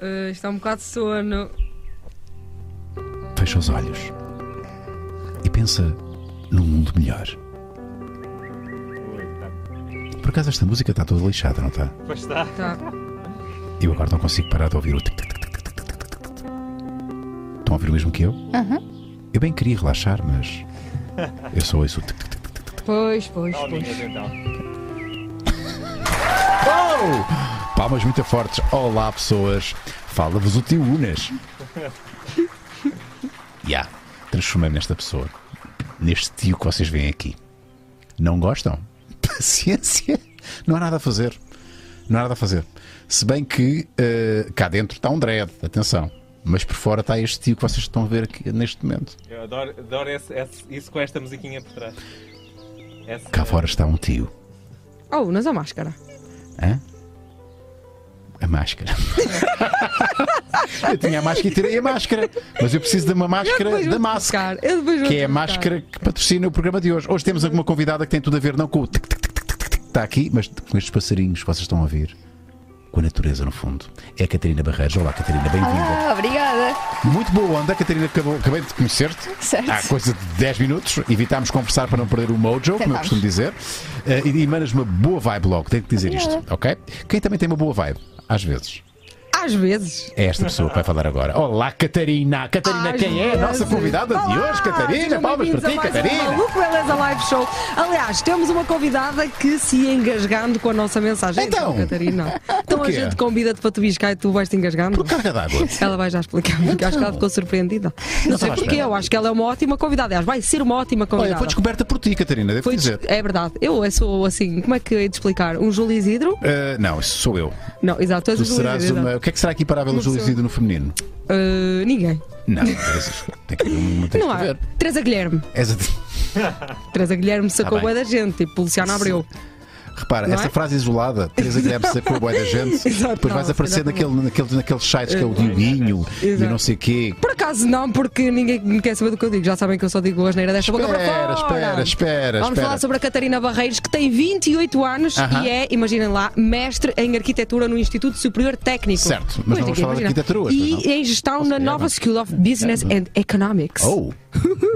Uh, está um bocado de sono. Fecha os olhos e pensa num mundo melhor. Por acaso esta música está toda lixada, não está? Pois está. Tá. Eu agora não consigo parar de ouvir o tic tic tic tic tic tic tic tic. Estão a ouvir o mesmo que eu? Eu bem queria relaxar, mas eu só ouço o tic tic tic tic tic. Pois, pois, pois. então. Oh! Palmas muito fortes. Olá, pessoas. Fala-vos o tio Unas. Ya, transformei-me nesta pessoa. Neste tio que vocês veem aqui. Não gostam? Paciência. Não há nada a fazer. Não há nada a fazer. Se bem que eh, cá dentro está um dread, atenção. Mas por fora está este tio que vocês estão a ver aqui neste momento. Eu adoro, adoro esse- esse- isso com esta musiquinha por trás. Essa- Cá fora está um tio. Oh, nas a máscara. Hã? A máscara. eu tinha a máscara e tirei a máscara. Mas eu preciso de uma máscara da máscara. Que é a máscara que patrocina o programa de hoje. Hoje temos alguma convidada que tem tudo a ver, não com o tic, tic, tic, tic, tic, tic, está aqui, mas com estes passarinhos que vocês estão a ouvir. Com a natureza no fundo. É a Catarina Barreiros. Olá, Catarina, bem-vinda. Ah, obrigada. Muito boa onda, Catarina. Acabou, acabei de conhecer-te Certo. há coisa de 10 minutos. Evitámos conversar para não perder o mojo, como eu Tentámos. costumo dizer. Eh, e e manas uma boa vibe logo, tenho que dizer isto, ok? Quem também tem uma boa vibe, às vezes. Às vezes. É esta pessoa que vai falar agora. Olá, Catarina. Catarina, Às quem é a nossa vezes. convidada de Olá, hoje? Catarina, palmas para ti, bem-vindos a mais um Catarina. Maluco Beleza Live Show. Aliás, temos uma convidada que se ia engasgando com a nossa mensagem. Então? Catarina. Então a gente convida-te para tu biscar e tu vais te engasgando. Por carga d'água. Ela vai já explicar, porque acho que ela ficou surpreendida. Não, sei estava à porquê, eu acho que ela é uma ótima convidada. Aliás, vai ser uma ótima Olha, convidada. foi descoberta por ti, Catarina, devo Foi dizer. É verdade. Eu sou assim, como é que hei de explicar? Um Júlio Isidro? Ah, não, sou eu. Não, exato, tu és Tu o Júlio Isidro. uma. O que é que será equiparável pessoa. Isidro no feminino? Uh, ninguém. Não, mas tem que, não tens Não que há. ver. Teresa Guilherme. És a... Teresa Guilherme sacou Tá bem. bué da gente, tipo Luciana Abreu. Repara, Não essa é? frase isolada, Teresa Guilherme sacou a boia da gente, Exato, depois não, vais aparecer naquele, naquele, naqueles sites que é o Dioguinho e não sei o quê. Por acaso não, porque ninguém me quer saber do que eu digo. Já sabem que eu só digo asneira desta boca para Espera, fora. espera, espera, Vamos espera. falar sobre a Catarina Barreiros, que tem 28 anos Aham. e é, imaginem lá, mestre em arquitetura no Instituto Superior Técnico. Certo, mas não vamos falar de arquitetura hoje, E não? em gestão na Nova. School of Business and Economics. Oh,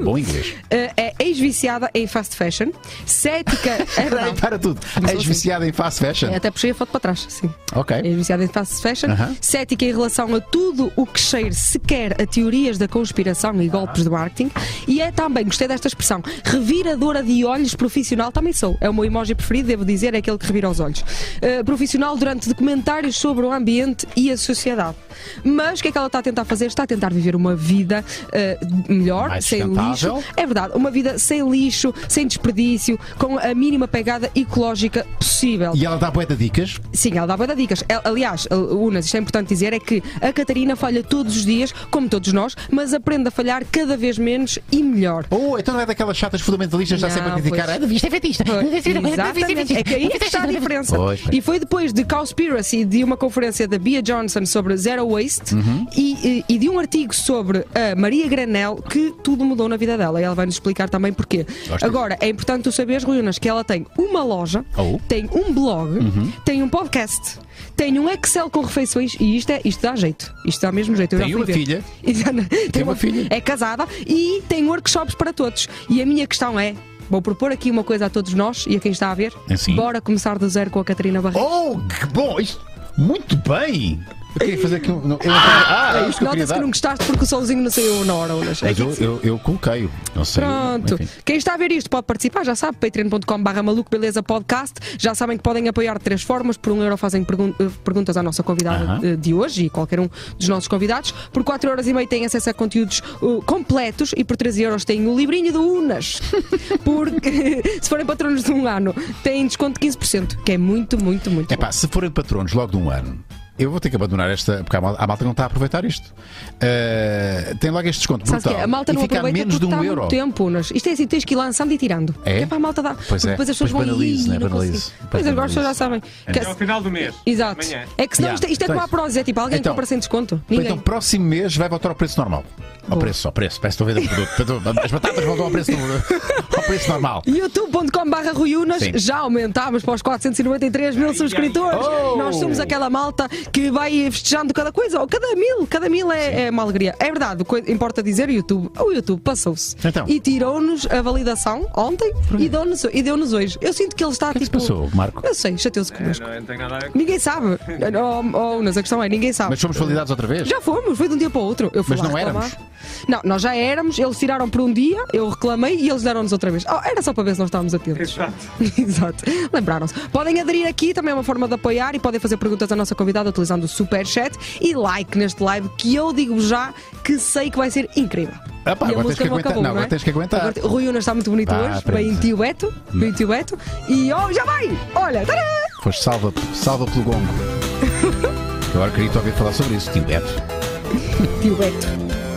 bom inglês. Uh, é ex-viciada em fast fashion, cética. É para tudo. És viciada em fast fashion. É, Até puxei a foto para trás, sim. Ok. É viciada em fast fashion, Aham. cética em relação a tudo o que cheire sequer a teorias da conspiração e golpes de marketing. E é também, gostei desta expressão, reviradora de olhos profissional. Também sou. É o meu emoji preferido, devo dizer, é aquele que revira os olhos. Uh, profissional durante documentários sobre o ambiente e a sociedade. Mas o que é que ela está a tentar fazer? Está a tentar viver uma vida uh, melhor, Mais sem lixo. É verdade, uma vida sem lixo, sem desperdício, com a mínima pegada ecológica possível. E ela dá boa de dicas. Sim, ela dá boa de dicas. Aliás, Unas, isto é importante dizer, é que a Catarina falha todos os dias, como todos nós, mas aprende a falhar cada vez menos e melhor. Oh, então não é daquelas chatas fundamentalistas está sempre a criticar. pois. Ah, devia ser fetista. Exatamente. É que aí é está a diferença. Pois. E foi depois de Cowspiracy, de uma conferência da Bia Johnson sobre Zero Waste Uhum. e, e- e de um artigo sobre a Maria Granel que tudo mudou na vida dela. E ela vai nos explicar também porquê. Gosto Agora, é importante tu saberes, Ruinas, que ela tem uma loja, Oh. Uhum. tem um blog, tem um podcast. Tem um Excel com refeições e isto, é, isto dá jeito. Isto dá mesmo jeito. Eu Tem uma ver. filha. Exato. tem uma filha. É casada e tem workshops para todos. E a minha questão é: vou propor aqui uma coisa a todos nós e a quem está a ver. É sim. Bora começar do zero com a Catarina Barreto. Oh, que bom! Isto, muito bem! Eu queria fazer aqui um. não, eu não tenho- ah, é isto que eu queria Nota-se que não gostaste porque o solzinho não saiu na hora, Unas. Mas eu, eu, eu coloquei-o. Pronto. enfim. Quem está a ver isto pode participar, já sabe, patreon.com.br maluco beleza podcast. Já sabem que podem apoiar de três formas. Por um euro fazem pergun- eh, perguntas à nossa convidada Aham. eh, de hoje e qualquer um dos nossos convidados. Por 4 euros e meio têm acesso a conteúdos uh, completos e por 13 euros têm o livrinho do Unas. Porque se forem patronos de um ano, têm desconto de 15%, que é muito, muito, muito É pá, se forem patronos logo de um ano, eu vou ter que abandonar esta. Porque a malta, a malta não está a aproveitar isto. Ah, tem logo este desconto brutal. que é? a malta e não fica a aproveita menos de um está euro. muito tempo. Unas. Isto é assim, tens que ir lançando e tirando. É? Que para a malta dar. Pois é, depois as pessoas pois vão banalize, "Ih, né? não Banalize. consigo." Pois Pois agora as pessoas já sabem. Que- É ao final do mês. Exato. Amanhã. É que senão Yeah, isto, é- isto é como tens. a prosa, é tipo alguém Então, compra sem desconto. Ninguém. Então, próximo mês vai voltar ao preço normal. Ao Boa. preço, ao preço. Parece que estou a vender o produto. As batatas voltam ao preço, ao preço normal. youtube.com.br Ruiunas Sim. já aumentámos para os 493 mil subscritores. Oh! Nós somos aquela malta que vai festejando cada coisa, ou cada mil, cada mil é, é uma alegria. É verdade, importa dizer, o YouTube, o YouTube passou-se Então. e tirou-nos a validação ontem e deu-nos e deu-nos hoje. Eu sinto que ele está O que é que se tipo. passou, Marco? Eu sei, chateou-se É, connosco. não, não Ninguém sabe. Oh, oh, Unas, a questão é, ninguém sabe. Mas fomos validados outra vez? Já fomos, foi de um dia para o outro. Eu fui Mas lá não reclamar. éramos? Não, nós já éramos, eles tiraram por um dia, eu reclamei e eles deram-nos outra vez. Oh, era só para ver se nós estávamos atentos. Exato. Exato. Lembraram-se. Podem aderir aqui, também é uma forma de apoiar e podem fazer perguntas à nossa convidada utilizando o Superchat e like neste live que eu digo já que sei que vai ser incrível. Ah, pá, E a agora tens música que aguentar. acabou, Não, é? agora tens que aguentar. Agora- o Rui Unas está muito bonito Vá, hoje, aprende. bem tio Beto, bem tio Beto. E oh, já vai! Olha, tadá! Foste salva, salva pelo gongo. Agora queria te ouvir falar sobre isso, tio Beto. tio Beto.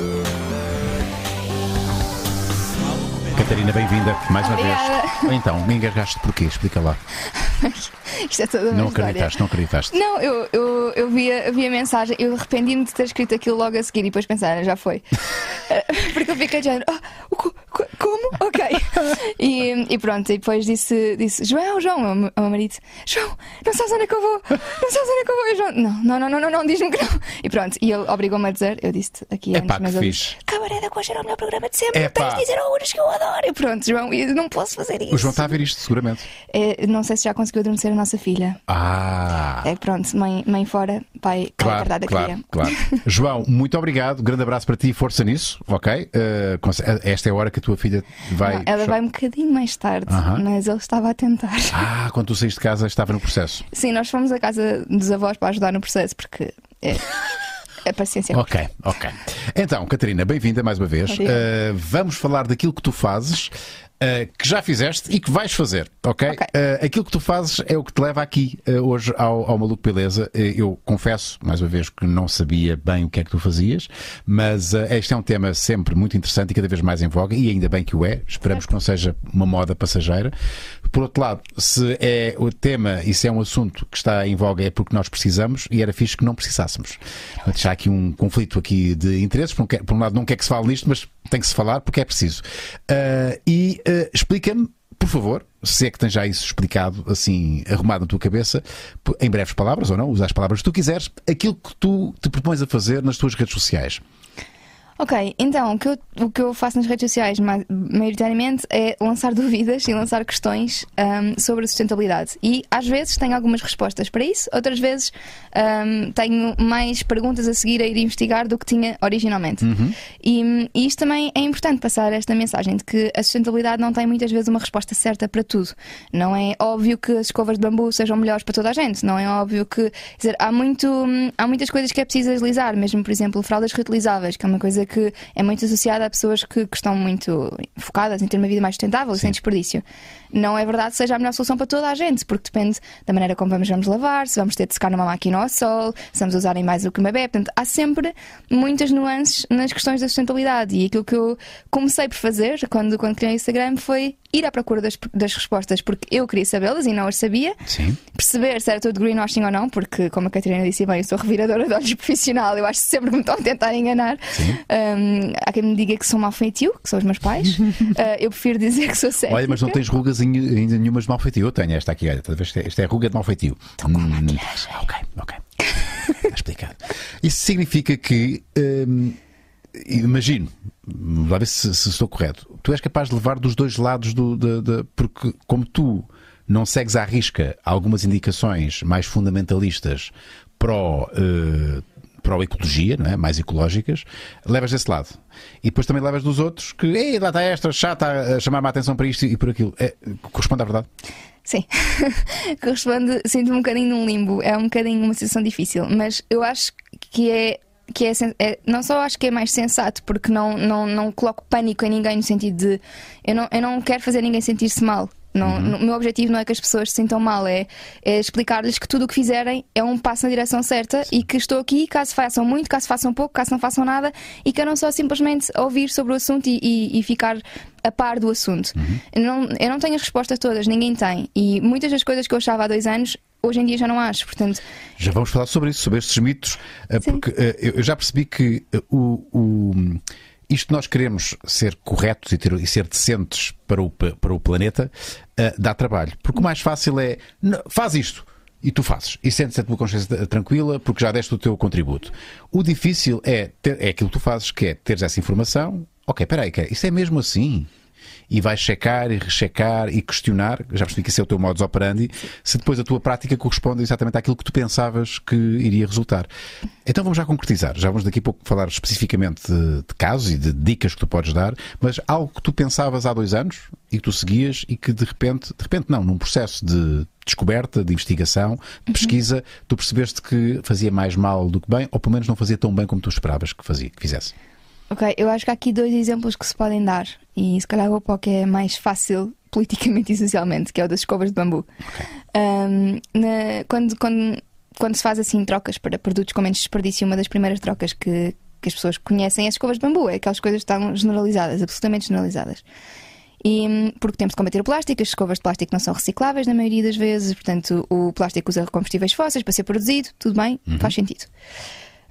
Catarina, bem-vinda mais uma Obrigada. vez. Então, me engasgaste porquê? Explica lá. Isto é toda uma Não história. acreditaste, não acreditaste. Não, eu, eu, eu vi, a, vi a mensagem, eu arrependi-me de ter escrito aquilo logo a seguir e depois pensar, "Ah, já foi. Porque eu fiquei de género, ah, o como? Ok. E, e pronto, e depois disse, disse João, João, ao meu- marido, João, não sabes onde é que eu vou? Não sabes onde é que eu vou? E João, não, não, não, não, não, não diz-me que não. E pronto, e ele obrigou-me a dizer, eu disse aqui Epá, antes, mas ele fixe. disse, Cabaré da Coxa era o melhor programa de sempre, Epá. tens de dizer ao Unas que eu adoro. E pronto, João, eu não posso fazer isso. O João está a ver isto, seguramente. Eh, não sei se já conseguiu adormecer a nossa filha. Ah! É pronto, mãe, mãe fora, pai, Claro, da claro, claro. João, muito obrigado. Grande abraço para ti e força nisso, ok? Uh, esta é a hora que a tua filha vai. Não, ela vai um bocadinho mais tarde, mas ele estava a tentar. Ah, quando tu saíste de casa estava no processo. Sim, nós fomos à casa dos avós para ajudar no processo, porque é, a paciência. Ok, ok. Então, Catarina, bem-vinda mais uma vez. Uh, vamos falar daquilo que tu fazes. Uh, que já fizeste e que vais fazer, ok? Ok. Uh, aquilo que tu fazes é o que te leva aqui uh, hoje ao, ao Maluco Beleza. Eu confesso, mais uma vez, que não sabia bem o que é que tu fazias, mas este é um tema sempre muito interessante e cada vez mais em voga, e ainda bem que o é. Esperamos que não seja uma moda passageira. Por outro lado, se é o tema e se é um assunto que está em voga é porque nós precisamos e era fixe que não precisássemos. Portanto, já há aqui um conflito aqui de interesses. Por um, por um lado, não quer que se fale nisto, mas tem que se falar porque é preciso. Ah, e ah, explica-me, por favor, se é que tens já isso explicado, assim, arrumado na tua cabeça, em breves palavras ou não, usa as palavras que tu quiseres, aquilo que tu te propões a fazer nas tuas redes sociais. Ok, então o que, eu, o que eu faço nas redes sociais ma- maioritariamente é lançar dúvidas e lançar questões ahm, sobre a sustentabilidade. E às vezes tenho algumas respostas para isso, outras vezes ahm, tenho mais perguntas a seguir a ir investigar do que tinha originalmente. E, e isto também é importante passar esta mensagem de que a sustentabilidade não tem muitas vezes uma resposta certa para tudo. Não é óbvio que as escovas de bambu sejam melhores para toda a gente, não é óbvio que. quer dizer, há, muito, hum, há muitas coisas que é preciso agilizar, mesmo, por exemplo, fraldas reutilizáveis, que é uma coisa que é muito associada a pessoas que, que estão muito focadas em ter uma vida mais sustentável e sem desperdício. Não é verdade que seja a melhor solução para toda a gente, porque depende da maneira como vamos, vamos lavar, se vamos ter de secar numa máquina ao sol, se vamos usar em mais do que uma bebê. Portanto, há sempre muitas nuances nas questões da sustentabilidade. E aquilo que eu comecei por fazer quando, quando criei o Instagram foi ir à procura das, das respostas, porque eu queria sabê-las e não as sabia Sim. perceber se era tudo greenwashing ou não, porque, como a Catarina disse bem, eu sou reviradora de olhos profissional, eu acho sempre que me estão a tentar enganar. Um, há quem me diga que sou mau feitio, que são os meus pais. Uh, eu prefiro dizer que sou cética. Olha, mas não tens rugas ainda nenhumas de mal feitio. Eu tenho esta aqui, olha, talvez esta é- é ruga de mal feitio. Hum, ok, ok. Está explicado. Isso significa que, hum, imagino, vamos ver se, se estou correto, tu és capaz de levar dos dois lados do. da- da- porque, como tu não segues à risca algumas indicações mais fundamentalistas pró. eh, pró ecologia, não é? mais ecológicas, levas desse lado. E depois também levas dos outros que, ei, lá está esta chata a chamar-me a atenção para isto e por aquilo. É, corresponde à verdade? Sim. Corresponde, sinto-me um bocadinho num limbo. É um bocadinho uma situação difícil, mas eu acho que é. Que é, é- não só acho que é mais sensato, porque não, não, não coloco pânico em ninguém no sentido de eu não, eu não quero fazer ninguém sentir-se mal. Não, Uhum. O meu objetivo não é que as pessoas se sintam mal, é, é explicar-lhes que tudo o que fizerem é um passo na direção certa e que estou aqui caso façam muito, caso façam pouco, caso não façam nada e queiram só simplesmente ouvir sobre o assunto e, e- e ficar a par do assunto. Uhum. Eu, não, eu não tenho as respostas todas, ninguém tem. E muitas das coisas que eu achava há dois anos, hoje em dia já não acho. Portanto, Já vamos falar sobre isso, sobre estes mitos, eh, Sim. porque eh, eu eu já percebi que eh, o, o- isto nós queremos ser corretos e, ter- e ser decentes para o, pa- para o planeta eh, dá trabalho. Porque o mais fácil é "Não, faz isto. E tu fazes. E sentes a tua consciência tranquila porque já deste o teu contributo. O difícil é, ter, é aquilo que tu fazes, que é teres essa informação. Ok, peraí, que isso é mesmo assim? E vais checar e rechecar e questionar, já percebi que esse é o teu modus operandi, se depois a tua prática corresponde exatamente àquilo que tu pensavas que iria resultar. Então vamos já concretizar. Já vamos daqui a pouco falar especificamente de, de casos e de dicas que tu podes dar, mas algo que tu pensavas há dois anos e que tu seguias e que de repente, de repente não, num processo de descoberta, de investigação, de pesquisa, tu percebeste que fazia mais mal do que bem, ou pelo menos não fazia tão bem como tu esperavas que fazia, que fizesse. Ok, eu acho que há aqui dois exemplos que se podem dar e se calhar vou para o que é mais fácil politicamente e socialmente, que é o das escovas de bambu. Um, na- quando, quando, quando se faz assim trocas para produtos com menos desperdício, uma das primeiras trocas que, que as pessoas conhecem é as escovas de bambu, é aquelas coisas que estão generalizadas, absolutamente generalizadas. E, hum, porque temos de combater o plástico, as escovas de plástico não são recicláveis na maioria das vezes, portanto o plástico usa combustíveis fósseis para ser produzido, tudo bem, faz sentido.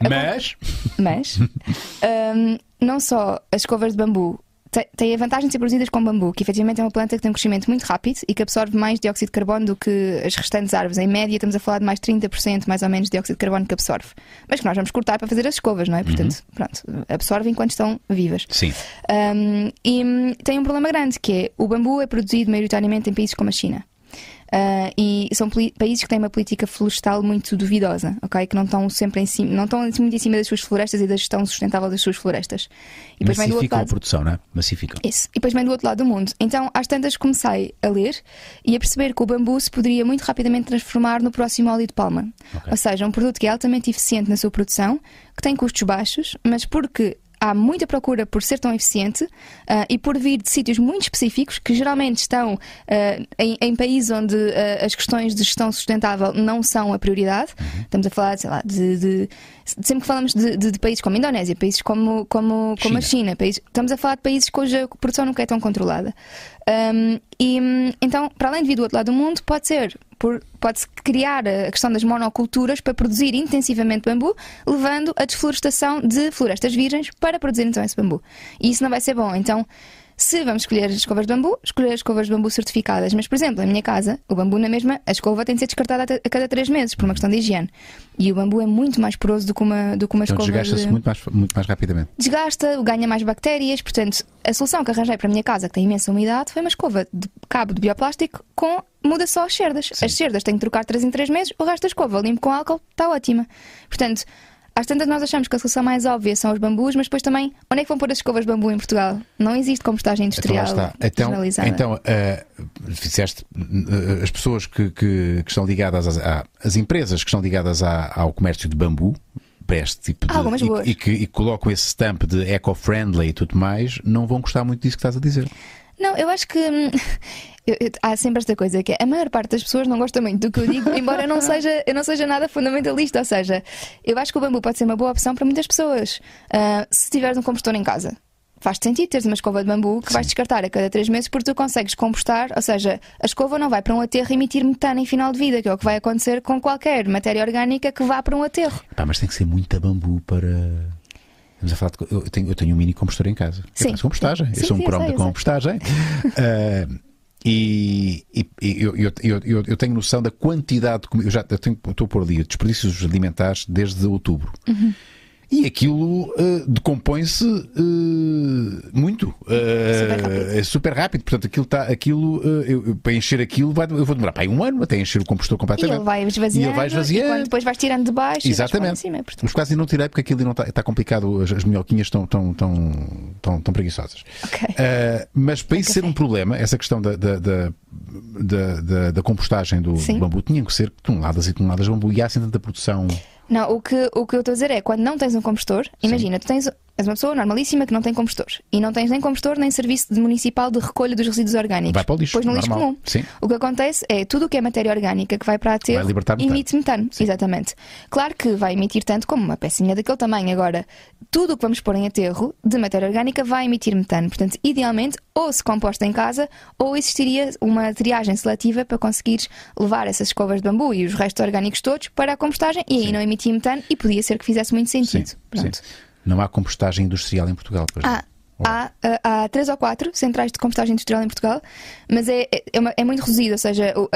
Mas, Mas hum, não só as escovas de bambu te- têm a vantagem de ser produzidas com bambu, que efetivamente é uma planta que tem um crescimento muito rápido e que absorve mais dióxido de carbono do que as restantes árvores. Em média, estamos a falar de mais 30% mais ou menos de dióxido de carbono que absorve. Mas que nós vamos cortar para fazer as escovas, não é? Portanto, pronto, absorve enquanto estão vivas. sim. Um, e tem um problema grande que é o bambu é produzido maioritariamente em países como a China. Uh, e são países que têm uma política florestal muito duvidosa, ok? Que não estão sempre em cima, não estão muito em cima das suas florestas e da gestão sustentável das suas florestas. E depois vem do outro Massificam a lado. produção, não é? Massificam. Isso. E depois vem do outro lado do mundo. Então, às tantas, comecei a ler e a perceber que o bambu se poderia muito rapidamente transformar no próximo óleo de palma. Ok. Ou seja, um produto que é altamente eficiente na sua produção, que tem custos baixos, mas porque há muita procura por ser tão eficiente ah, e por vir de sítios muito específicos que geralmente estão ah, em, em países onde ah, as questões de gestão sustentável não são a prioridade. Estamos a falar, sei lá, de, de- sempre que falamos de, de- de países como a Indonésia, países como, como, como a China. China, países- estamos a falar de países cuja produção nunca é tão controlada. Um, e então, para além de vir do outro lado do mundo, pode ser. Por- Pode-se criar a questão das monoculturas para produzir intensivamente bambu, levando a desflorestação de florestas virgens para produzir então esse bambu. E isso não vai ser bom. Então, se vamos escolher as escovas de bambu, escolher as escovas de bambu certificadas. Mas, por exemplo, na minha casa, o bambu na mesma, a escova tem de ser descartada a cada três meses, por uma questão de higiene. E o bambu é muito mais poroso do que uma, do que uma Então escova desgasta-se de muito mais, muito mais rapidamente. desgasta, ganha mais bactérias. Portanto, a solução que arranjei para a minha casa, que tem imensa umidade, foi uma escova de cabo de bioplástico com. muda só as cerdas. As cerdas tenho que trocar 3 em 3 meses, o resto da escova limpo com álcool, está ótima. Portanto, às tantas nós achamos que a solução mais óbvia são os bambus, mas depois também, onde é que vão pôr as escovas de bambu em Portugal? Não existe compostagem Então industrial. Então, então eh, fizeste eh, as pessoas que, que- que estão ligadas às, à- empresas que estão ligadas à- ao comércio de bambu para este tipo de Algumas e, boas. e que, e que colocam esse stamp de eco-friendly e tudo mais, não vão gostar muito disso que estás a dizer. Não, eu acho que hum, eu- eu- há sempre esta coisa que é, a maior parte das pessoas não gosta muito do que eu digo, embora eu não seja, eu não seja nada fundamentalista. Ou seja, eu acho que o bambu pode ser uma boa opção para muitas pessoas. Ah, se tiveres um compostor em casa, faz sentido teres uma escova de bambu que vais descartar a cada três meses porque tu consegues compostar, ou seja, a escova não vai para um aterro emitir metano em final de vida, que é o que vai acontecer com qualquer matéria orgânica que vá para um aterro. Pá, mas tem que ser muita bambu para. Estamos a falar de. Eu tenho, eu tenho um mini compostor em casa. Eu Sim. faço compostagem. eu Sim, sou um eu cromo de eu compostagem. Ah, e e- e eu, eu, eu, eu, eu tenho noção da quantidade de comida. Eu já eu tenho, estou por ali desperdícios alimentares desde outubro. Uhum. E aquilo ah, decompõe-se ah, muito. Ah, Super rápido. é super rápido. Portanto, aquilo está. Aquilo, eu- eu- para encher aquilo, vai, eu vou demorar para aí um ano até encher o compostor E completamente. ele vai esvaziando, E ele vai esvaziando. depois vais tirando de baixo e Exatamente. cima. Portanto, Mas quase não tirei porque aquilo não está está complicado. As, as minhoquinhas estão tão, tão, tão, tão preguiçosas. Ok. Ah, mas para isso ser um problema, essa questão da, da, da, da, da- da compostagem do Sim. bambu tinha que ser toneladas e toneladas de bambu e há assim tanta produção. Não, o que, o que eu estou a dizer é quando não tens um compostor, imagina, tu tens, és uma pessoa normalíssima que não tem compostor e não tens nem compostor nem serviço de municipal de recolha dos resíduos orgânicos. Vai para o lixo, Pois no lixo comum. Sim. O que acontece é tudo o que é matéria orgânica que vai para a aterro metano. emite metano. Exatamente. Claro que vai emitir tanto como uma pecinha daquele tamanho. Agora, tudo o que vamos pôr em aterro de matéria orgânica vai emitir metano. Portanto, idealmente, ou se composta em casa, ou existiria uma triagem seletiva para conseguires levar essas escovas de bambu e os restos orgânicos todos para a compostagem e aí não emitir metano e podia ser que fizesse muito Sim, sentido. sim. Pronto. Não há compostagem industrial em Portugal. Pois não. Ah, Há, há três ou quatro centrais de compostagem industrial em Portugal, mas é, é, é uma- é muito reduzido, ou seja, o,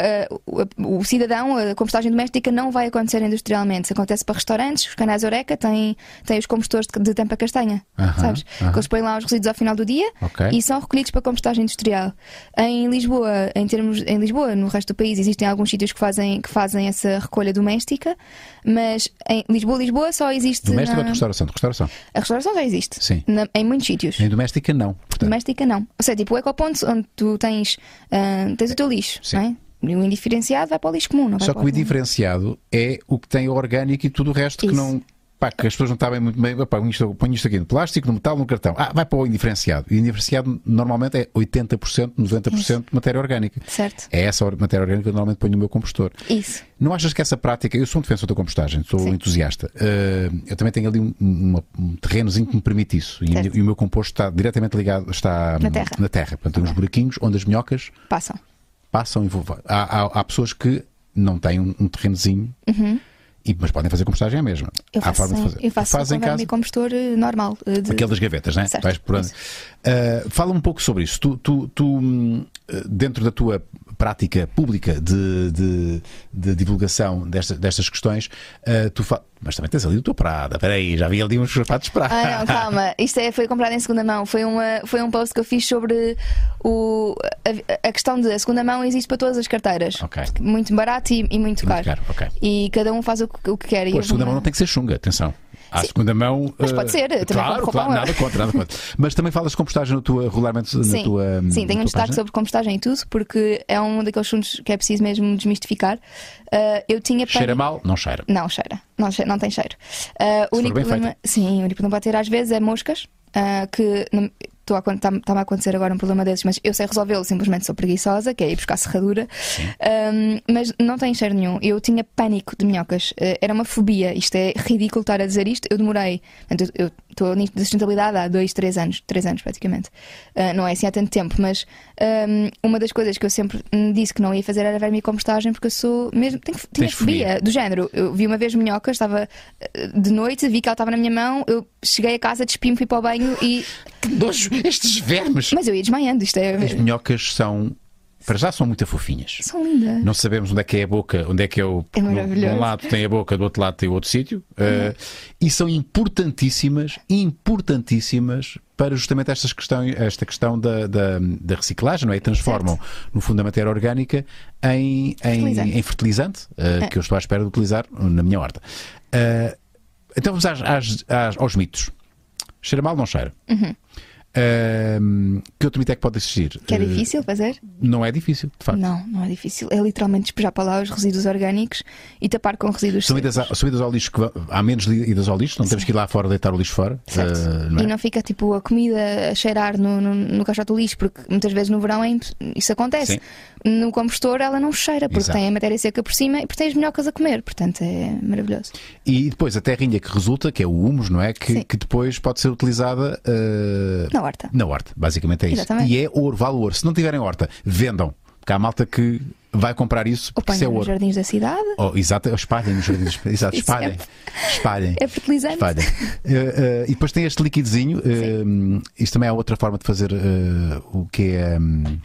o- o cidadão, a compostagem doméstica não vai acontecer industrialmente. Isso acontece para restaurantes, os canais Oreca têm, têm os compostores de, de tampa castanha, Aham, sabes? aham. Que eles põem lá os resíduos ao final do dia Ok. e são recolhidos para compostagem industrial. Em Lisboa, em termos em Lisboa, no resto do país, existem alguns sítios que fazem, que fazem essa recolha doméstica, mas em Lisboa, Lisboa só existe. Doméstica na- ou de restauração? De restauração. A restauração já existe. Sim. Na- em muitos sítios. Em doméstica, não. Portanto, Doméstica não. Ou seja, tipo o ecoponto onde tu tens, ah, tens o teu lixo, Sim. não é? E o indiferenciado vai para o lixo comum, não Só que o indiferenciado é o que tem orgânico e tudo o resto que não. Pá, que as pessoas não sabem muito bem. Pá, ponho isto, ponho isto aqui no plástico, no metal, no cartão. Ah, vai para o indiferenciado. E o indiferenciado normalmente é 80%, 90% de matéria orgânica. Certo. É essa matéria orgânica que eu normalmente ponho no meu compostor. Isso. Não achas que essa prática. Eu sou um defensor da compostagem, sou um Sim. entusiasta. Uh, eu também tenho ali um, uma- um terrenozinho que me permite isso. E, e o meu composto está diretamente ligado está, Na terra. Na terra. Portanto, tem uns buraquinhos onde as minhocas Passam. passam e vão. Há, há, há pessoas que não têm um, um terrenozinho, e, mas podem fazer compostagem à mesma. Eu há faço, forma de fazer. eu faço Faz em com casa. vermicompostor eh, normal. eh, de- Aquele das gavetas, né? Certo, por. Uh, fala um pouco sobre isso. Tu, tu, tu, hum, dentro da tua prática pública de, de, de divulgação destas, destas questões, uh, tu fa... mas também tens ali o teu Prada. Espera aí, já vi ali uns sapatos Prada. Ah, não, calma. Isto é, foi comprado em segunda mão. Foi, uma, foi um post que eu fiz sobre o, a, a questão de a segunda mão existe para todas as carteiras. Ok. Muito barato e, e muito, Muito caro. caro, ok. E cada um faz o que, o que quer. E houve segunda mão não tem que ser chunga, atenção. À Sim. segunda mão. Mas uh, pode ser, também Claro, claro, roupa nada contra, nada contra. Mas também falas de compostagem na tua, regularmente na Sim, tua. sim na tenho um destaque página? sobre compostagem e tudo, porque é um daqueles assuntos que é preciso mesmo desmistificar. Ah, eu tinha Cheira pânico- mal? Não cheira. Não cheira, não, cheira, não tem cheiro. Ah, o único problema, sim, o único problema pode ter às vezes é moscas, ah, que está-me está-me a acontecer agora um problema desses, mas eu sei resolvê-lo, simplesmente sou preguiçosa, que é ir buscar serradura, Ahm, mas não tem cheiro nenhum. Eu tinha pânico de minhocas, Ah, era uma fobia. Isto é ridículo estar a dizer isto. Eu demorei, portanto, eu estou nisto de sustentabilidade há dois, três anos, três anos praticamente. Ah, não é assim há tanto tempo, mas ahm, uma das coisas que eu sempre disse que não ia fazer era vermicompostagem, porque eu sou mesmo. Tenho, tinha fobia. fobia do género. Eu vi uma vez minhoca, estava eh, de noite, vi que ela estava na minha mão, eu cheguei a casa, despi-me, fui para o banho e. Que nojo, estes vermes. Mas eu ia desmaiando, isto é. As minhocas são. Para já são muito fofinhas. São lindas. Não sabemos onde é que é a boca, onde é que é o. É de maravilhoso. Um lado tem a boca, do outro lado tem o outro sítio. Uh, e são importantíssimas, importantíssimas para justamente estas questões, esta questão da, da, da reciclagem, não é? E transformam, no fundo, a matéria orgânica em, em, Fertilizante. em fertilizante, uh, É. que eu estou à espera de utilizar na minha horta. Uh, então vamos às, às- às- aos mitos. Cheira mal, não cheira. Uhum. Uh, que outro mito é que pode existir? Que é difícil fazer? não é difícil, de facto. Não, não é difícil. É literalmente despejar para lá os resíduos orgânicos e tapar com resíduos São idas, a- são idas ao lixo que há menos idas ao lixo, não temos que ir lá fora deitar o lixo fora. Uh, não é? E não fica tipo a comida a cheirar no, no, no caixote do lixo, porque muitas vezes no verão é isso acontece. Sim. No compostor ela não cheira, porque Exato. tem a matéria seca por cima e porque tem as minhocas a comer. Portanto é maravilhoso. E depois a terrinha que resulta, que é o humus, não é? Que, que depois pode ser utilizada uh, Na horta. na horta. Basicamente é isso. Exatamente. E é ouro, vale ouro. Se não tiverem horta, vendam. Porque há malta que vai comprar isso porque isso é ponham nos ouro. jardins da cidade. Oh, exato, espalhem nos jardins. Exato, espalhem. Espalhem. É fertilizante. Espalhem. Uh, uh, e depois tem este liquidezinho. Uh, isto também é outra forma de fazer o que é um,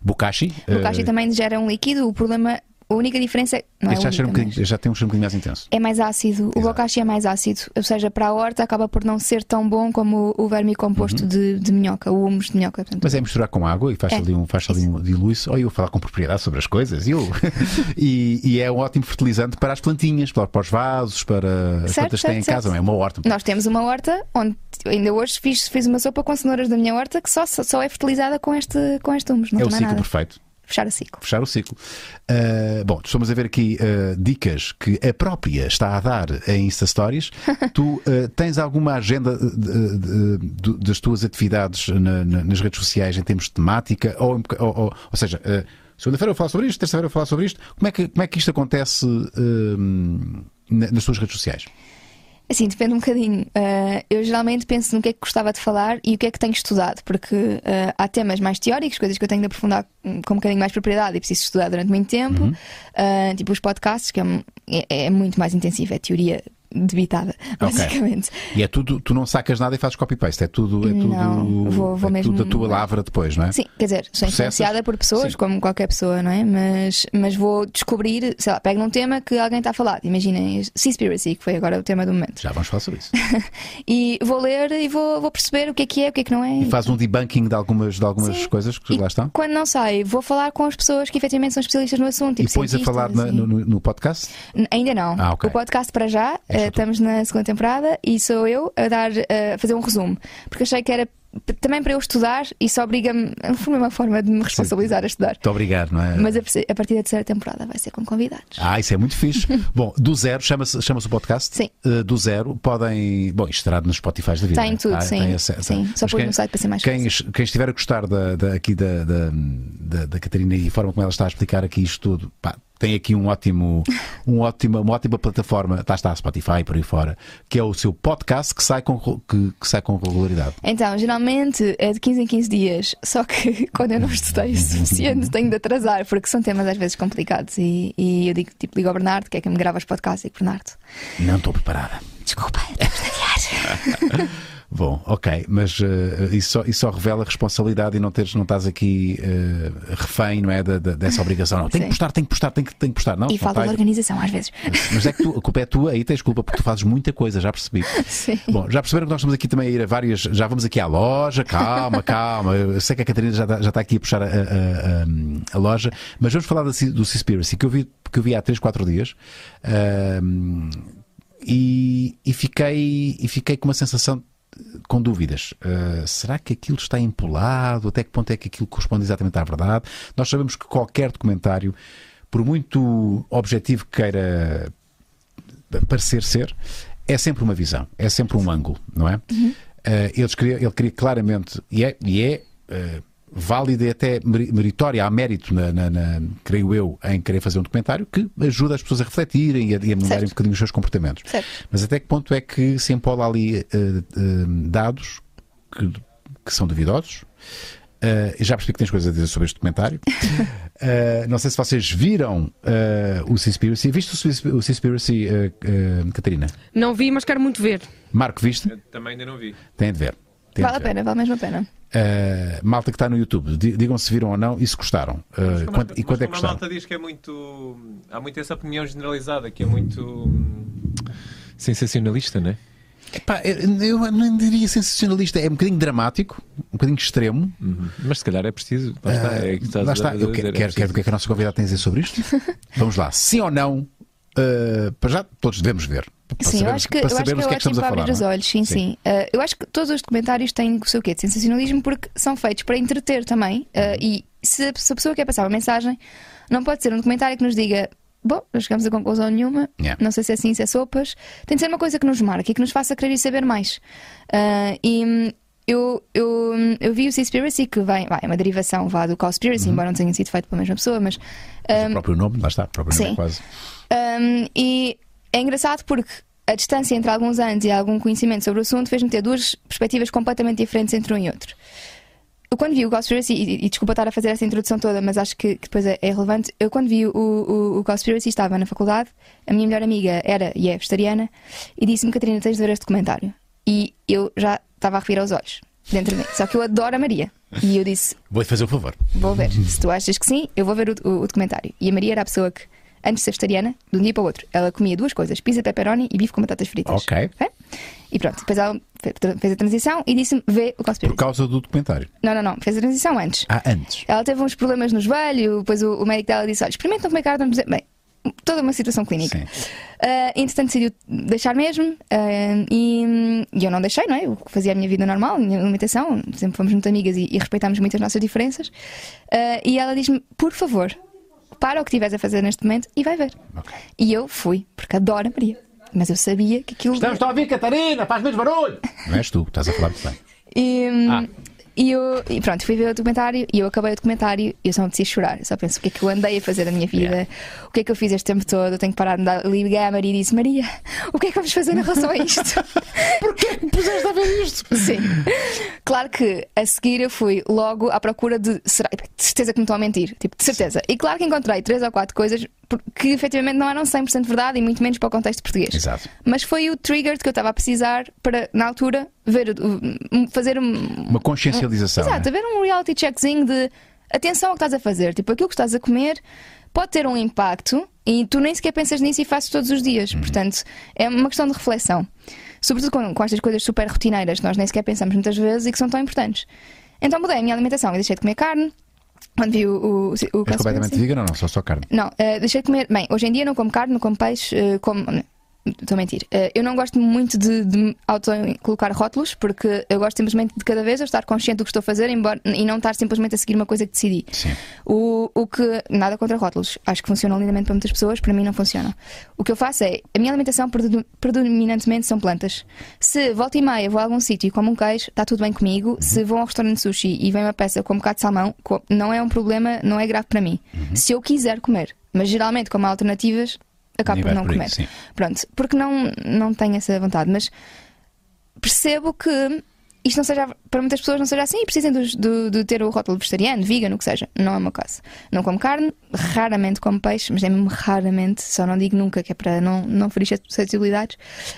bokashi. Uh, também gera um líquido. O problema, a única diferença é. Não é este já, cheira um mas já tem um cheiro um bocadinho mais intenso. é mais ácido. O bocashi é mais ácido. Ou seja, para a horta acaba por não ser tão bom como o vermicomposto de, de minhoca, o humus de minhoca. Portanto, Uhum. Mas é misturar com água e faz É, ali um, faz ali um dilui-se. Olha, eu vou falar com propriedade sobre as coisas. Eu. e, e é um ótimo fertilizante para as plantinhas, para, para os vasos, para as plantas que têm em certo, casa. é uma horta. Nós temos uma horta onde ainda hoje fiz, fiz uma sopa com cenouras da minha horta que só, só é fertilizada com este, com este humus. Não é o ciclo nada. perfeito. Fechar o ciclo. Fechar o ciclo. Ah, bom, estamos a ver aqui ah, dicas que a própria está a dar em Insta Stories. tu ah, tens alguma agenda de- de- de- das tuas atividades na- na- nas redes sociais em termos de temática? Ou, ou, ou- ou seja, segunda-feira eu falo sobre isto, terça-feira eu falo sobre isto. Como é que, como é que isto acontece na- nas tuas redes sociais? Assim, depende um bocadinho. Ah, eu geralmente penso no que é que gostava de falar e o que é que tenho estudado, porque ah, há temas mais teóricos, coisas que eu tenho de aprofundar com um bocadinho mais propriedade e preciso estudar durante muito tempo. Uhum. Ah, tipo os podcasts, que é, é- é muito mais intensivo, é teoria debitada, basicamente. E é tudo, tu não sacas nada e fazes copy-paste, é tudo, é tudo, Não, vou- vou é mesmo- tudo a tua lavra depois, não é? Sim, quer dizer, sou influenciada por pessoas, Sim. como qualquer pessoa, não é? Mas, mas vou descobrir, sei lá, pego num tema que alguém está a falar. Imaginem, Seaspiracy, que foi agora o tema do momento. Já vamos falar sobre isso. E vou ler e vou, vou perceber o que é que é, o que é que não é. E faz um debunking de algumas, de algumas Sim. coisas que E lá estão. Quando não sei, vou falar com as pessoas que efetivamente são especialistas no assunto. E Tipo depois a falar na- no, e- no- podcast? Ainda não. Ah, ok. O podcast para já, É eh, estamos na segunda temporada e sou eu a dar eh, a fazer um resumo. Porque achei que era também para eu estudar e isso obriga-me, foi uma forma de me responsabilizar a estudar. Muito obrigado, não é? Mas a, a partir da terceira temporada vai ser com convidados. Ah, isso é muito fixe. Bom, do zero, chama-se chama o podcast? Sim. Uh, do zero, podem. Bom, isto estará nos Spotify da vida. Tem é? tudo, Ah, sim. tem acesso. sim. Só pôr quem- no site para ser mais Quem, fácil. quem estiver a gostar da, da- aqui da, da, da, da Catarina e a forma como ela está a explicar aqui isto tudo, pá, tem aqui um ótimo, um ótima, uma ótima plataforma, está, está Spotify por aí fora, que é o seu podcast que sai com, que, que sai com regularidade. Então, geralmente é de 15 em 15 dias, só que quando eu não estudei o suficiente tenho de atrasar, porque são temas às vezes complicados. E, e eu digo, tipo, ligo ao Bernardo, que é quem me grava os podcasts, e digo, Bernardo, Não estou preparada. desculpa, de adiar. Bom, ok, mas eh, isso, só, isso só revela responsabilidade e não, teres, não estás aqui eh, refém, não é? da- da- dessa obrigação. Não, tem que postar, tem que postar, tem que, tem que postar. Não, E falta de organização às vezes. Mas é que tu- a culpa é tua, aí tens culpa porque tu fazes muita coisa, já percebi. Sim. Bom, já perceberam que nós estamos aqui também a ir a várias. Já vamos aqui à loja, calma, calma. Eu sei que a Catarina já está, já está aqui a puxar a, a- a- a loja, mas vamos falar Sea- do Seaspiracy que eu vi, que eu vi há 3, 4 dias. Ahm, e, e fiquei, e fiquei com uma sensação com dúvidas. Ah, será que aquilo está empolado? Até que ponto é que aquilo corresponde exatamente à verdade? Nós sabemos que qualquer documentário, por muito objetivo que queira parecer ser, é sempre uma visão, é sempre um ângulo, não é? Eh, eles queria- ele queria claramente, e é, e é eh, válida e até meri- meritória, há mérito, na, na- na- creio eu, em querer fazer um documentário que ajuda as pessoas a refletirem e a, e a mudarem um bocadinho os seus comportamentos. Certo. Mas até que ponto é que se empola ali eh, eh, dados que, que são duvidosos? Eh, já percebi que tens coisas a dizer sobre este documentário. Não sei se vocês viram o Seaspiracy. Viste o Seasp- o Seaspiracy, Catarina? Não vi, mas quero muito ver. Marco, viste? Eu também ainda não vi. Tem de ver. Vale a pena, vale mesmo a pena. Eh, malta que está no YouTube, di- digam se viram ou não e se gostaram. Eh, Mas como- quanto- e mas quanto é que como a malta diz que é muito. Há muito essa opinião generalizada, que é muito. hum, sensacionalista, não é? Epá, eu, eu não diria sensacionalista, é um bocadinho dramático, um bocadinho extremo. Mas se calhar é preciso. Lá está, é que estás Lá está, eu quero, é quero, quero ver o que é que a nossa convidada tem a dizer sobre isto. Vamos lá, sim ou não? eh, para já todos devemos ver. Para Sim, eu acho que, eu acho que é que é que ótimo para abrir os é? olhos, sim, sim. Uh, eu acho que todos os documentários têm o seu quê? De sensacionalismo porque são feitos para entreter também. Uhum. Uh, e se, a- se a pessoa quer passar uma mensagem, não pode ser um documentário que nos diga. Bom, não chegamos a conclusão nenhuma, Yeah. não sei se é assim, se é sopas. Tem de ser uma coisa que nos marque e que nos faça querer saber mais. Uh, e eu, eu, eu vi o Seaspiracy, que vem, vai, é uma derivação vá, do Cowspiracy, Uhum. embora não tenha sido feito pela mesma pessoa, mas Mas o próprio nome, lá está, o próprio nome Sim. é quase. um, e é engraçado porque a distância entre alguns anos e algum conhecimento sobre o assunto fez-me ter duas perspectivas completamente diferentes entre um e outro. Eu quando vi o Conspiracy, e, e desculpa estar a fazer essa introdução toda, mas acho que, que depois é, é relevante. Eu quando vi o, o, o Conspiracy estava na faculdade, a minha melhor amiga era e é vegetariana, e disse-me, Catarina, tens de ver este documentário. E eu já estava a revirar os olhos dentro de mim. Só que eu adoro a Maria. E eu disse, Vou-te fazer o favor. Vou ver. Se tu achas que sim, eu vou ver o, o- o documentário. E a Maria era a pessoa que, antes de ser vegetariana, de um dia para o outro, ela comia duas coisas: pizza pepperoni e bife com batatas fritas. Ok. E pronto, depois ela fe- fez a transição e disse-me: vê o Por Conspiracy. causa do documentário. Não, não, não, fez a transição antes. Ah, antes. Ela teve uns problemas no joelho, depois o, o médico dela disse: olha, experimenta não comer carne. Bem, toda uma situação clínica. Sim. Ah, entretanto, decidiu deixar mesmo ah, e, e eu não deixei, não é? Eu fazia a minha vida normal, a minha alimentação, sempre fomos muito amigas e, e respeitámos muito as nossas diferenças. Ah, e ela diz-me: por favor, para o que estiveres a fazer neste momento e vai ver. Ok. E eu fui, porque adoro a Maria. Mas eu sabia que aquilo. a ouvir, Catarina, faz menos barulho. Não és tu, estás a falar muito bem. E, hum, Ah. E eu, e pronto, fui ver o documentário e eu acabei o documentário e eu só me apetecia chorar. Eu só penso o que é que eu andei a fazer da minha vida, Yeah. o que é que eu fiz este tempo todo. Eu tenho que parar de andar. Liguei à Maria e disse: Maria, o que é que vamos fazer em relação a isto? Porquê que me puseste a ver isto? Sim. Claro que a seguir eu fui logo à procura de. Será, de certeza que me estão a mentir. Tipo, de certeza. E claro que encontrei três ou quatro coisas que efetivamente não eram 100% verdade e muito menos para o contexto português. Exato. Mas foi o trigger que eu estava a precisar para, na altura, ver, um- fazer um, Uma consciencialização. Exato, né? haver um reality checkzinho de atenção ao que estás a fazer. Tipo, aquilo que estás a comer pode ter um impacto e tu nem sequer pensas nisso e fazes todos os dias. Uhum. Portanto, é uma questão de reflexão. Sobretudo com, com estas coisas super rotineiras que nós nem sequer pensamos muitas vezes e que são tão importantes. Então mudei a minha alimentação e deixei de comer carne. Quando vi o, o, o És completamente vegan ou não? Só só carne. Não, eh, deixei de comer. Bem, hoje em dia não como carne, não como peixe, eh, como. Estou a mentir. Eh, eu não gosto muito de, de auto-colocar rótulos, porque eu gosto simplesmente de cada vez eu estar consciente do que estou a fazer embora, e não estar simplesmente a seguir uma coisa que decidi. Sim. O, o que. Nada contra rótulos. Acho que funcionam lindamente para muitas pessoas, para mim não funcionam. O que eu faço é. A minha alimentação predo- predominantemente são plantas. Se volta e meia vou a algum sítio e como um queijo, está tudo bem comigo. Se vou a um restaurante de sushi e vem uma peça com um bocado de salmão, não é um problema, não é grave para mim. Se eu quiser comer. Mas geralmente, como há alternativas, acabo por não por comer. sim. Pronto, porque não, não tenho essa vontade, mas percebo que isto não seja, para muitas pessoas não seja assim e precisem dos- do- de ter o rótulo vegetariano, vegan, o que seja. Não é meu caso. Não como carne, raramente como peixe, mas é mesmo raramente, só não digo nunca, que é para não, não ferir suscetibilidades.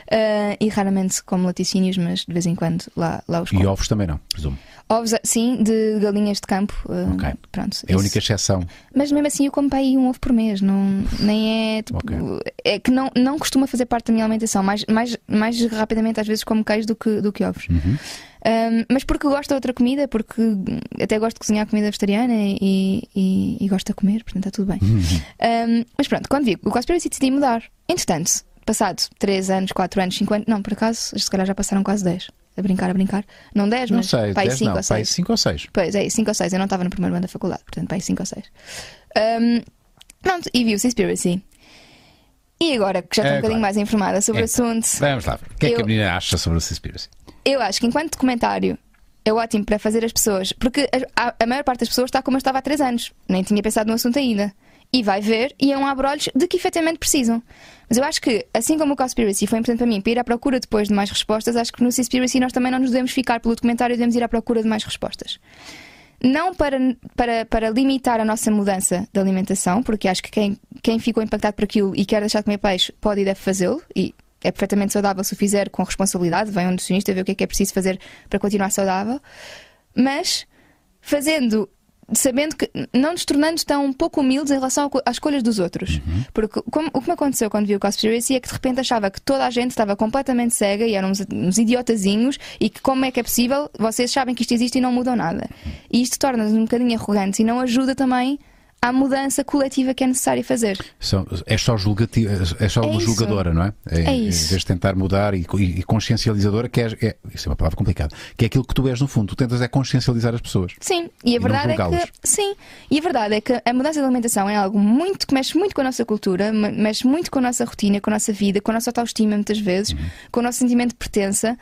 Ah, e raramente como laticínios, mas de vez em quando lá, lá os como. E ovos também não, presumo. Ovos, sim, de galinhas de campo. ah, Ok. Pronto, É a única exceção. Mas mesmo assim eu como para aí um ovo por mês, não, nem é tipo. Ok. É que não, não costuma fazer parte da minha alimentação. Mais, mais, mais rapidamente, às vezes, como queijo do que, do que ovos. Uhum. Um, mas porque gosto de outra comida, porque até gosto de cozinhar comida vegetariana e, e, e gosto de comer, portanto está tudo bem. Uhum. Um, mas pronto, quando vi o Conspiracy decidi mudar. Entretanto, passado 3 anos, 4 anos, 5 anos, não, por acaso, se calhar já passaram quase 10. A brincar, a brincar. Não 10, Não mas sei, pai 10 5 não, ou pai 6. 5 ou 6. Pois é, 5 ou 6. Eu não estava no primeiro ano da faculdade, portanto, pai 5 ou 6. Um, pronto, e vi o Seaspiracy. E agora que já estou É, um bocadinho claro. mais informada sobre o Então, assunto, Vamos lá. O que é que Eu- a menina acha sobre o Seaspiracy? eu acho que enquanto documentário é ótimo para fazer as pessoas, porque a, a- a maior parte das pessoas está como eu estava há 3 anos, nem tinha pensado no assunto ainda. E vai ver e é um abre-olhos de que efetivamente precisam. Mas eu acho que, assim como o Conspiracy foi importante para mim para ir à procura depois de mais respostas, acho que no Conspiracy nós também não nos devemos ficar pelo documentário devemos ir à procura de mais respostas. Não para, para, para limitar a nossa mudança de alimentação, porque acho que quem, quem ficou impactado por aquilo e quer deixar de comer peixe pode e deve fazê-lo, e é perfeitamente saudável se o fizer com responsabilidade. Vem um nutricionista ver o que é que é preciso fazer para continuar saudável, mas fazendo. Sabendo que não nos tornando tão pouco humildes em relação às escolhas dos outros. Porque como- o que me aconteceu quando vi o Conspiracy é que de repente achava que toda a gente estava completamente cega e eram uns, uns idiotazinhos e que como é que é possível, vocês sabem que isto existe e não mudam nada. E isto torna-nos um bocadinho arrogantes e não ajuda também à mudança coletiva que é necessário fazer. Só- é só julgati- é só É uma isso. julgadora, não é? É Em isso. vez de tentar mudar e, e consciencializadora, que é, é- Isso é uma palavra complicada. Que é aquilo que tu és no fundo. Tu tentas é consciencializar as pessoas. Sim, e a não verdade é que sim, e a verdade é que a mudança de alimentação é algo muito que mexe muito com a nossa cultura, me- mexe muito com a nossa rotina, com a nossa vida, com a nossa autoestima muitas vezes, Uhum. com o nosso sentimento de pertença.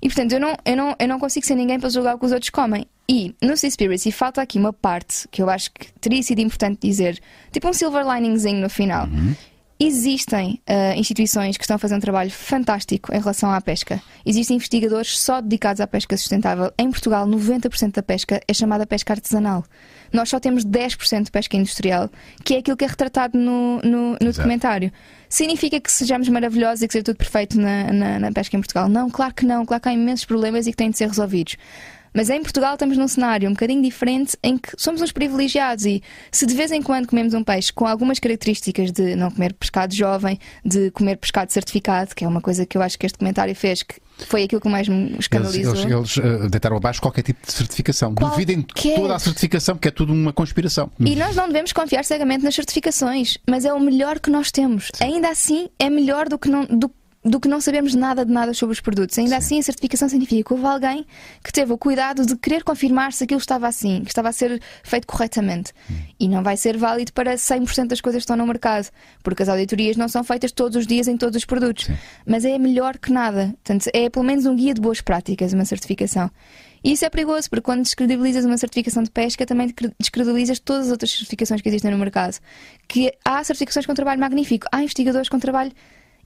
E portanto, eu não, eu, não, eu não consigo ser ninguém para julgar o que os outros comem. E no Seaspiracy falta aqui uma parte que eu acho que teria sido importante dizer, tipo um silver liningzinho no final. Uhum. Existem ah, instituições que estão a fazer um trabalho fantástico em relação à pesca. Existem investigadores só dedicados à pesca sustentável. Em Portugal, 90% da pesca é chamada pesca artesanal. Nós só temos 10% de pesca industrial, que é aquilo que é retratado no, no, no documentário. Significa que sejamos maravilhosos e que seja tudo perfeito na, na, na pesca em Portugal? Não, claro que não. Claro que há imensos problemas e que têm de ser resolvidos. Mas em Portugal estamos num cenário um bocadinho diferente em que somos uns privilegiados e se de vez em quando comemos um peixe com algumas características de não comer pescado jovem, de comer pescado certificado, que é uma coisa que eu acho que este comentário fez, que foi aquilo que mais me Eles, escandalizou. eles, eles, eh, deitaram abaixo qualquer tipo de certificação. Qualquer. Duvidem toda a certificação, porque é tudo uma conspiração. E nós não devemos confiar cegamente nas certificações, mas é o melhor que nós temos. Ainda assim, é melhor do que não. Do, do que não sabemos nada de nada sobre os produtos. Ainda assim, a certificação significa que houve alguém que teve o cuidado de querer confirmar se aquilo estava assim, que estava a ser feito corretamente. E não vai ser válido para 100% das coisas que estão no mercado, porque as auditorias não são feitas todos os dias em todos os produtos. Mas é melhor que nada. Portanto, é pelo menos um guia de boas práticas, uma certificação. E isso é perigoso, porque quando descredibilizas uma certificação de pesca, também descredibilizas todas as outras certificações que existem no mercado. Que há certificações com trabalho magnífico, há investigadores com trabalho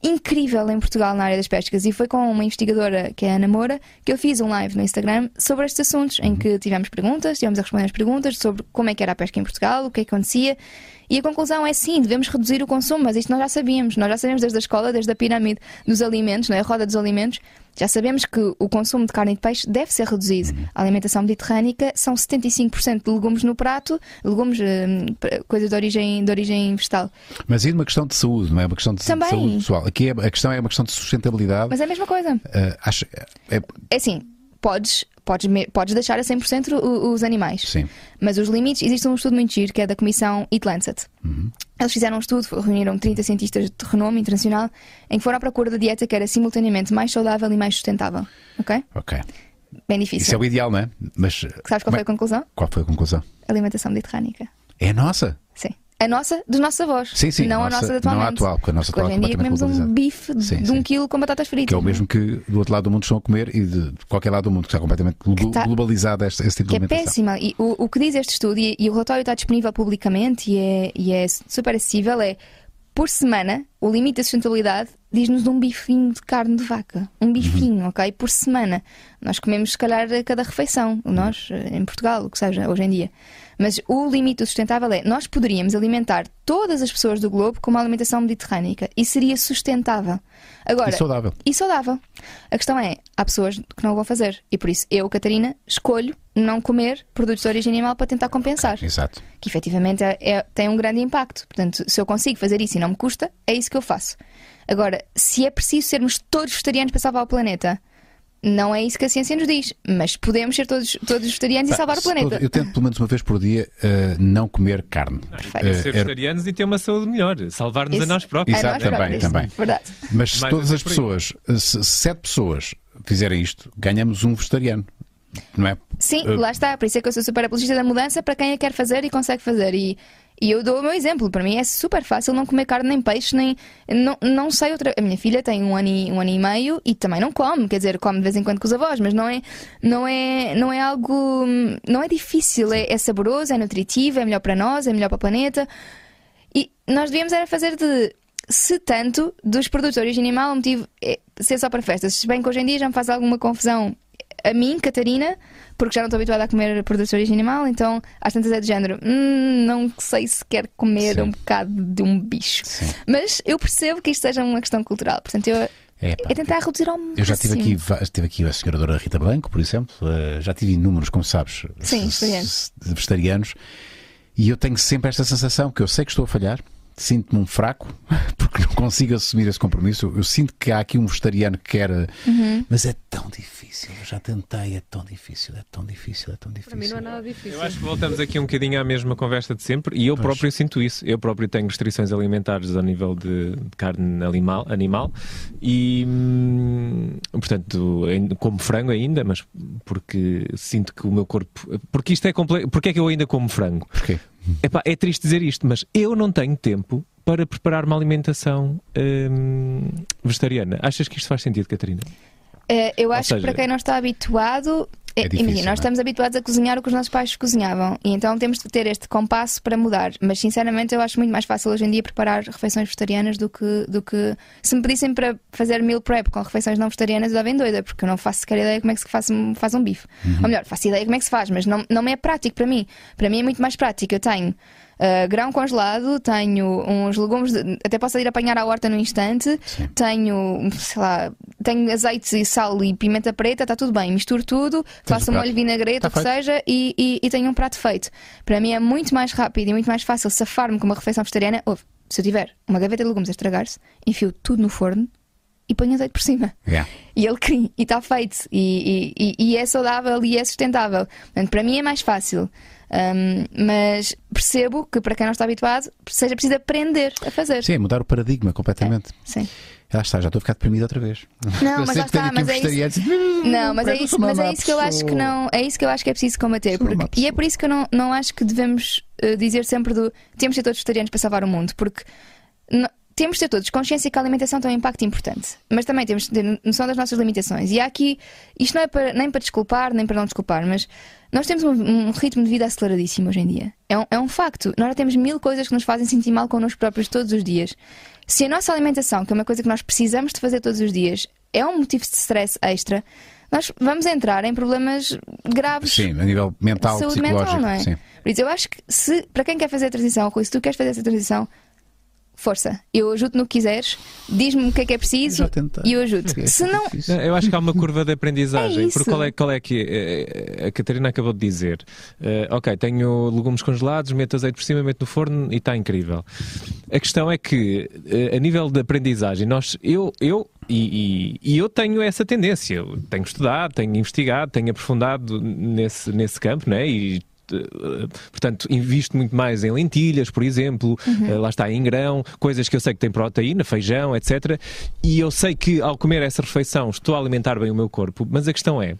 incrível em Portugal na área das pescas. E foi com uma investigadora, que é a Ana Moura, que eu fiz um live no Instagram sobre estes assuntos, em que tivemos perguntas, tivemos a responder as perguntas sobre como é que era a pesca em Portugal, o que é que acontecia. E a conclusão é sim, devemos reduzir o consumo, mas isto nós já sabíamos. Nós já sabemos desde a escola, desde a pirâmide dos alimentos, não é? a roda dos alimentos, já sabemos que o consumo de carne e de peixe deve ser reduzido. Uhum. A alimentação mediterrânica são 75% de legumes no prato, legumes, hum, coisas de origem, de origem vegetal. Mas aí uma questão de saúde, não é uma questão de Também. saúde pessoal. Aqui é- a questão é uma questão de sustentabilidade. Mas é a mesma coisa. Ah, acho, é, É assim, podes, podes, podes deixar a 100% o- os animais. sim. Mas os limites, existe um estudo muito giro que é da Comissão Eat Lancet. Eles fizeram um estudo, reuniram 30 cientistas de renome internacional, em que foram à procura da dieta que era simultaneamente mais saudável e mais sustentável. Ok? Ok. Bem Isso difícil. é o ideal, não é? Mas Sabes qual foi a conclusão? qual foi a conclusão? Alimentação mediterrânica. É a nossa. Sim. A nossa, dos nossos avós. Sim, sim, Não a a nossa- nossa de não a atualmente. atual, porque a nossa atual é hoje em dia completamente comemos um globalizada. bife de, Sim, de um sim. quilo com batatas fritas. Que é o mesmo que do outro lado do mundo estão a comer e de qualquer lado do mundo, que está completamente glo- tá- globalizado este, este tipo que de é péssima. E o, o que diz este estudo, e, e o relatório está disponível publicamente e é, e é super acessível, é por semana, o limite da sustentabilidade diz-nos um bifinho de carne de vaca. Um bifinho, ok? Por semana. Nós comemos, se calhar, a cada refeição. Nós, eh, em Portugal, o que seja, hoje em dia. Mas o limite do sustentável é nós poderíamos alimentar todas as pessoas do globo com uma alimentação mediterrânica e seria sustentável. Agora, E saudável. e saudável. A questão é, há pessoas que não o vão fazer. E por isso, eu, Catarina, escolho não comer produtos de origem animal para tentar compensar. Exato. Que efetivamente é- é- tem um grande impacto. Portanto, se eu consigo fazer isso e não me custa, é isso que eu faço. Agora, se é preciso sermos todos vegetarianos para salvar o planeta, não é isso que a ciência nos diz. Mas podemos ser todos, todos vegetarianos e salvar o todo- planeta. Eu tento pelo menos uma vez por dia ah, não comer carne. Perfeito. Ah, Ser era- vegetarianos e ter uma saúde melhor. Salvar-nos a nós próprios. Exato, nós também, próprios. também. Verdade. Mas se Mais todas as pessoas, se se sete pessoas fizerem isto, ganhamos um vegetariano. Não é? Sim, Uh, lá está. Por isso é que eu sou super apologista da mudança para quem a quer fazer e consegue fazer. E, e eu dou o meu exemplo. Para mim é super fácil não comer carne nem peixe, nem. Não, não sei outra. A minha filha tem um ano, e, um ano e meio e também não come. Quer dizer, come de vez em quando com os avós, mas não é, não é, não é algo. Não é difícil. É, é saboroso, é nutritivo, é melhor para nós, é melhor para o planeta. E nós devíamos era fazer de. Se tanto, dos produtos de origem animal, o motivo é ser só para festas. Se bem que hoje em dia já me faz alguma confusão a mim, Catarina, porque já não estou habituada a comer produtos de origem animal, então às tantas é de género, "Hum, não sei se quer comer Sim. um bocado de um bicho. Sim. Mas eu percebo que isto seja uma questão cultural, portanto eu É, pá, é tentar reduzir ao máximo. Eu já tive aqui, tive aqui a senhora Dora Rita Blanco, por exemplo, eh, já tive inúmeros, como sabes, Sim, vegetarianos, e eu tenho sempre esta sensação que eu sei que estou a falhar, sinto-me um fraco, porque não consigo assumir esse compromisso. Eu sinto que há aqui um vegetariano que quer, Uhum. mas é tão difícil, eu já tentei, é tão difícil, é tão difícil, é tão difícil. Para mim não é nada difícil. Eu acho que voltamos aqui um bocadinho à mesma conversa de sempre e eu Pois. próprio sinto isso. Eu próprio tenho restrições alimentares a nível de, de carne animal, animal e, hum, portanto, como frango ainda, mas porque sinto que o meu corpo. Porque isto é complexo. Porque é que eu ainda como frango? Porquê? Epá, é triste dizer isto, mas eu não tenho tempo para preparar uma alimentação hum, vegetariana. Achas que isto faz sentido, Catarina? Eh, eu acho seja- que para quem não está habituado. É difícil, imagina, não é? nós estamos habituados a cozinhar o que os nossos pais cozinhavam e então temos de ter este compasso para mudar. Mas sinceramente eu acho muito mais fácil hoje em dia preparar refeições vegetarianas do que, do que se me pedissem para fazer meal prep com refeições não vegetarianas eu dava em doida, porque eu não faço sequer ideia como é que se faz, um- faz um bife. Uhum. Ou melhor, faço ideia como é que se faz, mas não, não é prático para mim. Para mim é muito mais prático. Eu tenho ah, grão congelado, tenho uns legumes, de- até posso ir apanhar à horta no instante, Sim. tenho, sei lá, tenho azeite e sal e pimenta preta, está tudo bem, misturo tudo, faço o um molho de vinagrete, Tá o que feito. seja, e, e, e tenho um prato feito. Para mim é muito mais rápido e muito mais fácil safar-me com uma refeição vegetariana. Ouve, se eu tiver uma gaveta de legumes a estragar-se, enfio tudo no forno e ponho azeite por cima. Yeah. E ele cria, e está feito. E- e- e é saudável e é sustentável. Portanto, para mim é mais fácil. Hum, mas percebo que para quem não está habituado, seja preciso aprender a fazer. Sim, é mudar o paradigma completamente. Sim. Já está, já estou a ficar deprimido outra vez. Não, Eu mas lá tenho está, mas um é isso. vegetariano. Não, mas é sou isso, mas é isso que eu acho que não, é isso que eu acho que é preciso combater. Porque- e é por isso que eu não, não acho que devemos eh, dizer sempre do temos de ser todos vegetarianos para salvar o mundo, porque no- temos de ter todos consciência que a alimentação tem um impacto importante, mas também temos de ter noção das nossas limitações. E há aqui, isto não é para- nem para desculpar, nem para não desculpar, mas nós temos um, um ritmo de vida aceleradíssimo hoje em dia. É um, é um facto. Nós já temos mil coisas que nos fazem sentir mal connosco próprios todos os dias. Se a nossa alimentação, que é uma coisa que nós precisamos de fazer todos os dias, é um motivo de stress extra, nós vamos entrar em problemas graves Sim, a nível mental, de saúde psicológico. mental, não é? Sim. Por isso, eu acho que se, para quem quer fazer a transição, Rui, se tu queres fazer essa transição, força. Eu ajudo no que quiseres, diz-me o que é que é preciso e eu ajudo. É Se não, Eu acho que há uma curva de aprendizagem. É porque qual é, qual é que eh, a Catarina acabou de dizer? Eh, ok, tenho legumes congelados, meto azeite por cima, meto no forno e está incrível. A questão é que, eh, a nível de aprendizagem, nós, eu, eu e, e- e eu tenho essa tendência. Eu tenho estudado, tenho investigado, tenho aprofundado nesse, nesse campo, né? E eh, portanto, invisto muito mais em lentilhas, por exemplo, eh, lá está em grão, coisas que eu sei que têm proteína, feijão, etc. E eu sei que ao comer essa refeição estou a alimentar bem o meu corpo, mas a questão é.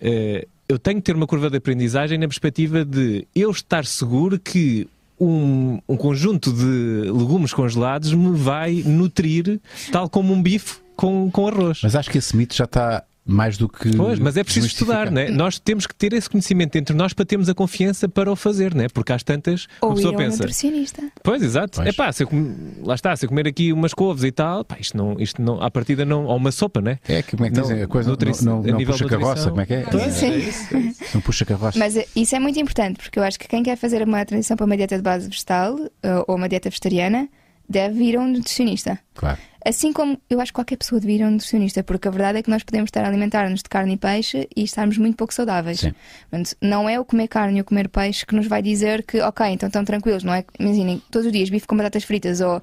eh, eu tenho que ter uma curva de aprendizagem na perspectiva de eu estar seguro que um, um conjunto de legumes congelados me vai nutrir tal como um bife com, com arroz. Mas acho que esse mito já está mais do que. Pois, mas é preciso estudar, né? Nós temos que ter esse conhecimento entre nós para termos a confiança para o fazer, né? Porque às tantas ou ir pessoa a um pensa. nutricionista. Pois, exato. É pá, se eu com- lá está, se eu comer aqui umas couves e tal, pá, isto não, isto não, à partida não, ou uma sopa, né? É que como é que dizem? A coisa nutri- não, a não, não nível puxa de carroça, como é que é? Pois, Sim. é isso, é isso. Não puxa carroça. Mas eh, isso é muito importante, porque eu acho que quem quer fazer uma transição para uma dieta de base vegetal eh, ou uma dieta vegetariana deve ir a um nutricionista. Claro. Assim como eu acho que qualquer pessoa devia ir a um nutricionista, porque a verdade é que nós podemos estar a alimentar-nos de carne e peixe e estarmos muito pouco saudáveis. Sim. Portanto, não é o comer carne e o comer peixe que nos vai dizer que, ok, então estão tranquilos, não é? Imaginem, todos os dias bife com batatas fritas ou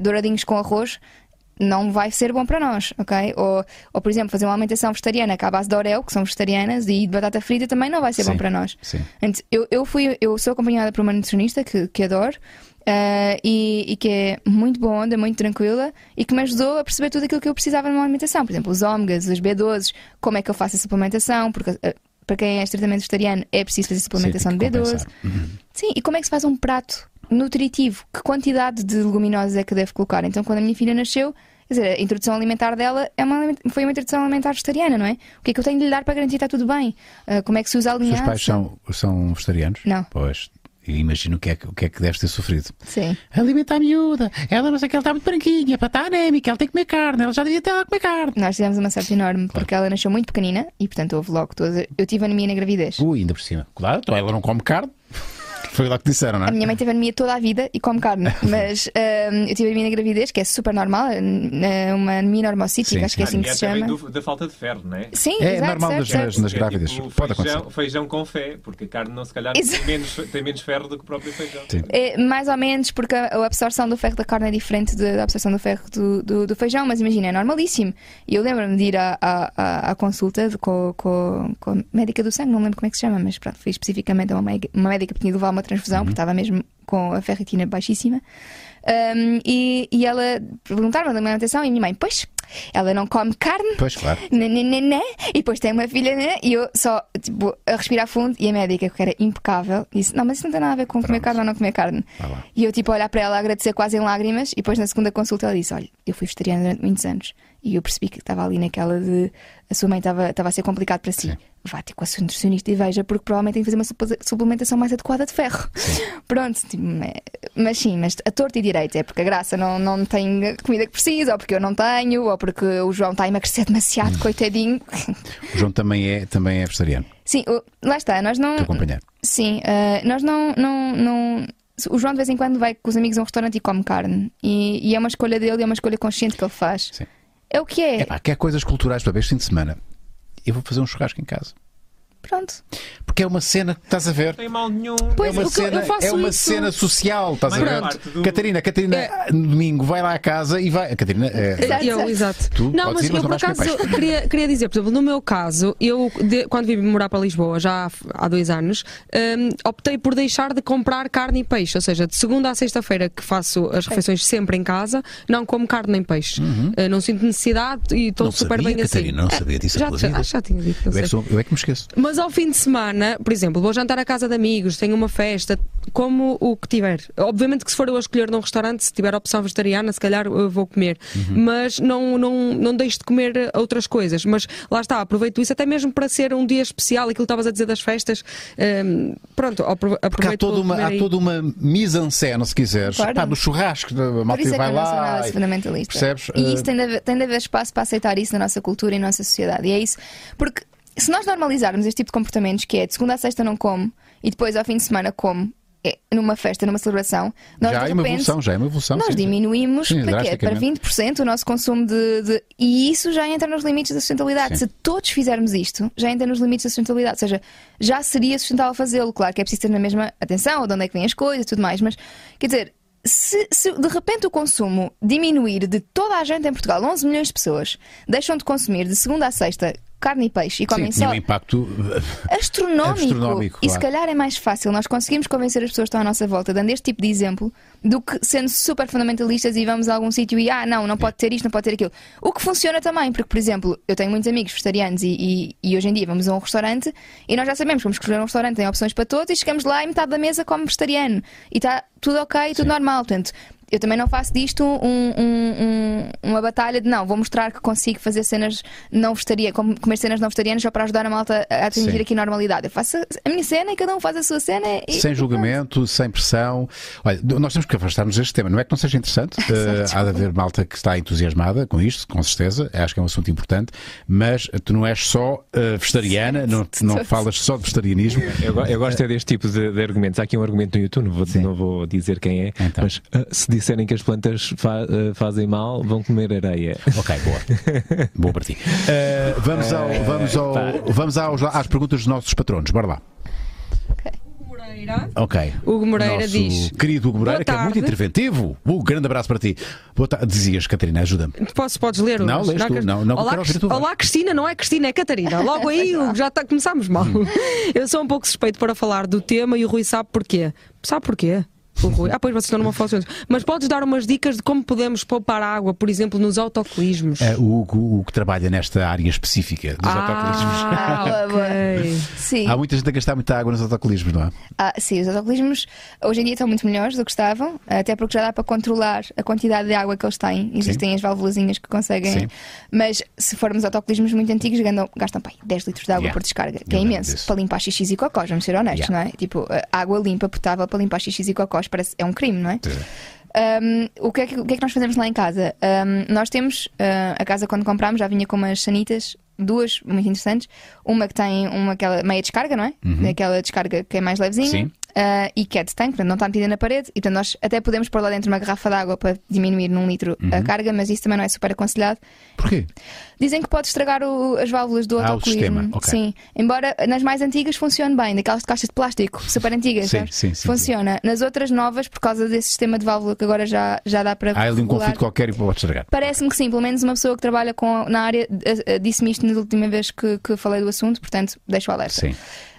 douradinhos com arroz. Não vai ser bom para nós, ok? Ou, ou, por exemplo, fazer uma alimentação vegetariana que é à base de Oreo, que são vegetarianas, e de batata frita também não vai ser Sim, bom para nós. sim. Eu, eu, fui, eu sou acompanhada por uma nutricionista que, que adoro ah, e, e que é muito boa onda, muito tranquila e que me ajudou a perceber tudo aquilo que eu precisava numa alimentação. Por exemplo, os ômegas, os B12, como é que eu faço a suplementação, porque ah, para quem é estritamente vegetariano é preciso fazer suplementação Sim, de tem que B12. compensar. Uhum. Sim, e como é que se faz um prato nutritivo? Que quantidade de leguminosas é que devo colocar? Então, quando a minha filha nasceu, quer dizer, a introdução alimentar dela é uma, foi uma introdução alimentar vegetariana, não é? O que é que eu tenho de lhe dar para garantir que está tudo bem? Ah, como é que se usa a Os pais são, são vegetarianos? Não. Pois. Eu imagino o que, é que, o que é que deves ter sofrido. Sim. Alimenta a miúda. Ela não sei que ela está muito branquinha, para estar anémica, ela tem que comer carne, ela já devia ter a comer carne. Nós tivemos uma sorte enorme porque ela nasceu muito pequenina e, portanto, houve logo toda. Eu tive anemia na gravidez. Ui, ainda por cima. Claro, então ela não come carne. Foi lá que disseram, não é? A minha mãe teve anemia toda a vida e come carne, mas hum, eu tive anemia na gravidez, que é super normal, é uma anemia normocítica, Sim, acho que é sim. assim que se chama. da falta de ferro, não é? Sim, É exato, normal certo, das, certo. nas, nas grávidas. Pode feijão, acontecer. feijão com fé, porque a carne não se calhar tem menos, tem menos ferro do que o próprio feijão. Sim. É, mais ou menos, porque a a absorção do ferro da carne é diferente da absorção do ferro do, do, do feijão, mas imagina, é normalíssimo. E eu lembro-me de ir à, à, à- à consulta de- com, com, com a médica do sangue, não lembro como é que se chama, mas pronto, fui especificamente a uma, médica- uma médica que tinha de levar uma transfusão, porque estava mesmo com a ferritina baixíssima. Um, e, e ela perguntaram-me da alimentação e a minha mãe, pois, ela não come carne. Pois, claro. Né, né, né, né. E depois tem uma filha, né? E eu só, tipo, a respirar fundo. E a médica, que era impecável, disse: Não, mas isso não tem nada a ver com comer carne ou não comer carne. Lá. E eu, tipo, olhar para ela, agradecer quase em lágrimas. E depois, na segunda consulta, ela disse: Olha, eu fui vegetariana durante muitos anos. E eu percebi que estava ali naquela de. A sua mãe estava estava a ser complicado para si. Sim. Vá ter com a sua nutricionista e veja, porque provavelmente tem que fazer uma suple- suplementação mais adequada de ferro. Pronto, tipo, mas sim, mas a torta e direito é porque a graça não, não tem a comida que precisa, ou porque eu não tenho, ou porque o João está a emagrecer demasiado, coitadinho. O João também é, também é vegetariano. Sim, o- lá está, nós não. Sim, eh, nós não, não, não. O João de vez em quando vai com os amigos a um restaurante e come carne. E, e é uma escolha dele, é uma escolha consciente que ele faz. Sim. É o que é. Epá, quer coisas culturais para ver este fim de semana. Eu vou fazer um churrasco em casa. Pronto. Porque é uma cena que estás a ver. Não tem mal nenhum. Pois, é uma, o que eu- cena, é uma isso- cena social, estás a Maior ver? do- Catarina, Catarina, no domingo vai lá à casa e vai. A Catarina, é, Exato. Eu, exato. Tu não, mas ir, mas eu por acaso queria, queria dizer, por exemplo, no meu caso, eu de- quando vim morar para Lisboa, já há dois anos, hum, optei por deixar de comprar carne e peixe. Ou seja, de segunda a sexta-feira que faço as refeições sempre em casa, não como carne nem peixe. Uh, não sinto necessidade e estou Uhum. Super sabia, bem assim. Catarina, não sabia disso já, a tua já, acho que já tinha dito. eu, é sou- eu é que me esqueço. Mas ao fim de semana semana, por exemplo, vou jantar à casa de amigos, tenho uma festa, como o que tiver. Obviamente que se for eu a escolher num restaurante, se tiver opção vegetariana, se calhar eu vou comer. Mas não, não, não deixo de comer outras coisas. Mas lá está, aproveito isso até mesmo para ser um dia especial, aquilo que estavas a dizer das festas. hum, pronto, apro- Porque há aproveito toda uma, há aí. toda uma mise en scène, se quiseres. Claro. Pá, no churrasco, a malta é vai lá. e- fundamentalista. Percebes? E Eh, isso tem de, haver, tem de haver espaço para aceitar isso na nossa cultura e na nossa sociedade. E é isso. Porque se nós normalizarmos este tipo de comportamentos, que é de segunda a sexta não como e depois ao fim de semana como é, numa festa, numa celebração, nós já de é uma repente. evolução, já é uma evolução. Nós sim, diminuímos Sim, para quê? Para drasticamente. 20% o nosso consumo de, de- E isso já entra nos limites da sustentabilidade. Sim. Se todos fizermos isto, já entra nos limites da sustentabilidade. Ou seja, já seria sustentável fazê-lo. Claro que é preciso ter na mesma atenção de onde é que vêm as coisas e tudo mais, mas quer dizer. Se, se de repente o consumo diminuir de toda a gente em Portugal, 11 milhões de pessoas deixam de consumir de segunda a sexta carne e peixe e comem Sim, só um impacto. astronómico. Astronómico, E se calhar é mais fácil nós conseguimos convencer as pessoas que estão à nossa volta, dando este tipo de exemplo, do que sendo super fundamentalistas e vamos a algum sítio e ah, não, não pode ter isto, não pode ter aquilo. O que funciona também, porque, por exemplo, eu tenho muitos amigos vegetarianos e, e, e hoje em dia vamos a um restaurante e nós já sabemos que vamos escolher um restaurante, tem opções para todos e chegamos lá e metade da mesa come vegetariano e está tudo ok, tudo Sim. normal. Portanto, eu também não faço disto um- um- um- uma batalha de não, vou mostrar que consigo fazer cenas não vegetarianas, comer cenas não vegetarianas só para ajudar a malta a atingir Sim. aqui normalidade. Eu faço a minha cena e cada um faz a sua cena. E, Sem julgamento, sem pressão. Olha, nós temos que afastar-nos deste tema. Não é que não seja interessante. eh, há de haver malta que está entusiasmada com isto, com certeza. Acho que é um assunto importante. Mas tu não és só eh, vegetariana, não, não falas só de vegetarianismo. Eu, eu gosto é deste tipo de, de argumentos. Há aqui um argumento no YouTube, não vou, não vou dizer quem é, Então. mas ah, se disserem que as plantas fa- ah, fazem mal, vão comer areia. Ok, boa. boa para ti. Eh, vamos ao, vamos ao, vamos aos, às perguntas dos nossos patronos. Bora lá. Moreira. Ok. Hugo Moreira Nosso diz. Querido Hugo Moreira, que é muito interventivo. Um grande abraço para ti. Boa tarde. Dizias, Catarina, ajuda-me. Posso, podes ler? Não, lês tu. Não, não, Olá, voz. Olá, Cristina, não é Cristina, é Catarina. Logo aí, Hugo, já tá, começámos mal. Hum. Eu sou um pouco suspeito para falar do tema e o Rui sabe porquê. Sabe porquê? O Rui. Ah, pois vocês estão numa falsa. Mas podes dar umas dicas de como podemos poupar água, por exemplo, nos autocolismos? Eh, o Hugo, o que trabalha nesta área específica dos autocolismos. Ah, Boa, boa. ok. Sim. Há muita gente a gastar muita água nos autocolismos, não é? Ah, sim, os autocolismos hoje em dia estão muito melhores do que estavam, até porque já dá para controlar a quantidade de água que eles têm. Existem as válvulazinhas que conseguem. Sim. Mas se formos autocolismos muito antigos, gastam, gastam pá, 10 litros de água Yeah. por descarga, que Eu é imenso. disso. Para limpar xixis e cocós, vamos ser honestos, Yeah. não é? Tipo, água limpa, potável para limpar xixis e cocós parece, é um crime, não é? Um, o, que é que, o que é que nós fazemos lá em casa? Um, nós temos, uh, a casa quando comprámos já vinha com umas sanitas, duas muito interessantes. Uma que tem uma aquela meia descarga, não é? Aquela descarga que é mais levezinha. Sim. Uh, e que é de tanque, portanto não está metida na parede. E portanto nós até podemos pôr lá dentro uma garrafa de água para diminuir num litro a carga, mas isso também não é super aconselhado. Porquê? Dizem que pode estragar o- as válvulas do Ah, autocolismo. sistema, ok. Sim. Embora nas mais antigas funcione bem, daquelas de caixas de plástico, super antigas. Sim, sim, sim, Funciona. Nas outras novas, por causa desse sistema de válvula que agora já, já dá para. Há ali um conflito qualquer e pode estragar. Parece-me que sim, pelo menos uma pessoa que trabalha com, na área eh, eh, disse-me isto na última vez que, que falei do assunto, portanto, deixo o alerta. Sim.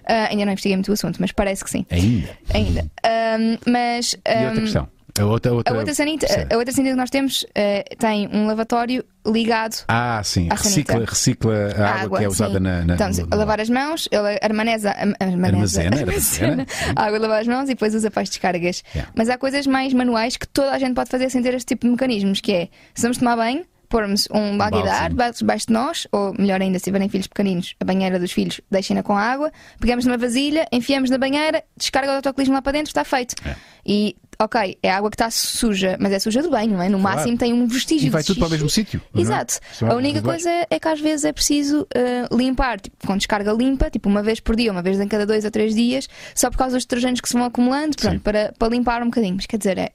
Ah, ainda não investiguei muito o assunto, mas parece que sim. Ainda. Ainda. Ahm, mas. E outra questão. A outra, a outra, outra sanita, a outra sanita que nós temos eh, tem um lavatório ligado Ah, sim. à Recicla, sanita. recicla a água, que é usada sim. na. na então, no- a lavar as mãos, ele armaneza, armaneza, Armazena, armazena. a água de lavar as mãos e depois usa para as descargas. Yeah. Mas há coisas mais manuais que toda a gente pode fazer sem ter este tipo de mecanismos, que é, se vamos tomar banho, pormos um balguidar debaixo de nós, ou melhor ainda, se tiverem filhos pequeninos, a banheira dos filhos, deixem-na com água, pegamos numa vasilha, enfiamos na banheira, descarga o autocolismo lá para dentro, está feito. É. E, ok, é água que está suja, mas é suja do banho, não é? No Claro. máximo tem um vestígio E vai tudo para o mesmo sítio. é? Exato. São A única coisa é que às vezes é preciso eh, limpar, tipo, com descarga limpa, tipo uma vez por dia, uma vez em cada dois ou três dias, só por causa dos detergentes que se vão acumulando, pronto, para, para limpar um bocadinho. Mas quer dizer, é, é-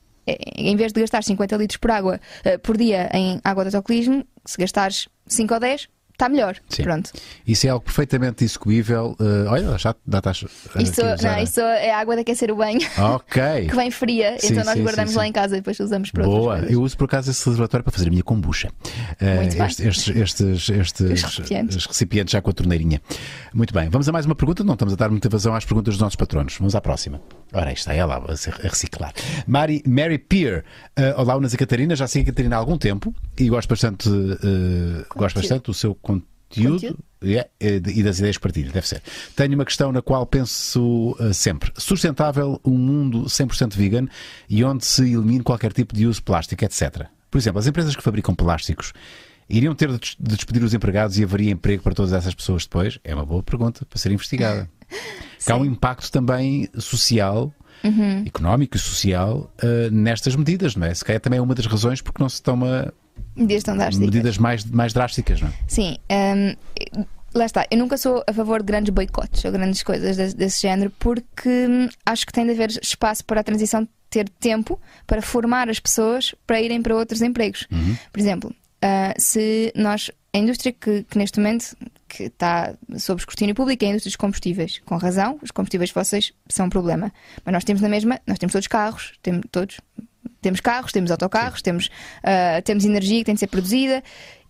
em vez de gastar 50 litros por água eh, por dia em água de autocolismo, se gastares 5 ou 10, está melhor. Sim. Pronto. Isso é algo perfeitamente execuível. eh, olha, já dá estás usar. não, isto é água de aquecer o banho, Ok. que vem fria, Sim, então nós sim, guardamos lá em casa e depois usamos para Boa, eu uso por acaso esse reservatório para fazer a minha kombucha. Eh, Muito bem. estes, estes, estes, recipientes. recipientes já com a torneirinha. Muito bem, vamos a mais uma pergunta. Não estamos a dar muita vazão às perguntas dos nossos patronos. Vamos à próxima. Ora, está ela a reciclar. Mary, Mary Peer. Eh, olá, Unas e Catarina. Já sigo a Catarina há algum tempo e gosto bastante, gosto bastante do seu conteúdo conteúdo, Conteúdo. é, é, e das ideias que partilha, deve ser. Tenho uma questão na qual penso uh, sempre: sustentável, um mundo 100% vegan e onde se elimine qualquer tipo de uso plástico, etc. Por exemplo, as empresas que fabricam plásticos iriam ter de des- de despedir os empregados e haveria emprego para todas essas pessoas depois? É uma boa pergunta para ser investigada. Há um impacto também social. Económico e social uh, nestas medidas, não é? Se calhar também é uma das razões porque não se toma Medidas tão drásticas. medidas mais, mais drásticas, não é? Sim, hum, lá está. Eu nunca sou a favor de grandes boicotes ou grandes coisas desse, desse género, porque hum, acho que tem de haver espaço para a transição ter tempo para formar as pessoas para irem para outros empregos. Por exemplo, ah, se nós. A indústria que, que neste momento que está sob escrutínio público é a indústria dos combustíveis. Com razão, os combustíveis fósseis são um problema. Mas nós temos na mesma, nós temos todos carros, temos todos, temos carros, temos autocarros, temos, ah, temos energia que tem de ser produzida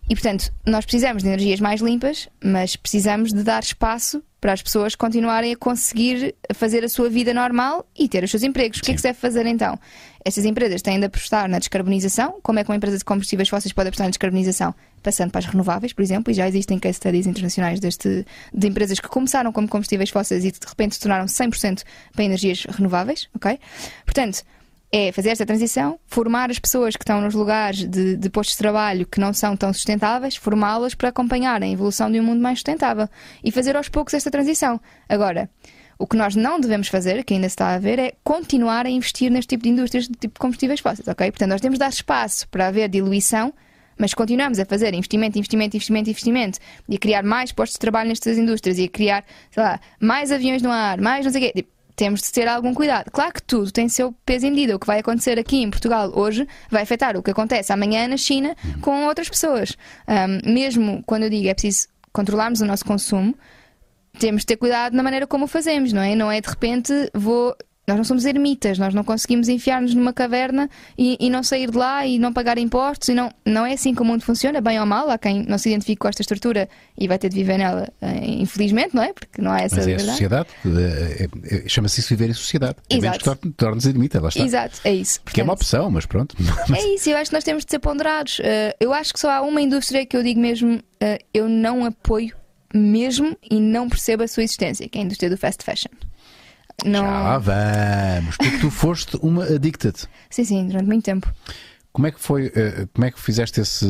e, portanto, nós precisamos de energias mais limpas, mas precisamos de dar espaço para as pessoas continuarem a conseguir fazer a sua vida normal e ter os seus empregos. O que é que se deve fazer então? Estas empresas têm de apostar na descarbonização. Como é que uma empresa de combustíveis fósseis pode apostar na descarbonização? Passando para as renováveis, por exemplo, e já existem case studies internacionais deste, de empresas que começaram como combustíveis fósseis e de repente se tornaram 100% para energias renováveis, ok? Portanto, é fazer esta transição, formar as pessoas que estão nos lugares de, de postos de trabalho que não são tão sustentáveis, formá-las para acompanharem a evolução de um mundo mais sustentável e fazer aos poucos esta transição. Agora, o que nós não devemos fazer, que ainda se está a ver, é continuar a investir neste tipo de indústrias, de tipo de combustíveis fósseis, ok? Portanto, nós temos de dar espaço para haver diluição, mas continuamos a fazer investimento, investimento, investimento, investimento e a criar mais postos de trabalho nestas indústrias e a criar, sei lá, mais aviões no ar, mais não sei o quê. Tipo, temos de ter algum cuidado. Claro que tudo tem seu peso e medida. O que vai acontecer aqui em Portugal hoje vai afetar o que acontece amanhã na China com outras pessoas. Ahm, mesmo quando eu digo é preciso controlarmos o nosso consumo, temos de ter cuidado na maneira como o fazemos, não é? Não é de repente vou. Nós não somos ermitas, nós não conseguimos enfiar-nos numa caverna e, e não sair de lá e não pagar impostos. E não, não é assim que o mundo funciona, bem ou mal. Há quem não se identifique com esta estrutura e vai ter de viver nela, eh, infelizmente, não é? Porque não há essa Mas é a verdade. sociedade, eh, é- é- chama-se isso viver em sociedade. A menos Exato. que torne- tornes ermita, lá está. Exato, é isso. Que é uma Portanto, opção, mas pronto. É isso, eu acho que nós temos de ser ponderados. Eu acho que só há uma indústria que eu digo mesmo, eu não apoio mesmo e não percebo a sua existência, que é a indústria do fast fashion. Não... Já vamos, porque tu foste uma addicted. Sim, sim, durante muito tempo. Como é que foi, eh, como é que fizeste esse.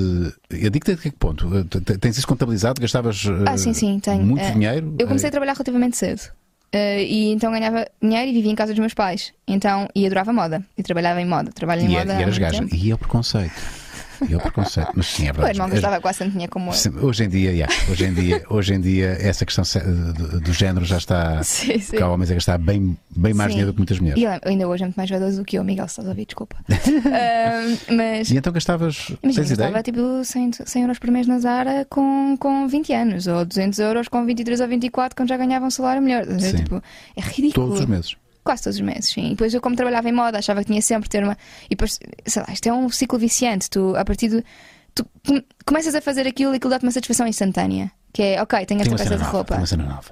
Addicted a que ponto? Eh, Tens isso contabilizado? Gastavas eh, Ah, sim, sim, tenho. muito Eh, dinheiro? Eu comecei a trabalhar relativamente cedo. Uh, e então ganhava dinheiro e vivia em casa dos meus pais. Então, e adorava moda. E trabalhava em moda. Trabalho em e, moda. e eras gaja. E é o preconceito. E é o preconceito. Mas sim, é O verdade. irmão As- gastava quase tanto dinheiro como eu. Hoje em dia, yeah, hoje em dia, hoje em dia essa questão do, do género já está. Sim, sim. Porque há homens a gastar bem, bem mais Sim. dinheiro do que muitas mulheres. E ele ainda hoje é muito mais vaidoso do que eu, Miguel, se estás a ouvir, desculpa. Uh, mas E então gastavas. Imagina, tens eu ideia? estava tipo 100, 100 euros por mês na Zara com, com 20 anos, ou 200 euros com 23 ou 24, quando já ganhava um salário melhor. Sim. Tipo, é ridículo. Todos os meses. Quase todos os meses, sim. E depois eu, como trabalhava em moda, achava que tinha sempre ter uma. E depois, sei lá, isto é um ciclo viciante. Tu, a partir de. Tu com- começas a fazer aquilo e aquilo dá-te uma satisfação instantânea. Que é, ok, tenho esta peça de nova. roupa.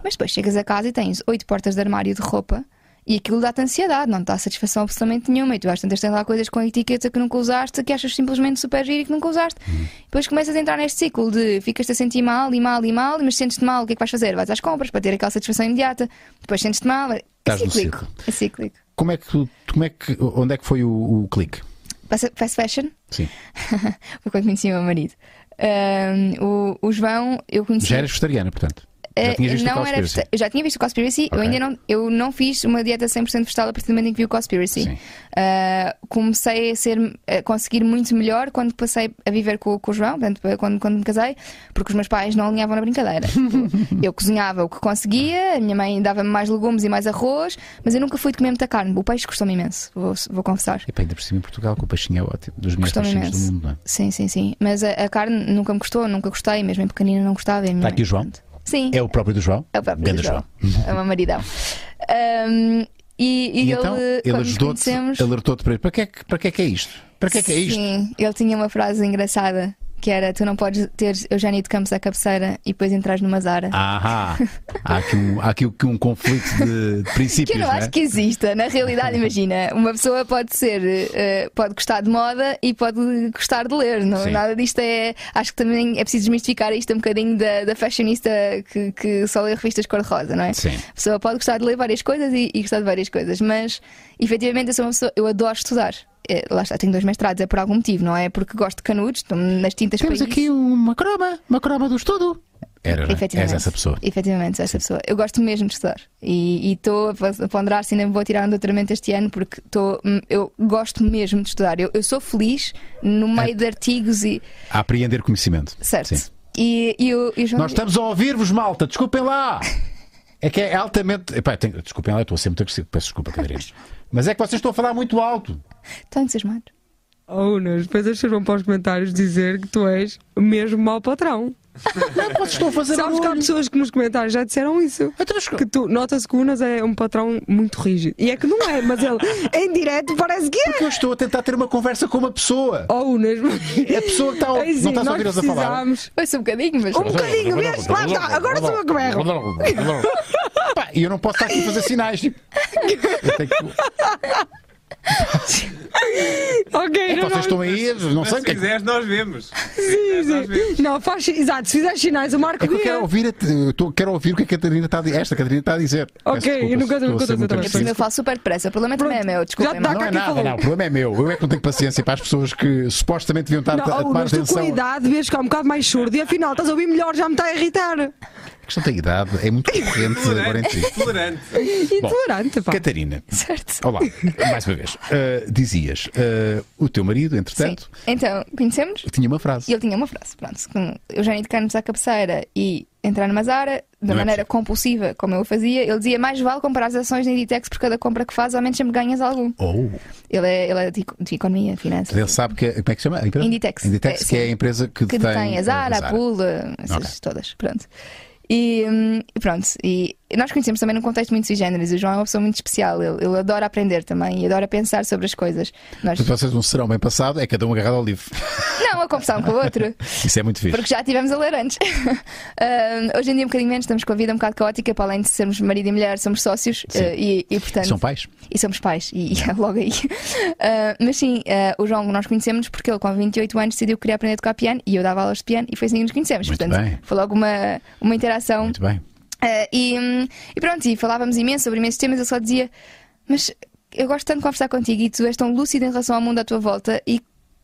Mas depois chegas a casa e tens oito portas de armário de roupa e aquilo dá-te ansiedade, não te dá satisfação absolutamente nenhuma. E tu às tantas tens lá coisas com a etiqueta que nunca usaste, que achas simplesmente super giro e que nunca usaste. Uhum. Depois começas a entrar neste ciclo de ficas-te a sentir mal e mal e mal, mas sentes-te mal, o que é que vais fazer? Vais às compras para ter aquela satisfação imediata. Depois sentes-te mal. É Estás cíclico. É cíclico. Como é que tu, como é que, onde é que foi o, o clique? Fast fashion Sim. foi quando conheci o meu marido. Ahm, o, o João, eu conheci. Já eras vegetariana, portanto. Já Eh, visto não o era eu já tinha visto o Conspiracy, eu Ok. ainda não, eu não fiz uma dieta 100% vegetal a partir do momento em que vi o Conspiracy. Ah, comecei a ser a conseguir muito melhor quando passei a viver com, com o João, portanto, quando, quando me casei, porque os meus pais não alinhavam na brincadeira. Tipo, eu cozinhava o que conseguia, a minha mãe dava-me mais legumes e mais arroz, mas eu nunca fui de comer muita carne. O peixe custou-me imenso, vou, vou confessar. E pá, ainda por cima em Portugal, com o peixinho é ótimo. Dos melhores peixinhos do mundo, não é? Sim, sim, sim. Mas a, a carne nunca me custou, nunca gostei, mesmo em pequenina não gostava. Está aqui o João? Sim. É o próprio do João? É o próprio Ganda João. É uma maridão. Um, e, e E, ele, então ele ajudou-te, conhecemos- alertou-te para ele. Para que, é que, para que é que é isto? Para que é que é isto? Sim, ele tinha uma frase engraçada que era tu não podes ter Eugénio de Campos à cabeceira e depois entras numa Zara. Ahá. Há aqui um, há aqui um, conflito de, de Que princípios, eu não não é? acho que exista. Na realidade, imagina, uma pessoa pode ser, eh, pode gostar de moda e pode gostar de ler. Não, Sim. nada disto é. Acho que também é preciso desmistificar isto um bocadinho da, da fashionista que, que só lê revistas cor-de-rosa, não é? Sim. A pessoa pode gostar de ler várias coisas e, e gostar de várias coisas, mas efetivamente eu sou uma pessoa, eu adoro estudar. Eh, Lá está, tenho dois mestrados, é por algum motivo, não é? Porque gosto de canudos, estou nas tintas Temos aqui uma croma, uma croma do estudo. Era, não é? Efetivamente. És essa pessoa. Efetivamente, essa pessoa. Eu gosto mesmo de estudar. E estou a ponderar se ainda me vou tirar um doutoramento este ano, porque estou, eu gosto mesmo de estudar. Eu, eu sou feliz no meio de artigos e. A apreender conhecimento. Certo. Sim. E, e, o- e João. Nós estamos a ouvir-vos, malta, desculpem lá. É que é altamente. Epá, tenho- Desculpem lá, eu estou sempre muito agressivo. Peço desculpa, Catarina. Mas é que vocês estão a falar muito alto. Estou entusiasmado. Oh, Unas, depois as pessoas vão para os comentários dizer que tu és mesmo mau patrão. Não, vocês estão a fazer Sabes que há pessoas que nos comentários já disseram isso. Então, Que tu nota-se que o Unas é um patrão muito rígido. E é que não é, mas ele em direto parece que é. Porque eu estou a tentar ter uma conversa com uma pessoa. Oh, Unas, É a pessoa que está a Ei, sim, Não estás a nós ouvir-os a falar. precisamos. Foi só um bocadinho, mas. Um bocadinho, vês? Lá está, agora sou eu que berro. E eu não posso estar aqui a fazer sinais. Tipo, eu tenho que- Ok, É que não, vocês estão aí, não Mas sei o se que é que- quiseres, nós vemos. Sim, sim. Não, faz. Exato, se fizeres sinais, o Marco É que eu quero ouvir, a- eu estou- quero ouvir o que a Catarina está a dizer. Esta Catarina está a dizer. Ok, desculpa, eu nunca- estou a ser a dizer eu falo super depressa. O problema também é meu, desculpem. Já está Não cá é nada, falou. não. O problema é meu. Eu é que não tenho paciência para as pessoas que supostamente deviam estar Não, a oh, tomar Unas, tu com atenção. a idade devias ficar um bocado mais surdo e afinal estás a ouvir melhor, já me está a irritar. A questão da idade é muito corrente agora entre si. Tolerante. Intolerante, pá. Catarina, Certo. olá, mais uma vez. Uh, dizias, uh, o teu marido, Sim. entretanto, Então, conhecemos? tinha uma frase. Ele tinha uma frase, pronto, com Eugénio de Carnes à cabeceira e entrar numa Zara, da Não é maneira possível. compulsiva como eu o fazia, ele dizia mais vale comprar as ações da Inditex por cada compra que faz, ao menos sempre ganhas algum. Oh, Ele é, ele é de, de economia, finanças. ele sabe que é, como é que se chama? Inditex. Inditex, É, que é a sim. empresa que, que detém a Zara, a Pula, essas Ok. todas, pronto. E, hum, pronto, e nós conhecemos também num contexto muito sui generis. O João é uma pessoa muito especial, ele, ele adora aprender também e adora pensar sobre as coisas. Nós, Portanto, vocês um serão bem passado, é cada um agarrado ao livro. não, a conversar um com o outro. Isso é muito fixe. Porque já tivemos a ler antes. Hum, hoje em dia, um bocadinho menos, estamos com a vida um bocado caótica, para além de sermos marido e mulher, somos sócios eh, e, e, portanto. São pais? E somos pais, e, e é logo aí. Ah, mas sim, o João nós conhecemos porque ele, com 28 anos, decidiu que queria aprender a tocar piano e eu dava aulas de piano e foi assim que nos conhecemos. Muito Portanto, bem. foi logo uma, uma interação. Muito bem. Ah, e, e pronto, e falávamos imenso sobre imensos temas. Ele só dizia: Mas eu gosto tanto de conversar contigo e tu és tão lúcido em relação ao mundo à tua volta e.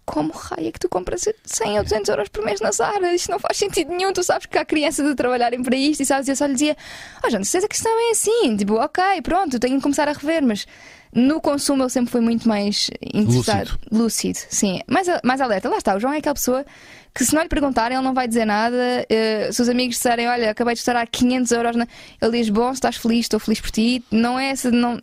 Como raio é que tu compras 100 ou 200 euros por mês na Zara? Isto não faz sentido nenhum. Tu sabes que há crianças a trabalharem para isto e sabes? Eu só lhe dizia: Oh, João, certeza que isto não é assim. Tipo, ok, pronto, tenho que começar a rever, mas no consumo ele sempre foi muito mais interessado. Lúcido, sim. Mais, mais alerta. Lá está, o João é aquela pessoa que se não lhe perguntarem, ele não vai dizer nada. Eh, se os amigos disserem, olha, acabei de estar a 500 euros, na... ele diz, bom, se estás feliz, estou feliz por ti. Não é essa. Não...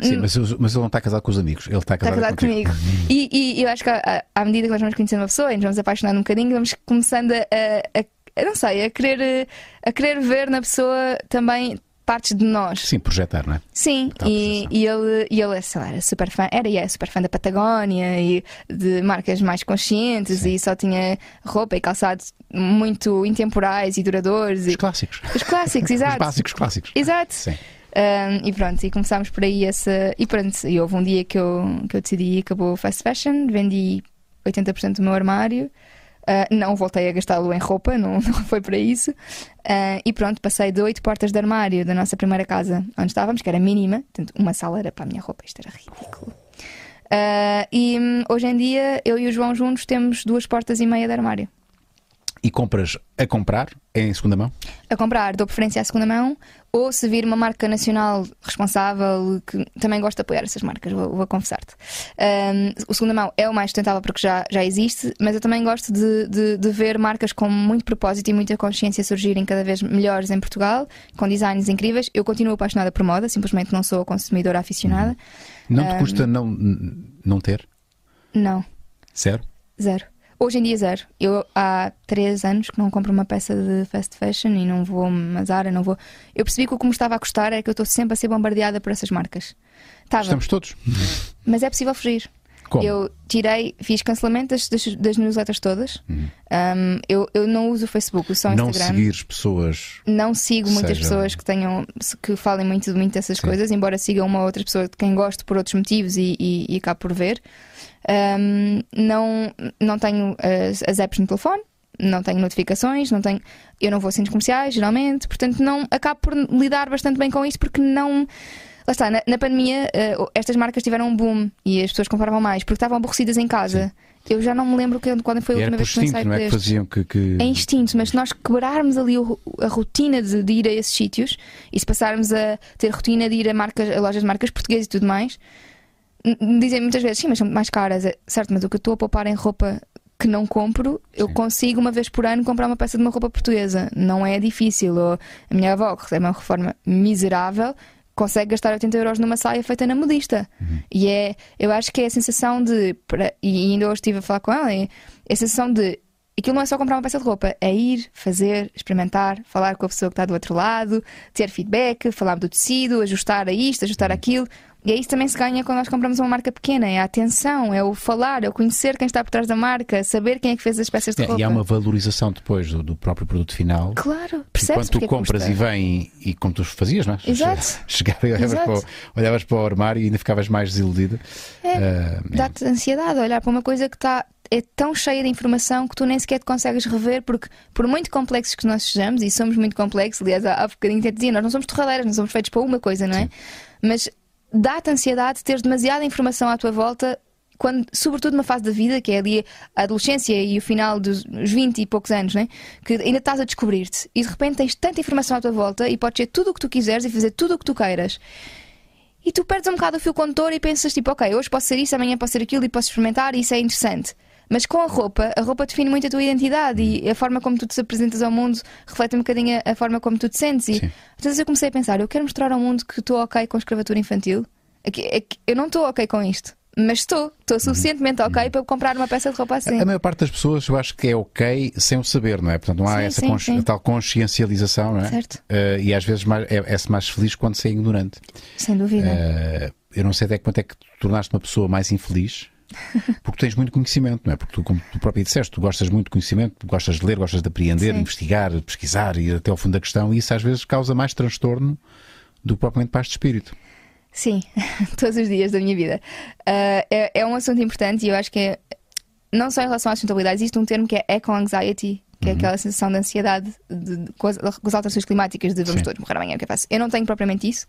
Sim, mas, mas ele não está casado com os amigos. Ele está Está casado, casado contigo. comigo. E, e eu acho que à, à medida que nós vamos conhecendo uma pessoa e nos vamos apaixonando um bocadinho, vamos começando a, a, a- não sei, a querer, eh, a querer ver na pessoa também partes de nós. Sim, projetar, não é? Sim, e, e ele, e ele lá, era super fã, era e é super fã da Patagónia e de marcas mais conscientes e só tinha roupa e calçados muito intemporais e duradouros. Os E... clássicos. Os clássicos, Os exato. básicos clássicos. Exato. Sim. Um, e pronto, e começámos por aí essa. E pronto, e houve um dia que eu, que eu decidi acabou o fast fashion, vendi 80% do meu armário. Uh, não voltei a gastá-lo em roupa, não, não foi para isso. Uh, e pronto, passei de oito portas de armário da nossa primeira casa onde estávamos, que era mínima, portanto, uma sala era para a minha roupa, isto era ridículo. Uh, e hum, hoje em dia eu e o João juntos temos duas portas e meia de armário. E compras a comprar em segunda mão? a comprar, dou preferência à segunda mão, ou se vir uma marca nacional responsável que também gosto de apoiar essas marcas, vou, vou confessar-te. Um, o segunda mão é o mais sustentável porque já, já existe, mas eu também gosto de, de, de ver marcas com muito propósito e muita consciência surgirem cada vez melhores em Portugal, com designs incríveis. Eu continuo apaixonada por moda, simplesmente não sou consumidora aficionada. Não te custa não, não ter? Não, Zero? zero. Hoje em dia, zero. Eu há três anos que não compro uma peça de fast fashion e não vou a uma Zara, não vou. Eu percebi que o que me estava a custar era que eu estou sempre a ser bombardeada por essas marcas. Estamos todos. mas é possível fugir. Como? Eu tirei, fiz cancelamento das, das, das newsletters todas. Uhum. Um, eu, eu não uso o Facebook, só o Não Instagram. seguires pessoas. Não sigo muitas Seja- pessoas que tenham que falem muito, muito dessas Sim. coisas, embora siga uma ou outra pessoa de quem gosto por outros motivos e, e, e acabo por ver. Um, não, não tenho as, as apps no telefone, não tenho notificações, não tenho. Eu não vou a centros comerciais, geralmente, portanto não acabo por lidar bastante bem com isto porque não. Lá está, na, na pandemia eh, estas marcas tiveram um boom e as pessoas compravam mais porque estavam aborrecidas em casa. Eu já não me lembro que- quando foi a última vez que site não é? Que faziam que. que... É instinto, mas se nós quebrarmos ali o- a rotina de, de ir a esses sítios e se passarmos a ter rotina de ir a, marcas, a lojas de marcas portuguesas e tudo mais, dizem muitas vezes, sim, mas são mais caras, é, certo, mas o que eu estou a poupar em roupa que não compro, eu Sim. consigo uma vez por ano comprar uma peça de uma roupa portuguesa. Não é difícil. Ou a minha avó, que recebe uma reforma miserável, consegue gastar 80 euros numa saia feita na modista. E é, eu acho que é a sensação de, e ainda hoje estive a falar com ela, é a sensação de aquilo não é só comprar uma peça de roupa, é ir, fazer, experimentar, falar com a pessoa que está do outro lado, ter feedback, falar do tecido, ajustar a isto, ajustar aquilo. E é isso também se ganha quando nós compramos uma marca pequena, é a atenção, é o falar, é o conhecer quem está por trás da marca, saber quem é que fez as peças de É, roupa. e há uma valorização depois do, do próprio produto final. Claro, percebes quando tu é compras custa? e vem e como tu fazias, não é? Exato. Chegava e olhavas para, o, olhavas para o armário e ainda ficavas mais desiludida. É, Ah, Dá-te ansiedade olhar para uma coisa que está é tão cheia de informação que tu nem sequer te consegues rever, porque por muito complexos que nós sejamos, e somos muito complexos, aliás, há, há bocadinho até dizia, nós não somos torradeiras, não somos feitos para uma coisa, não é? Sim. Mas dá-te ansiedade ter demasiada informação à tua volta. Quando, sobretudo numa fase da vida, que é ali a adolescência e o final dos os 20 e poucos anos, né? que ainda estás a descobrir-te e de repente tens tanta informação à tua volta e podes ser tudo o que tu quiseres e fazer tudo o que tu queiras. E tu perdes um bocado o fio condutor e pensas tipo, ok, hoje posso ser isso, amanhã posso ser aquilo e posso experimentar e isso é interessante. Mas com a roupa, a roupa define muito a tua identidade e a forma como tu te apresentas ao mundo reflete um bocadinho a, forma como tu te sentes. E Sim. então eu comecei a pensar, eu quero mostrar ao mundo que estou ok com a escravatura infantil. É é eu não estou ok com isto, mas estou. Estou suficientemente ok para comprar uma peça de roupa assim. A maior parte das pessoas eu acho que é ok sem o saber, não é? Portanto, não há Sim, essa sim, consci- sim. tal consciencialização, não é? Certo. Ah, e às vezes é- é-se mais feliz quando se é ignorante. Sem dúvida. Ah, eu não sei até quanto é que te tornaste uma pessoa mais infeliz. Porque tens muito conhecimento, não é? Porque tu, como tu próprio disseste, tu gostas muito de conhecimento, gostas de ler, gostas de apreender, Sim. investigar, pesquisar e ir até ao fundo da questão, e isso às vezes causa mais transtorno do que propriamente paz de espírito. Sim, todos os dias da minha vida. Ah, é, é um assunto importante e eu acho que é, não só em relação às sustentabilidades, existe um termo que é eco-anxiety, que Uhum. é aquela sensação de ansiedade de- de- com, as, com as alterações climáticas de vamos Sim. todos morrer amanhã, o que eu faço? Eu não tenho propriamente isso.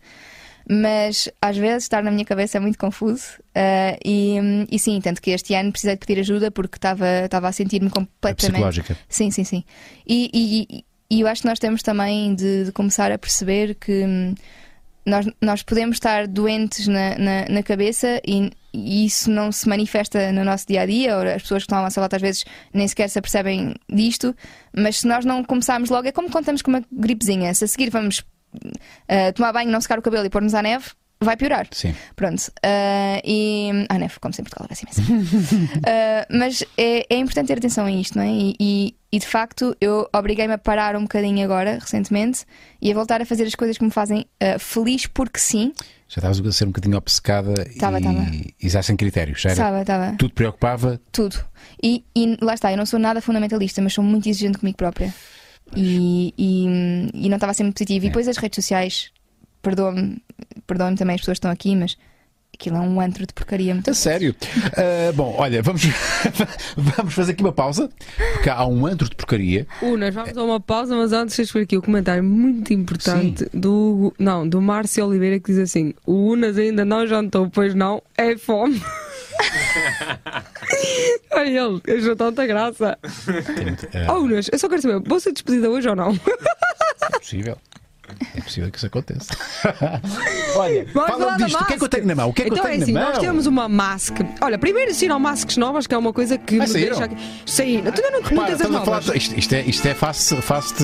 Mas às vezes estar na minha cabeça é muito confuso ah, e, e sim, tanto que este ano precisei de pedir ajuda porque estava a sentir-me completamente psicológica. Sim, sim, sim. E, e- e eu acho que nós temos também de, de começar a perceber que hum, nós, nós podemos estar doentes na, na, na cabeça e, e isso não se manifesta no nosso dia a dia, ou as pessoas que estão à nossa volta às vezes nem sequer se apercebem disto, mas se nós não começarmos logo, é como estamos com uma gripezinha. Se a seguir vamos ah, tomar banho, não secar o cabelo e pôr-nos à neve, vai piorar. Sim. Pronto. ah, e. Ah, neve, como sempre, Portugal ser imenso. Ah, mas é, é importante ter atenção a isto, não é? E, e- e, de facto eu obriguei-me a parar um bocadinho agora, recentemente, e a voltar a fazer as coisas que me fazem ah, feliz porque sim. Já estavas a ser um bocadinho obcecada Tava, e, tava. e já sem critérios. Já era, Estava, estava. tudo preocupava. Tudo. E, e lá está, eu não sou nada fundamentalista, mas sou muito exigente comigo própria. E, e, e não estava a ser muito positivo. E É. depois as redes sociais, perdoa-me perdoa também as pessoas que estão aqui, mas aquilo é um antro de porcaria muito A sério. Ah, bom, olha, vamos, vamos fazer aqui uma pausa, porque há um antro de porcaria. Unas, vamos a uma pausa, mas antes deixa aqui o comentário muito importante do não, do Márcio Oliveira que diz assim: o Unas ainda não jantou, pois não, é fome. Olha ele, achou tanta graça. Tem ah, Oh, Unas, eu só quero saber, vou ser despedida hoje ou não? É possível. É possível que isso aconteça. Olha, fala disto. O que é que eu tenho na mão? O que é que então eu tenho é assim, na mão? nós temos uma mask. Olha, primeiro saíram masks novas, que é uma coisa que Ah, me saíram? deixa aqui. Saíram. Tu ainda não, não Repara, tens as falar novas. de- isto, isto é, isto é fast, fast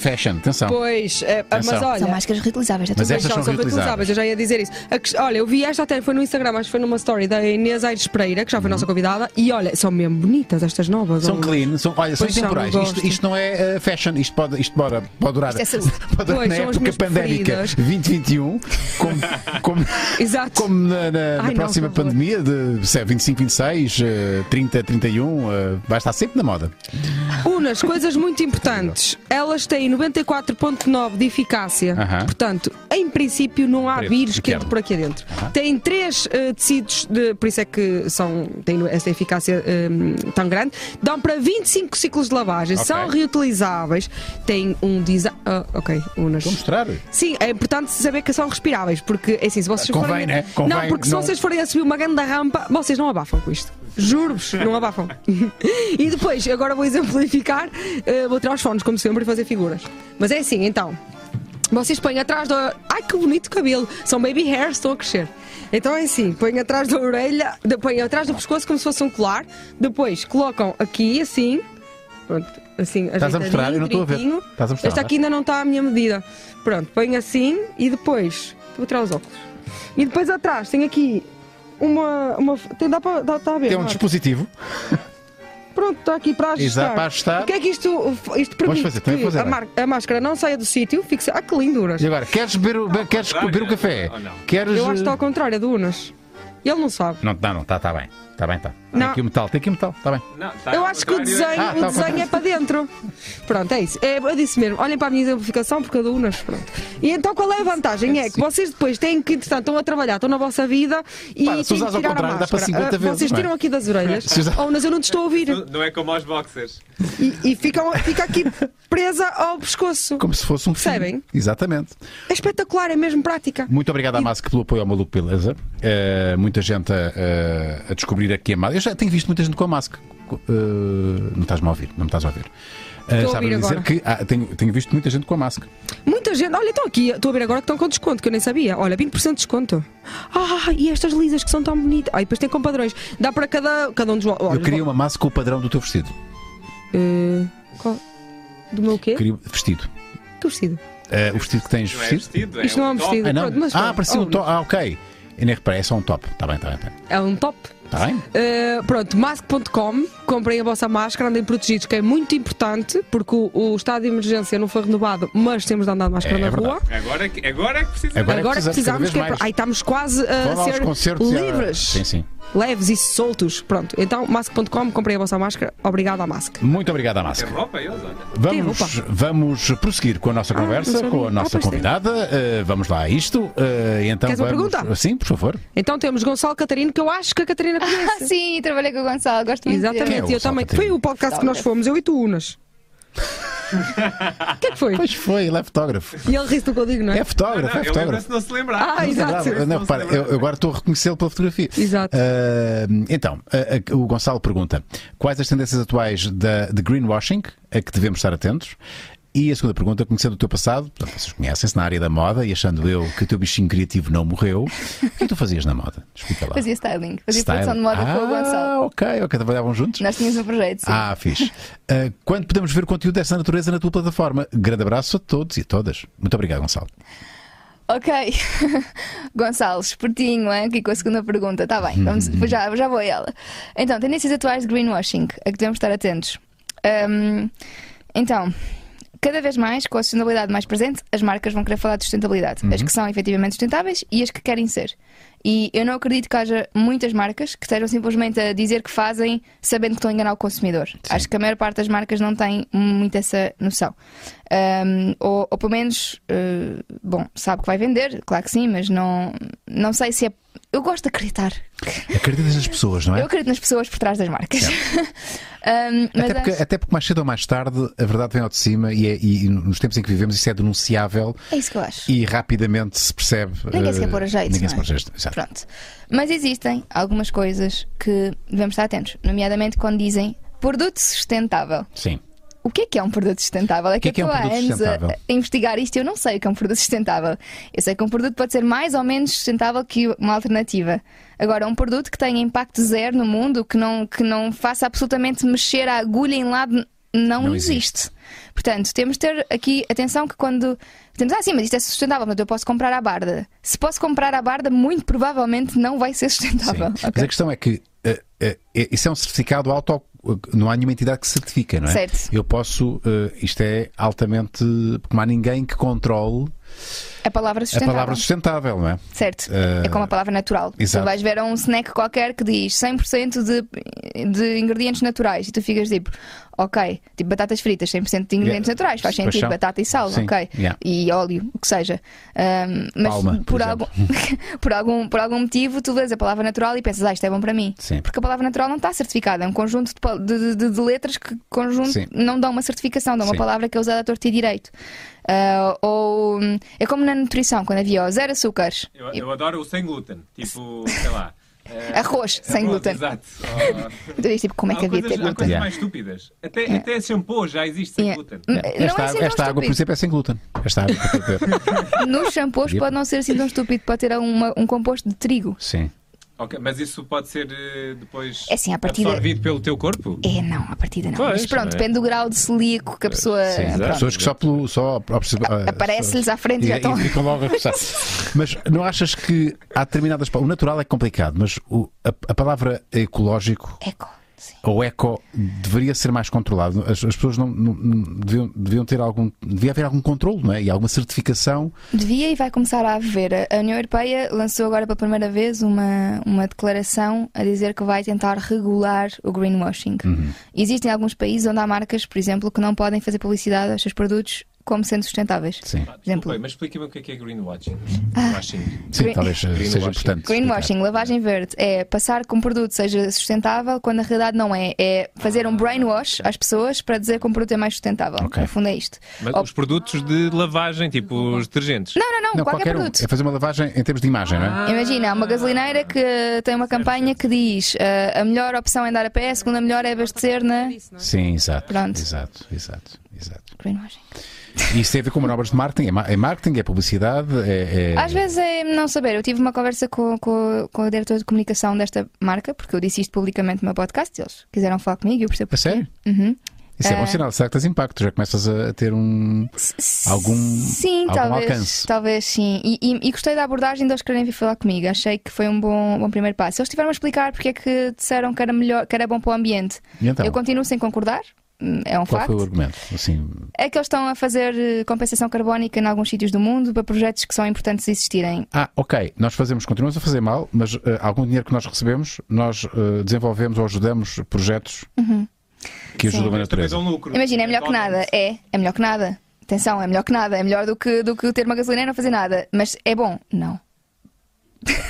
fashion, atenção. Pois, é, mas Atenção. olha. São máscaras reutilizáveis, já Mas estas São, são reutilizáveis, eu já ia dizer isso. A que- olha, eu vi esta até, foi no Instagram, acho que foi numa story da Inês Aires Pereira, que já foi nossa convidada, e olha, são mesmo bonitas estas novas. São olha. clean, são, olha, são Pois são, temporais. Isto, isto não é uh, fashion, isto pode, isto pode, pode durar. Isto é saúde. pode durar Pois, na época pandémica preferidas. 2021, como, como, como na, na- na Ai, não, próxima favor. pandemia de sei, 25, 26, eh, 30, 31, eh, vai estar sempre na moda. Unas coisas muito importantes. Elas têm 94,9 de eficácia. Aham. Portanto, em princípio, não há Preto, vírus interno. quente por aqui dentro. Aham. Têm três eh, tecidos, de, por isso é que são, têm essa eficácia eh, tão grande. Dão para 25 ciclos de lavagem. Ok. São reutilizáveis. Têm um design. Ah, ok, unas. Mostrar. Sim, é importante saber que são respiráveis, porque é assim, se vocês Convém, forem. né? Convém, não, porque se não- vocês forem a subir uma grande rampa, vocês não abafam com isto. Juro-vos, não abafam. e depois, agora vou exemplificar, eh, vou tirar os fones, como sempre, e fazer figuras. Mas é assim, então. Vocês põem atrás da. Ai que bonito cabelo! São baby hairs, estão a crescer. Então é assim: põem atrás da orelha, põem atrás do pescoço como se fosse um colar, depois colocam aqui assim. Pronto, assim. Estás a mostrar? Eu não estou a ver. Estás a mostrar? Esta aqui ainda não está à minha medida. Pronto, põe assim e depois. Vou tirar os óculos. E depois atrás tem aqui uma. uma tem, dá para dá, a ver? Tem um dispositivo. Pronto, está aqui para ajustar. Exato, para ajustar. O que é que isto, isto permite fazer, que fazer, a, a máscara não saia do sítio, fixe. Ah, que linduras. E agora, queres beber o, queres beber o café? Queres. Eu acho que está eh, ao contrário, é do Unas. Ele não sabe. Não, não, não, está tá bem. Está bem, está. Tem aqui o metal, tem aqui o metal, está bem. Não, tá Eu acho que o desenho, Ah, o tá desenho é para dentro. Pronto, é isso. É, eu disse mesmo. Olhem para a minha exemplificação porque a do Unas. Pronto. E então qual é a vantagem? É que vocês depois têm que, entretanto, estão a trabalhar, estão na vossa vida e se têm usares que ao tirar a contrário, dá para máscara. 50 Ah, vezes, Vocês não é? tiram aqui das orelhas. Se usar- Oh, mas eu não te estou a ouvir. Não- é como aos boxers. E, e ficam, fica aqui presa ao pescoço. Como se fosse um fio. Percebem? Exatamente. É espetacular, é mesmo prática. Muito obrigado à Mask pelo apoio ao Maluco Beleza. Eh, muita gente a, a- a descobrir aqui a máscara. Eu já tenho visto muita gente com a Mask. Eh, não estás-me a ouvir, não me estás a ouvir. Eh, Estou a dizer agora. que ah, tenho, tenho visto muita gente com a Mask. Muita gente, olha, estão aqui, estou a ver agora que estão com desconto, que eu nem sabia. Olha, 20% de desconto. Ah, e estas lisas que são tão bonitas. Ah, e depois tem com padrões. Dá para cada, cada um dos. Olha, Eu queria uma Mask com o padrão do teu vestido. Eh, qual? Do meu quê? Queria vestido. Que vestido? Eh, o vestido que tens Não é vestido? vestido, Isto não é um top. vestido. Ah, não? Pronto, ah, parecia um Oh, top. Ah, ok. Eu nem reparei, é só um top. Está bem, está bem, está bem. É um top. Bem? Uh, pronto, mask.com, comprem a vossa máscara, andem protegidos, que é muito importante, porque o, o estado de emergência não foi renovado, mas temos de andar de máscara É, na é rua. Agora é que, agora é que precisa. Agora é que Agora precisamos precisamos que é. Ai, estamos quase a ser livres, Sim, sim. leves e soltos. Pronto, então mask.com, comprem a vossa máscara. Obrigado à Mask. Muito obrigado à Mask. roupa. Vamos, roupa. vamos prosseguir com a nossa Ah, conversa, sabia. com a Ah, nossa tem. convidada. Uh, vamos lá a isto. Uh, então Queres uma vamos... pergunta? Sim, por favor. Então temos Gonçalo Catarino, que eu acho que a Catarina Ah, conhece. sim, trabalhei com o Gonçalo, gosto muito é Exatamente, o e eu também. Foi o podcast que nós fomos, eu e tu, Unas. O que é que foi? Pois foi, ele é fotógrafo. E ele ri do que eu digo, não é? É fotógrafo, Não, é ele fotógrafo. lembra-se de não se lembrar. Ah, Não exato. Não Não, lembrava. eu agora estou a reconhecê-lo pela fotografia. Exato. Uh, então, uh, uh, o Gonçalo pergunta: quais as tendências atuais da, de greenwashing a que devemos estar atentos? E a segunda pergunta, conhecendo o teu passado, portanto, vocês conhecem-se na área da moda e achando eu que o teu bichinho criativo não morreu, o que é tu fazias na moda? Explica lá. Fazia styling, fazia Style. produção de moda com o Ah, Gonçalo. ok, ok, trabalhavam juntos? Nós tínhamos um projeto, sim. Ah, fixe. Uh, quando podemos ver conteúdo dessa natureza na tua plataforma? Grande abraço a todos e a todas. Muito obrigado, Gonçalo. Ok. Gonçalo, espertinho, hein? aqui com a segunda pergunta. Está bem, vamos, Uhum. já, já vou a ela. Então, tendências atuais de greenwashing, a que devemos estar atentos. Hum, então, cada vez mais, com a sustentabilidade mais presente, as marcas vão querer falar de sustentabilidade. As que são efetivamente sustentáveis e as que querem ser. E eu não acredito que haja muitas marcas que estejam simplesmente a dizer que fazem sabendo que estão a enganar o consumidor. Acho que a maior parte das marcas não tem muito essa noção. Um, ou, ou pelo menos, uh, bom, sabe que vai vender, claro que sim, mas não, não sei se é. Eu gosto de acreditar. Acreditas nas pessoas, não é? Eu acredito nas pessoas por trás das marcas. Um, Até porque, acho- até porque mais cedo ou mais tarde a verdade vem ao de cima e, é- e nos tempos em que vivemos isso é denunciável É isso que eu acho. e rapidamente se percebe. Ninguém se eh, quer pôr a jeito. Ninguém não se é? pôr a jeito. Exato. Pronto. Mas existem algumas coisas que devemos estar atentos, nomeadamente quando dizem produto sustentável. Sim. O que é que é um produto sustentável? É que é que é eu estou há anos a- a investigar isto e eu não sei o que é um produto sustentável. Eu sei que um produto pode ser mais ou menos sustentável que uma alternativa. Agora, um produto que tenha impacto zero no mundo, que não, que não faça absolutamente mexer a agulha em lado, não, Não existe. Portanto, temos de ter aqui atenção que quando temos, ah, sim, mas isto é sustentável, portanto eu posso comprar a barda. Se posso comprar a barda, muito provavelmente não vai ser sustentável. Mas ok? a questão é que eh, eh, isso é um certificado auto. Não há nenhuma entidade que certifica, não é? Certo. Eu posso. eh, isto é altamente. Porque não há ninguém que controle A palavra a sustentável. palavra sustentável, não é? Certo. Eh, É como a palavra natural. exato. Tu vais ver a um snack qualquer que diz 100% de, de ingredientes naturais e tu ficas tipo, ok, tipo batatas fritas, 100% de ingredientes Yeah. naturais, faz sentido, Paixão. batata e sal, Sim. ok. Yeah. E óleo, o que seja. Ahm, mas Palma, por por, algum, por, algum, por algum motivo tu lês a palavra natural e pensas, ah, isto é bom para mim. Sim. Porque a palavra natural não está certificada, é um conjunto de, de, de- de letras que conjunto Sim. não dão uma certificação, dão uma palavra que é usada a torto e direito. Ah, ou é como na nutrição, quando havia zero açúcares. Eu, eu adoro o sem glúten. Tipo, sei lá. Arroz sem arroz, glúten. Exato. Dizes tipo, como é que havia de coisas, ter há glúten? coisas Yeah. mais estúpidas. Até, até shampoo já existe sem Yeah. glúten. Não Esta, é assim esta água, por exemplo, é sem glúten. Esta água, por exemplo, Nos shampoos pode não ser assim tão estúpido, pode ter uma- um composto de trigo. sim. Ok, mas isso pode ser eh, depois É assim, à partida- absorvido pelo teu corpo? É, não, a partida não. Pois, Mas pronto, é? depende do grau de celíaco que a pessoa. Sim, há pessoas que só pelo. Só, Aparece-lhes à frente e já estão. e ficam logo a gostar. Mas não achas que há determinadas. O natural é complicado, mas o- a, a palavra ecológico Eco. Sim. ou eco deveria ser mais controlado. As, as pessoas não, não- não- deviam, deviam ter algum. Devia haver algum controle, não é? E alguma certificação. Devia e vai começar a haver. A União Europeia lançou agora pela primeira vez uma, uma declaração a dizer que vai tentar regular o greenwashing. Uhum. Existem alguns países onde há marcas, por exemplo, que não podem fazer publicidade aos seus produtos como sendo sustentáveis. Sim. Ah, exemplo. mas explica-me o que é que é greenwashing. Ah. Washing. Sim, Green- talvez eh, seja Greenwashing. importante. Greenwashing, lavagem verde, é passar que um produto seja sustentável quando na realidade não é. É fazer um brainwash às pessoas para dizer que um produto é mais sustentável. Ok. No fundo é isto. Mas Ou- os produtos de lavagem, tipo os detergentes. Não, não, não, Não, qualquer, qualquer um. produto. É fazer uma lavagem em termos de imagem, não é? Imagina, há uma gasolineira que tem uma campanha que diz ah, a melhor opção é andar a pé, a segunda melhor é abastecer na. Sim, exato. Pronto. Exato, exato, exato. Greenwashing. Isso tem a ver com manobras de marketing. É É marketing, é publicidade, é. é- Às vezes é não saber. Eu tive uma conversa com, com, com a diretora de comunicação desta marca, porque eu disse isto publicamente no meu podcast, eles quiseram falar comigo e eu percebo A sério? Uhum. Isso é bom Ah. sinal. Será que tens impacto? Já começas a ter um. Algum- sim, algum talvez, alcance. talvez sim. E, e- e gostei da abordagem deles quererem vir falar comigo. Achei que foi um bom, bom primeiro passo. Eles tiveram a explicar porque é que disseram que era melhor, que era bom para o ambiente. Então? Eu continuo sem concordar. É um Qual facto. foi o argumento? Assim, É que eles estão a fazer eh, compensação carbónica em alguns sítios do mundo para projetos que são importantes existirem. ah, ok, nós fazemos, continuamos a fazer mal, mas eh, algum dinheiro que nós recebemos, nós eh, desenvolvemos ou ajudamos projetos que ajudam a natureza. dão lucro. Imagina, é melhor que nada. É, é melhor que nada. Atenção, é melhor que nada. É melhor do que, do que ter uma gasolina e não fazer nada. Mas é bom? Não.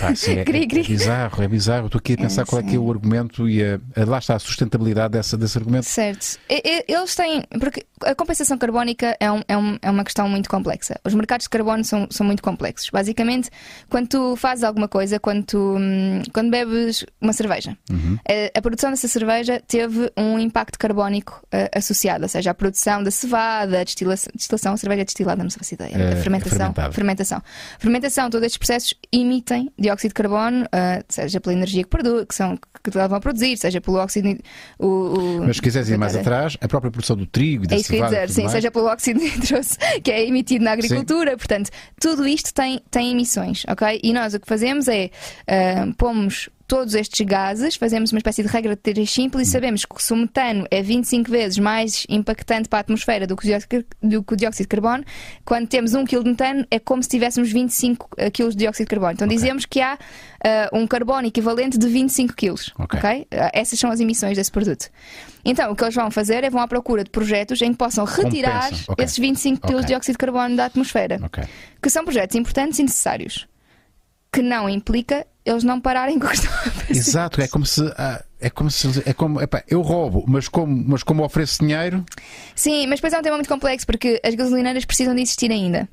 Pá, sim, é, é- cri. é bizarro, é bizarro. Estou aqui a pensar É, qual é que é o argumento e a, a- lá está a sustentabilidade dessa, desse argumento. Certo. Eles têm. Porque a compensação carbónica é, um- é um- é uma questão muito complexa. Os mercados de carbono são, são muito complexos. Basicamente, quando tu fazes alguma coisa, quando tu hum, quando bebes uma cerveja, a, a produção dessa cerveja teve um impacto carbónico eh, associado, ou seja, a produção da cevada, a destilação, destilação a cerveja é destilada, não se faz ideia. É, a fermentação. é fermentada. fermentação. Fermentação, todos estes processos emitem dióxido de carbono, ah, seja pela energia que, produ que, são, que levam a produzir, seja pelo óxido. O, o- Mas se quiseres ir mais atrás, a própria produção do trigo e da É isso que eu ia cevada dizer, sim, mais, seja pelo óxido nitroso que é emitido na agricultura, portanto, tudo isto tem, tem emissões, ok? E nós o que fazemos é ah, pomos todos estes gases, fazemos uma espécie de regra de três simples e sabemos que se o metano é 25 vezes mais impactante para a atmosfera do que o dióxido, de carbono, quando temos 1 kg de metano é como se tivéssemos 25 kg de dióxido de carbono. Então dizemos que há ah, um carbono equivalente de 25 kg, Ok. ok? Ah, essas são as emissões desse produto. Então, o que eles vão fazer é vão à procura de projetos em que possam retirar Compensam, ok. esses 25 kg de dióxido de carbono da atmosfera, que são projetos importantes e necessários, que não implica eles não pararem com o que estão a fazer. Exato, é como se. ah, é como se. É como, epá, eu roubo, mas como, mas como ofereço dinheiro. Sim, mas depois é um tema muito complexo porque as gasolineiras precisam de existir ainda.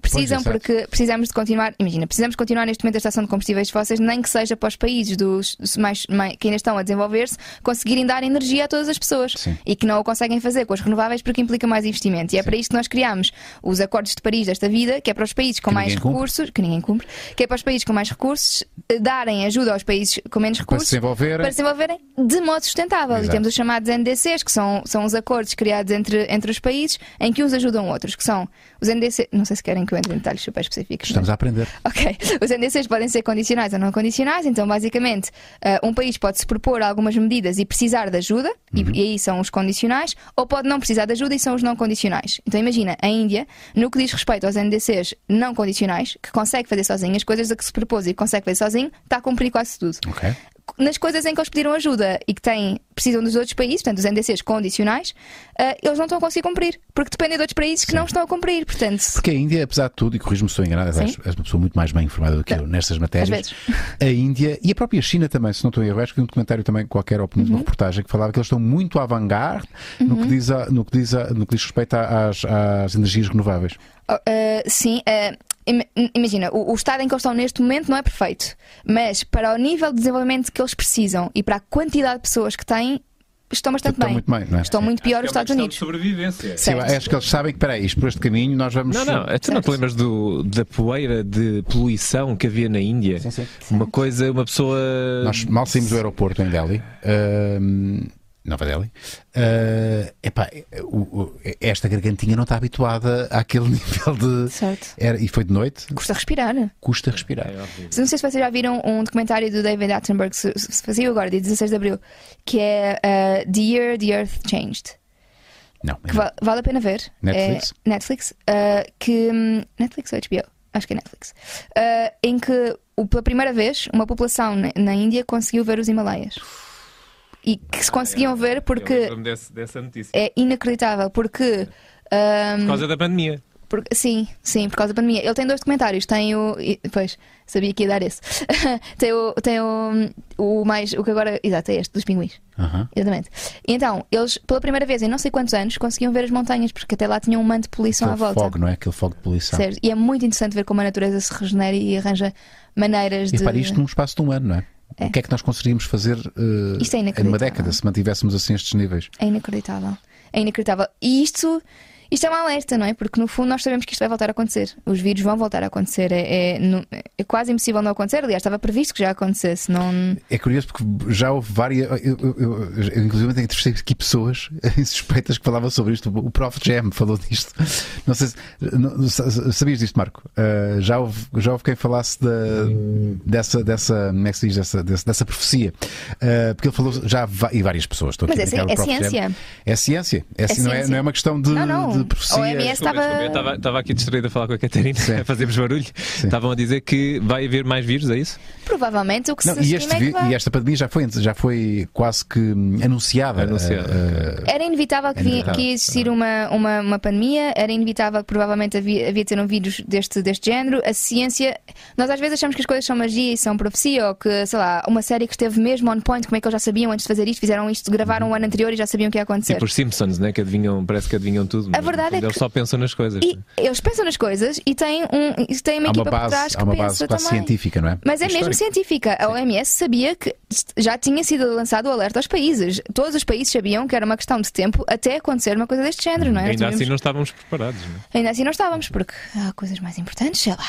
Precisam Pois, exato. porque precisamos de continuar, imagina, precisamos continuar neste momento a estação de combustíveis fósseis, nem que seja para os países dos mais, mais- que ainda estão a desenvolver-se, conseguirem dar energia a todas as pessoas Sim. e que não o conseguem fazer com as renováveis porque implica mais investimento. E é para isto que nós criamos os acordos de Paris desta vida, que é para os países com Que mais ninguém cumpre. recursos, que ninguém cumpre, que é para os países com mais recursos eh, darem ajuda aos países com menos Para recursos se desenvolverem. para se desenvolverem de modo sustentável. Exato. E temos os chamados NDCs, que são, são os acordos criados entre, entre os países em que uns ajudam outros, que são os NDC, não sei se querem que eu entre em detalhes super específicos. Estamos a aprender. Ok. Os NDCs podem ser condicionais ou não condicionais, então basicamente uh, um país pode se propor algumas medidas e precisar de ajuda, e, e aí são os condicionais, ou pode não precisar de ajuda e são os não condicionais. Então imagina, a Índia, no que diz respeito aos NDCs não condicionais, que consegue fazer sozinho, as coisas a que se propôs e consegue fazer sozinho, está a cumprir quase tudo. Ok. Nas coisas em que eles pediram ajuda e que têm, precisam dos outros países, portanto, os NDCs condicionais, uh, eles não estão a conseguir cumprir, porque dependem de outros países que não estão a cumprir. Portanto, Porque a Índia, apesar de tudo, e corrijo-me se estou enganado, és, uma pessoa muito mais bem informada do que eu nestas matérias. A Índia e a própria China também, se não estou em erro, acho que vi um documentário também, qualquer opinião, Uhum. uma reportagem, que falava que eles estão muito à vanguarda no, que diz a- no, que diz a- no que diz respeito às, às energias renováveis. Uh, sim, uh, im- imagina, o, o estado em que eles estão neste momento não é perfeito, mas para o nível de desenvolvimento que eles precisam e para a quantidade de pessoas que têm, estão bastante Estão bem. muito bem, é? Estão Sim. muito pior Acho os que é Estados Unidos. de sobrevivência. Sim, Certo. acho que eles sabem que, espera aí, isto por este caminho nós vamos. Não, não, tu não te Certo. lembras do, da poeira de poluição que havia na Índia? Sim, sim. Uma coisa, uma pessoa. Nós mal saímos do aeroporto em Delhi. ahm, Nova Delhi. ah, epá, o- o- esta gargantinha não está habituada àquele nível de. Certo. Era, e foi de noite, Custa respirar. custa respirar. É horrível. Não sei se vocês já viram um documentário do David Attenborough que se, se fazia agora, dia 16 de Abril, que é uh, The Year the Earth Changed. Não, Que va- vale a pena ver. Netflix? É Netflix. uh, que, Netflix ou HBO? Acho que é Netflix. Uh, em que, pela primeira vez, uma população na, na Índia conseguiu ver os Himalaias. E que se conseguiam ver porque lembro-me desse- dessa notícia. é inacreditável. Porque. um, Por causa da pandemia. por- sim, sim, por causa da pandemia. Ele tem dois documentários. Tem o. e- Pois, sabia que ia dar esse. tem o, tem o, o mais. O que agora. Exato, é este, dos pinguins. Aham. Exatamente. E então, eles, pela primeira vez em não sei quantos anos, conseguiam ver as montanhas, porque até lá tinham um manto de poluição à Aquele volta. fogo, não é? Aquele fogo de poluição. Certo. E é muito interessante ver como a natureza se regenera e arranja maneiras E de. para isto num espaço de um ano, não é? É. O que é que nós conseguiríamos fazer Isto é em uma década se mantivéssemos assim estes níveis? É inacreditável. É inacreditável. E isto, isto é um alerta, não é? Porque no fundo nós sabemos que isto vai voltar a acontecer. Os vírus vão voltar a acontecer. É, é, é quase impossível não acontecer. Aliás, estava previsto que já acontecesse. Não... É curioso porque já houve várias. Eu, eu, eu, eu, inclusive, entrevistei aqui pessoas suspeitas que falavam sobre isto. O Prof. Jam falou disto. Não sei se. não- sabias disto, Marco? Uh, já, houve, já houve quem falasse da, dessa, dessa. Como é que se diz? Dessa, dessa, dessa profecia. Uh, porque ele falou já. E várias pessoas. Estou aqui Mas a é é ciência. É ciência. É, ci- não, é, ciência. não é uma questão de, Não, não. de profecia. A OMS Desculpa, estava- estava- Estava aqui distraído a falar com a Catarina, Sim. a fazermos barulho. Estavam a dizer que vai haver mais vírus, é isso? Provavelmente o que Não, se e, estima este é que vai. e esta pandemia já foi, já foi quase que anunciada. Anunciada, Uh, uh, Era inevitável que, É vi- inevitável. que ia existir uma, uma, uma pandemia, era inevitável que provavelmente havia, havia de ter um vírus deste, deste género. A ciência, nós às vezes achamos que as coisas são magia e são profecia, ou que, sei lá, uma série que esteve mesmo on point, como é que eles já sabiam antes de fazer isto, fizeram isto, gravaram o ano anterior e já sabiam o que ia acontecer. Tipo os Simpsons, né? que adivinham, parece que adivinham tudo. mas, verdade fundo, é Eles que- só pensam nas coisas. E eles pensam nas coisas e têm, um, e têm uma há uma equipa por base, trás que uma pensa base quase também. científica, não é? Mas é mesmo Histórica. científica. A OMS sabia que já tinha sido lançado o alerta aos países. Todos os países sabiam que era uma questão de tempo até acontecer uma coisa deste género, não é? Ainda assim não estávamos preparados. Né? Ainda assim não estávamos, porque há coisas mais importantes, sei lá.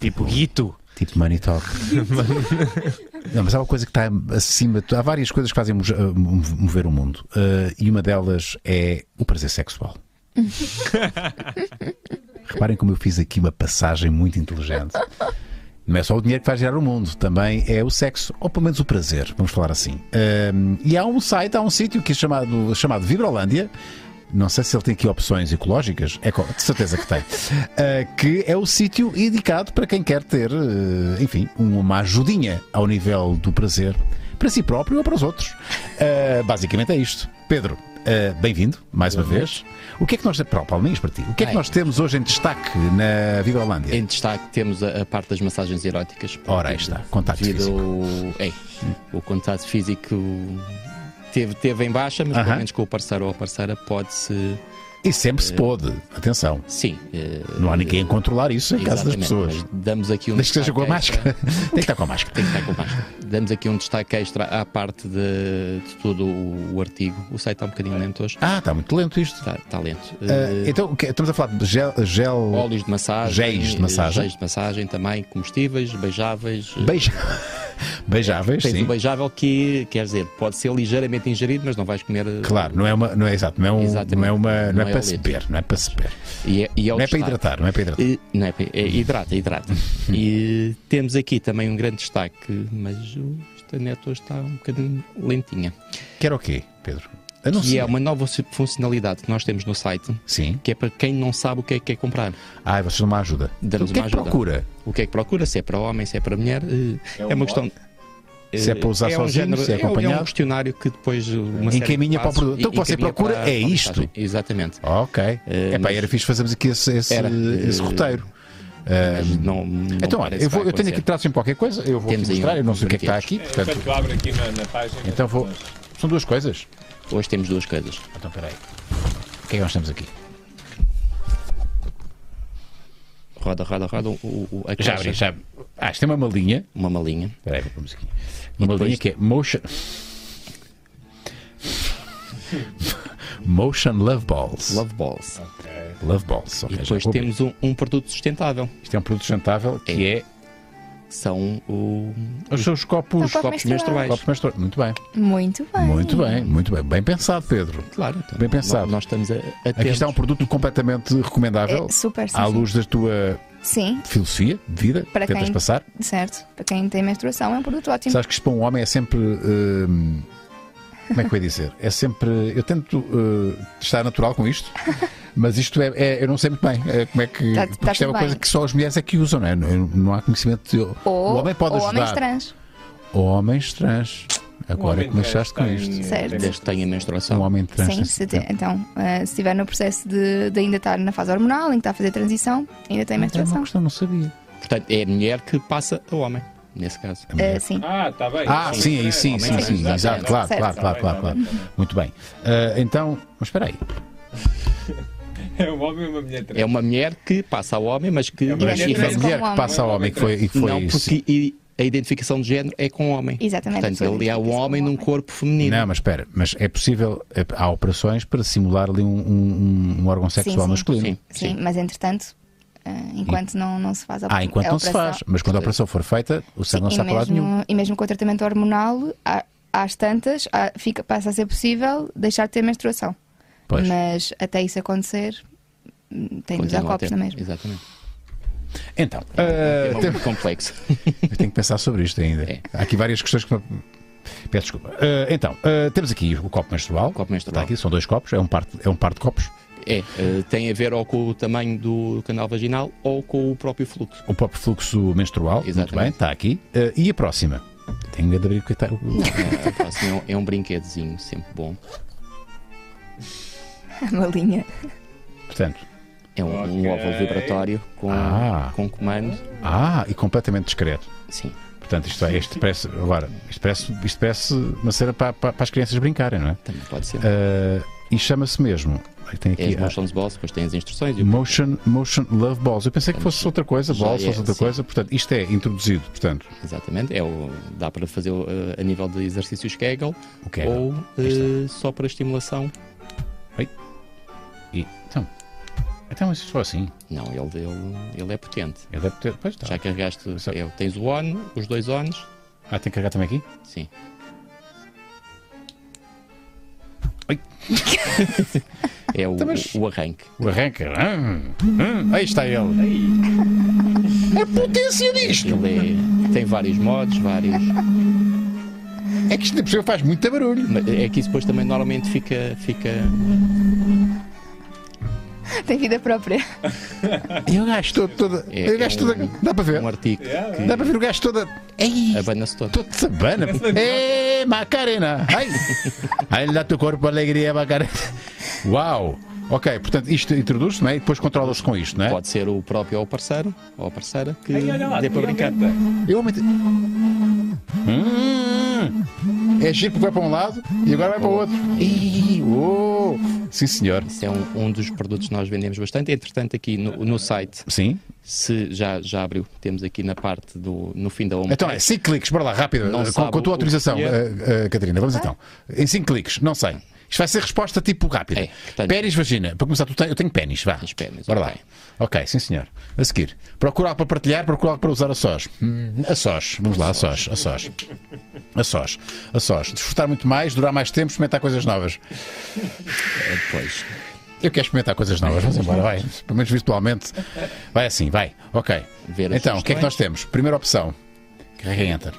Tipo Guito. Tipo Money Talk. não, mas há uma coisa que está acima. de- Há várias coisas que fazem mo- mo- mover o mundo. Uh, e uma delas é o prazer sexual. Reparem como eu fiz aqui uma passagem muito inteligente. Não é só o dinheiro que faz gerar o mundo, também é o sexo, ou pelo menos o prazer, vamos falar assim. Um, e há um site, há um sítio que é chamado, chamado Vibrolândia. Não sei se ele tem aqui opções ecológicas, é, de certeza que tem. Uh, que é o sítio indicado para quem quer ter, uh, enfim, uma ajudinha ao nível do prazer para si próprio ou para os outros. Uh, basicamente é isto. Pedro, uh, bem-vindo mais uma vez. O que é que nós, para o Palmeiras, para ti, o que é que nós temos hoje em destaque na Vibrolândia? Em destaque temos a, a parte das massagens eróticas. Ora, aí está, contacto Devido físico. ao- é, o contato físico teve, teve em baixa, mas Aham. pelo menos com o parceiro ou a parceira pode-se. E sempre se pôde, atenção. Sim. eh, Não há ninguém a controlar isso em casa das pessoas. Damos aqui um Desde que esteja com a máscara. Tem que estar com a máscara. Tem que estar com máscara. Damos aqui um destaque extra à parte de, de todo o, o artigo. O site está um bocadinho lento hoje. Ah, está muito lento isto. Está, está lento. Eh, então, estamos a falar de gel. gel Óleos de massagem. Géis de massagem. Géis de massagem também, comestíveis, beijáveis. eh, beija- Beijáveis, Tens sim. o beijável que, quer dizer, pode ser ligeiramente ingerido, mas não vais comer. Claro, não é uma. Não é exato, não é, um, não é, uma, não é Não é para se beber, não é para se beber. E é, e é Não é para hidratar, não é para hidratar. E- Não é, para- é hidrata, hidrata. e temos aqui também um grande destaque, mas o- esta net hoje está um bocadinho lentinha. Que era o quê, Pedro? Não Que ser. é uma nova funcionalidade que nós temos no site, Sim. que é para quem não sabe o que é que quer comprar. Ah, vocês dão uma ajuda. Damos o que é uma que ajuda. procura? O que é que procura, se é para homem, se é para mulher, eh, é, uma questão. Se é para usar é um sozinho, género, se é é um- É acompanhado. um questionário que depois uh, Encaminha para o produto. Então o que você encaminha procura para- é para isto. Exatamente. Ok. Eh, é pá, mas- era fixe fazermos aqui esse, esse, Era, esse eh, roteiro. Mas Ah, não, não então, olha, eu, vou, eu tenho aqui traços em qualquer coisa, eu vou Temos mostrar, um- eu não sei o que é que está aqui, portanto, Enquanto abre aqui na, na página. então vou. São duas coisas. Hoje temos duas coisas. Então, espera aí. O que é que nós temos aqui? Roda, roda, roda. O, o, a Já abri, já. Ah, isto tem uma malinha. Uma malinha. Espera aí, pôr aqui. Uma depois- malinha que é Motion. Motion Love Balls. Love Balls. Love Balls. E ok, já depois temos um, um produto sustentável. Isto é um produto sustentável que é, São o, os seus copos. Os copos copos menstruais. Copos menstruais. Muito bem. Muito bem. Muito bem, muito bem. Bem pensado, Pedro. Claro. então, Bem pensado. Nós, nós estamos a, a Aqui está um produto completamente recomendável É super sim, à sim. luz da tua Sim, filosofia de vida Para que tentas quem- passar. certo. Para quem tem menstruação é um produto ótimo. Sabes que isto para um homem é sempre. hum, como é que eu ia dizer? É sempre. Eu tento uh, estar natural com isto, mas isto é. é- eu não sei muito bem. É, como é que. Tá- porque tá isto é tudo uma coisa bem. que só as mulheres é que usam, não é? Não, não há conhecimento. De, Ou, o homem pode ou ajudar. homens trans. Homens trans. Agora é que começaste com isto. Certo. Desde que tenha Um menstruação. homem trans. Sim, se te- então, eh, se estiver no processo de, de ainda estar na fase hormonal, em que está a fazer transição, ainda tem É uma menstruação. questão, não sabia. Portanto, é a mulher que passa a homem, nesse caso. Eh, sim. Ah, está bem. Ah, sim, aí sim, sim, Homem sim, trans, exato, claro, claro, claro, claro, claro. Muito bem. Ah, então, mas espera aí. É um homem e uma mulher trans. É uma mulher que passa ao homem, mas que. É uma mulher e trans a mulher que passa ao homem que foi. E foi Não, porque i- a identificação de género é com o homem. Exatamente. Portanto, ele é um homem num corpo feminino. Não, mas espera, mas é possível, é- há operações para simular ali um, um- um órgão sexual sim. masculino. Sim. Sim, mas entretanto, eh, enquanto não, não se faz a Ah, enquanto a não se operação- faz, mas quando a operação for feita, o sangue não e, está para lado nenhum. e mesmo com o tratamento hormonal, há- às tantas, há- fica, passa a ser possível deixar de ter menstruação. Pois. Mas até isso acontecer, hum, tem de usar copos na mesma. Exatamente. Então, É ah, tem- muito complexo. eu tenho que pensar sobre isto ainda. É. Há aqui várias questões que. Peço desculpa. Ah, então, ah, temos aqui o copo menstrual. Copo menstrual. Está aqui, são dois copos, é um par, é um par de copos. É, eh, tem a ver ou com o tamanho do canal vaginal ou com o próprio fluxo. O próprio fluxo menstrual. Muito Exatamente. bem, está aqui. Ah, e a próxima? Tenho medo de abrir o que está. Eh, assim, é um- é um brinquedozinho sempre bom. Uma linha. Portanto, É um, um Ok. óvulo vibratório com, Ah. com comando. ah, e completamente discreto. Sim. Portanto, isto, é, isto parece. Agora, isto parece, isto parece uma cena para, para, para as crianças brincarem, não é? Também pode ser. Ah, e chama-se mesmo. Aí Tem é aqui as a- motions balls, depois tem as instruções. E o- Motion, motion Love Balls. Eu pensei que fosse outra coisa, balls é, fosse outra sim. coisa. Portanto, isto é introduzido. Portanto, Exatamente. É o, dá para fazer eh, a nível de exercícios Kegel o que é? ou eh, só para estimulação. E, então, então, isso só assim. Não, ele, ele, ele é potente. Ele deve ter. Pois está. Já carregaste. É, tens o ON, os dois ONs. Ah, tem que carregar também aqui? Sim. é o, Então, mas- o arranque. O arranca. Hum, hum, aí está ele. A potência disto! Ele é- tem vários modos, vários. É que isto por cima faz muito barulho. É que isso depois também normalmente fica. fica Tem vida própria. E o gajo todo. todo É- o gajo é todo um- dá para ver. um artigo que Dá para ver o gajo todo. Ei, abana-se todo. todo de sabana. Ei, Macarena. Ai, ai, dá teu corpo alegria, Macarena. Uau. Ok, portanto, isto introduz-se, não é? E depois controla-se com isto, não é? Pode ser o próprio ou o parceiro, ou a parceira, que Ai, olha lá, dê para brincar. Eu aumentei. Hum, é giro porque vai para um lado e agora vai para o outro. Ih, oh. Sim, senhor. Isso é um, um dos produtos que nós vendemos bastante. Entretanto, aqui no, no site, Sim. se já, já abriu, temos aqui na parte do. no fim da home. Então é 5 cliques, bora lá, rápido. Não com, com a tua o- autorização, é? eh, eh, Catarina. Vamos então. Em 5 cliques, não sei. Isto vai ser resposta tipo rápida. É, portanto- Pênis, vagina. Para começar, eu tenho pênis, vá. Tens pênis, Bora ok. lá. Ok, sim senhor. A seguir. Procura algo para partilhar, procura algo para usar a sós. Hum, a sós. Vamos lá, a sós. A sós. A sós. A sós. Desfrutar muito mais, durar mais tempo, experimentar coisas novas. Depois. Eu quero experimentar coisas novas. Vamos embora, vai. Pelo menos virtualmente. Vai assim, vai. Ok. Então, o que é que nós temos? Primeira opção. Carrega em Enter.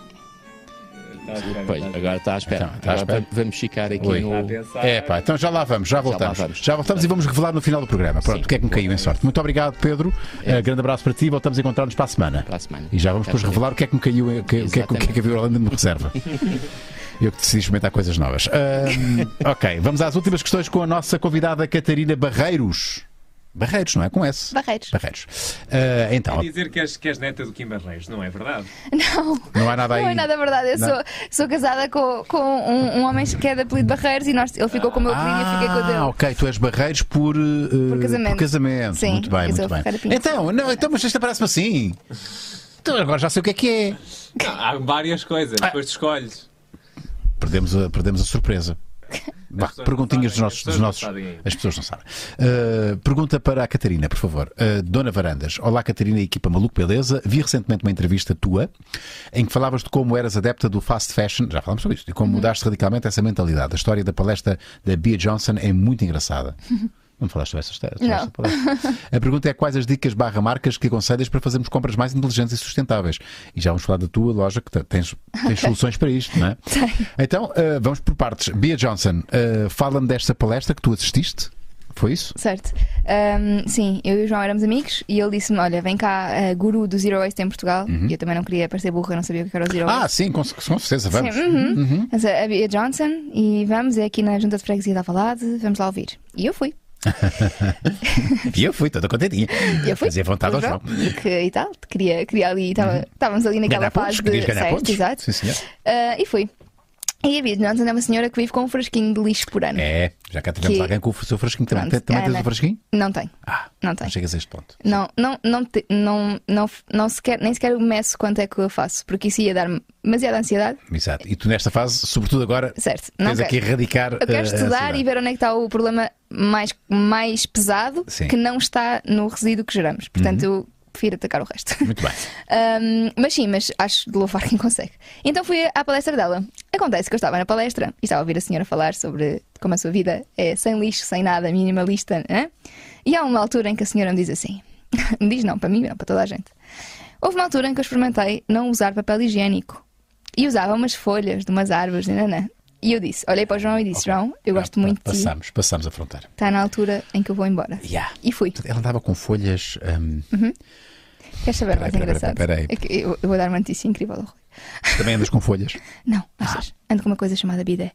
Pois, agora está à espera. Então, está à espera. va- vamos ficar aqui Oi. no. É pá, então já lá vamos, já voltamos. vamos. Já voltamos e vamos revelar no final do programa. Pronto, o que é que me caiu em sorte. Muito obrigado, Pedro. É. Uh, grande abraço para ti. Voltamos a encontrar-nos para a semana. Para a semana. E já vamos depois revelar o que é que me caiu, o que, que, é que- o que é que a Violanda me reserva. Eu que decidi experimentar coisas novas. Ok, vamos às últimas questões com a nossa convidada Catarina Barreiros. Barreiros, não é? Com S. Barreiros. Barreiros. Ah, então, Quer dizer que és, que és neta do Kim Barreiros, não é verdade? Não. não há nada aí. Não é nada verdade. Eu Não. sou, sou casada com, com um, um homem que é de apelido Barreiros e nós, ele ficou com o meu apelido e eu fiquei com o dele. Ah, ok, tu és Barreiros por, uh, Por casamento. por casamento. Sim, muito bem, muito bem. Então, não, então, mas esta parece-me assim. Então agora já sei o que é que é. Não, há várias coisas, depois tu escolhes. Perdemos a, perdemos a surpresa. Não perguntinhas dos sabem, nossos. as Dos pessoas não nossos as pessoas não sabem. Uh, pergunta para a Catarina, por favor. Uh, Dona Varandas. Olá, Catarina e equipa Maluco Beleza. Vi recentemente uma entrevista tua em que falavas de como eras adepta do fast fashion. Já falamos sobre isto. E como mudaste radicalmente essa mentalidade. A história da palestra da Bia Johnson é muito engraçada. Não falaste sobre essa história? Não. Falaste sobre essa. A pergunta é quais as dicas barra marcas que aconselhas para fazermos compras mais inteligentes e sustentáveis. E já vamos falar da tua loja que te- tens, tens soluções para isto, não é? Então, uh, vamos por partes. Bia Johnson, uh, fala-me desta palestra que tu assististe. Foi isso? Certo. Ahm, sim, eu e o João éramos amigos e ele disse-me: Olha, vem cá, eh, guru do Zero Waste em Portugal. E eu também não queria parecer burra, não sabia o que era o Zero Uhum. Ah, Waste. sim, com, com certeza, vamos. Sim, uhum. É a Bia Johnson e vamos, é aqui na Junta de Freguesia da Valade, vamos lá ouvir. E eu fui. E eu fui toda contentinha. E eu fui. Fazia vontade ao João. Porque, e tal, queria, queria ali, estávamos ali naquela Ganhar fase pontos, de. ganhar certo, pontos? exato. Sim, senhor. Ah, e fui. E a Bia Johnson é uma senhora que vive com um frasquinho de lixo por ano. É, já cá tivemos Que- alguém com o seu frasquinho também. Pronto, também tens Ana. o frasquinho? Não tem. Ah, Não tem. não chegas a este ponto. Não, não, não, te- não, não, não sequer, nem sequer meço quanto é que eu faço, porque isso ia dar-me demasiada ansiedade. Exato. E tu nesta fase, sobretudo agora, Certo, não tens quero. aqui erradicar. Eu quero eh, estudar e ver onde é que está o problema mais, mais pesado Sim. que não está no resíduo que geramos. Portanto, Uhum. eu prefiro atacar o resto. Muito bem. Um, mas sim, mas acho de louvar quem consegue. Então fui à palestra dela. Acontece que eu estava na palestra e estava a ouvir a senhora falar sobre como a sua vida é sem lixo, sem nada, minimalista. Né? E há uma altura em que a senhora me diz assim: me diz não, para mim, não, para toda a gente. Houve uma altura em que eu experimentei não usar papel higiênico e usava umas folhas de umas árvores, nananã. E eu disse, olhei para o João e disse: João, eu gosto Ah, muito de ti. Passamos, passamos a fronteira. Está na altura em que eu vou embora. Yeah. E fui. Ela andava com folhas. hum, Queres saber Peraí, mais peraí, engraçado? peraí, peraí. É eu, eu vou dar uma notícia incrível ao Rui. também andas com folhas. Não, achas? Ando com uma coisa chamada bidé.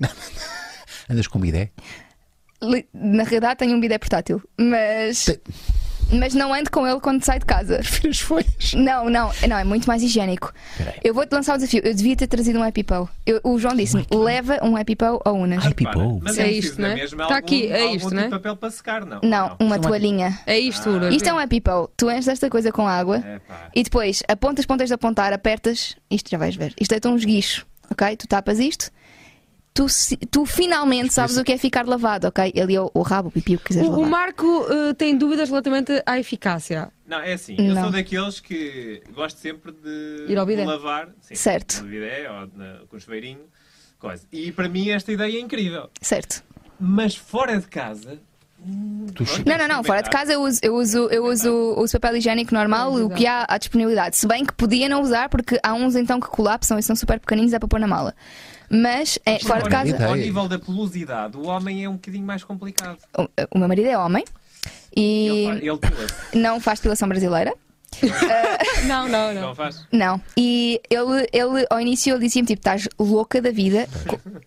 Andas com bidé. Na realidade tenho um bidé portátil, mas. Te- Mas não ando com ele quando saio de casa. Prefiro as folhas. Não, não, não, é muito mais higiênico. Peraí. Eu vou-te lançar o desafio. Eu devia ter trazido um. Eu- o João disse-me: leva um EpiPow ao Unas. Ai, Pipou. Mas É é isto, isto, não é? é? Mesmo Tá algum, aqui, é algum isto, tipo não é? de papel para secar, não? Não, uma toalhinha. É isto, Ura. Isto é um EpiPow. Tu enches esta coisa com água É pá. e depois apontas, pontas de apontar, apertas. Isto já vais ver. Isto é um esguicho, ok? Tu tapas isto. Tu, tu finalmente sabes o que é ficar lavado, ok? Ali é o, o rabo, o pipi, o que quiseres O, o lavar. Marco eh, tem dúvidas relativamente à eficácia. Não, é assim, eu Não. sou daqueles que gosto sempre de, Ir ao de bidé. lavar sim, Certo. no bidé ou na, com o chuveirinho, coisa. E para mim esta ideia é incrível. Certo. Mas fora de casa. hum, Tu Não, não, não. Fora de casa eu uso, eu uso, eu uso, uso papel higiênico normal, o que há à disponibilidade. Se bem que podia não usar, porque há uns então que colapsam e são super pequeninos, é para pôr na mala. Mas é, fora de casa, Ao nível da pelusidade, o homem é um bocadinho mais complicado. o, o meu marido é homem e Ele, ele não faz depilação brasileira. Não, não, não. não faz? Não. E ele, ele ao início, ele dizia-me: tipo, estás louca da vida,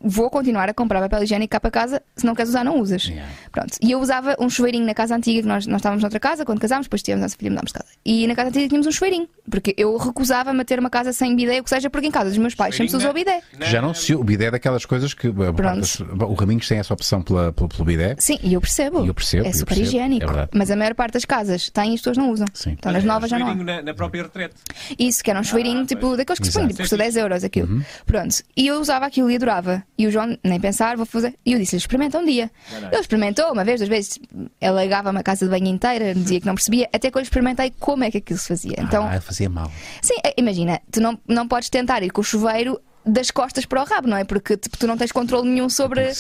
vou continuar a comprar papel higiênico cá para casa, se não queres usar, não usas. Yeah. Pronto. E eu usava um chuveirinho na casa antiga, que nós, nós estávamos noutra casa, quando casámos, depois tivemos a nossa filha, mudámos de casa. E na casa antiga tínhamos um chuveirinho, porque eu recusava-me a ter uma casa sem bidé, o que seja, porque em casa dos meus pais sempre se usou bidé. Já não se. O bidé é daquelas coisas que. O Raminhos tem essa opção pela, pelo, pelo bidé. Sim, e eu percebo. Eu percebo, É eu super percebo. higiênico. É mas a maior parte das casas têm e as pessoas não usam. Sim. Então nas novas já não há. chuveirinho na, na própria retrete. Isso, que era um chuveirinho, Ah, tipo, pois. daqueles que se põem, tipo, custa 10 euros aquilo. Pronto. E eu usava aquilo e adorava. E o João, nem pensar, vou fazer. E eu disse-lhe, experimenta um dia. Não, não. Ele experimentou uma vez, duas vezes. Ele alagava uma casa de banho inteira, dizia que não percebia, até que eu experimentei como é que aquilo se fazia. Então, Ah, fazia mal. sim, é, imagina, tu não, não podes tentar ir com o chuveiro das costas para o rabo, não é? Porque tipo, tu não tens controle nenhum sobre.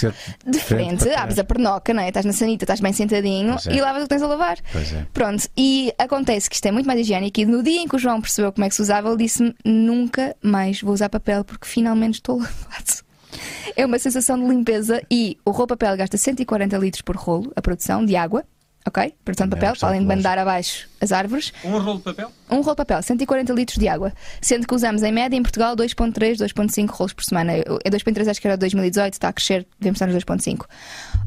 De frente abres a pernoca, não é? Estás na sanita, estás bem sentadinho é. e lavas o que tens a lavar. Pois é. Pronto, e acontece que isto é muito mais higiênico. E no dia em que o João percebeu como é que se usava, ele disse-me: nunca mais vou usar papel porque finalmente estou lavado. É uma sensação de limpeza e o rolo papel gasta 140 litros por rolo, a produção de água, ok? Produção de é papel, questão para além de mandar abaixo as árvores. Um rolo de papel? Um rolo de papel, 140 litros de água. Sendo que usamos em média em Portugal 2,3, 2,5 rolos por semana. É 2,3, acho que era 2018, está a crescer, devemos estar nos 2,5.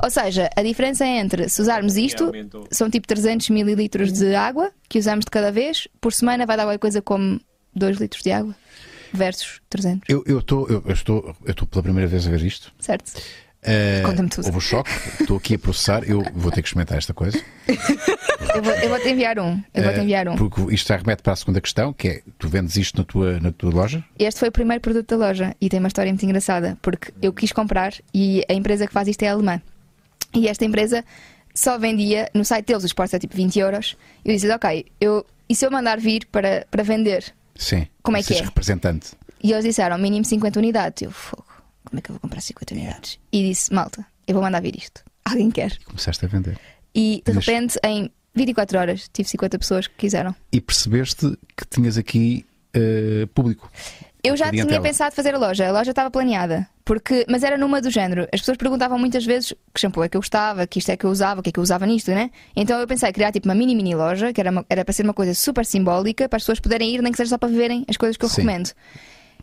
Ou seja, a diferença é entre se usarmos isto, são tipo 300 mililitros de água que usamos de cada vez, por semana vai dar qualquer coisa como 2 litros de água versus 300, Eu, eu, tô, eu, eu estou, eu estou pela primeira vez a ver isto. certo? Conta-me tudo. Houve um choque, estou aqui a processar. Eu vou ter que experimentar esta coisa. Eu vou- eu vou-te enviar um. Eu vou-te Eh, enviar um. Porque isto já remete para a segunda questão, que é: tu vendes isto na tua, na tua loja? Este foi o primeiro produto da loja e tem uma história muito engraçada porque eu quis comprar e a empresa que faz isto é alemã. E esta empresa só vendia no site deles, os portos é tipo 20 euros. Eu disse, ok, eu, e se eu mandar vir para, para vender? Sim. Como é que é? representante. E eles disseram mínimo 50 unidades. Eu, fogo, como é que eu vou comprar 50 unidades? E disse, malta, eu vou mandar vir isto. Alguém quer? Começaste a vender. E de Mas- repente, em 24 horas, tive 50 pessoas que quiseram. E percebeste que tinhas aqui eh, público. Eu já tinha pensado fazer a loja, a loja estava planeada, porque, mas era numa do género. As pessoas perguntavam muitas vezes que shampoo é que eu gostava, que isto é que eu usava, o que é que eu usava nisto, né? Então eu pensei em criar tipo uma mini mini loja, que era, uma- era para ser uma coisa super simbólica, para as pessoas poderem ir, nem que seja só para verem as coisas que eu Sim. recomendo.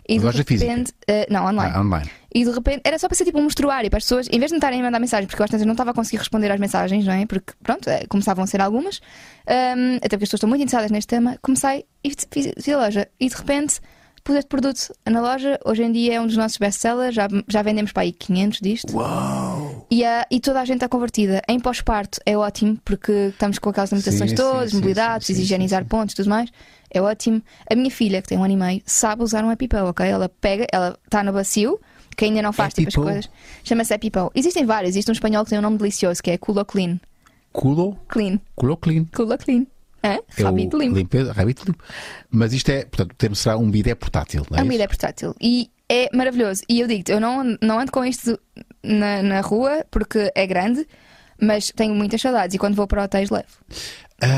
E de Loja física? repente, eh, não, online. Ah, online. E de repente era só para ser tipo um mostruário para as pessoas, em vez de me estarem a mandar mensagens, porque eu às vezes não estava a conseguir responder às mensagens, não é? Porque pronto, eh, começavam a ser algumas, Ahm, até porque as pessoas estão muito interessadas neste tema. Comecei e fiz, fiz a loja e de repente pus este produto na loja. Hoje em dia é um dos nossos best-sellers, já, já vendemos para aí 500 disto. E, a- e toda a gente está convertida. Em pós-parto é ótimo, porque estamos com aquelas limitações Sim, todas, sim, mobilidade, sim, preciso higienizar pontos e tudo mais. É ótimo. A minha filha, que tem um ano e meio, sabe usar um EpiPen, ok? Ela pega, ela está no bacio, que ainda não faz tipo as coisas. Chama-se EpiPen. Existem vários. Existe um espanhol que tem um nome delicioso, que é Culo Clean. Culo, Clean. culo clean. Culo Clean. É o Rabito limpo. limpeza, rabito limpo. Mas isto é, portanto, o termo será um bidé portátil, não é? É isso? ideia portátil. E é maravilhoso. E eu digo-te, eu não, não ando com isto na, na rua porque é grande, mas tenho muitas saudades. E quando vou para hotéis, levo. Eu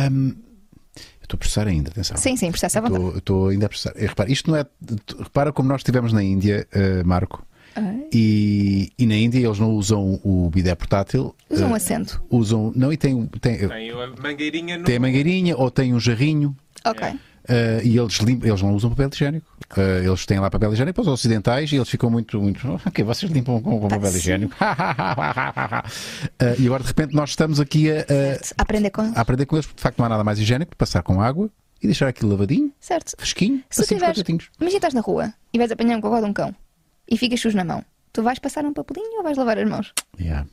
estou a processar ainda, atenção. Sim, sim, processa à vontade. Estou, estou ainda a processar. Eh, Repara, isto não é. Repara como nós estivemos na Índia, eh, Marco. E, e na Índia eles não usam o bidé portátil. Usa um eh, assento. usam. Não, e tem, tem, Tem a mangueirinha no. tem a mangueirinha ou tem um jarrinho. Ok. eh, e eles, limpam, eles não usam papel higiênico. Eh, eles têm lá papel higiênico para os ocidentais e eles ficam muito. muito ok, vocês limpam com, com papel higiênico. Eh, e agora de repente nós estamos aqui a, a-. Aprender com. a aprender com eles, porque de facto não há nada mais higiênico que passar com água e deixar aquilo lavadinho, Certo. fresquinho, Se assim tiveres. tiveres... Imagina estás na rua e vais apanhar um cocó de um cão e ficas sujo na mão. Tu vais passar um papelinho ou vais lavar as mãos? Yeah.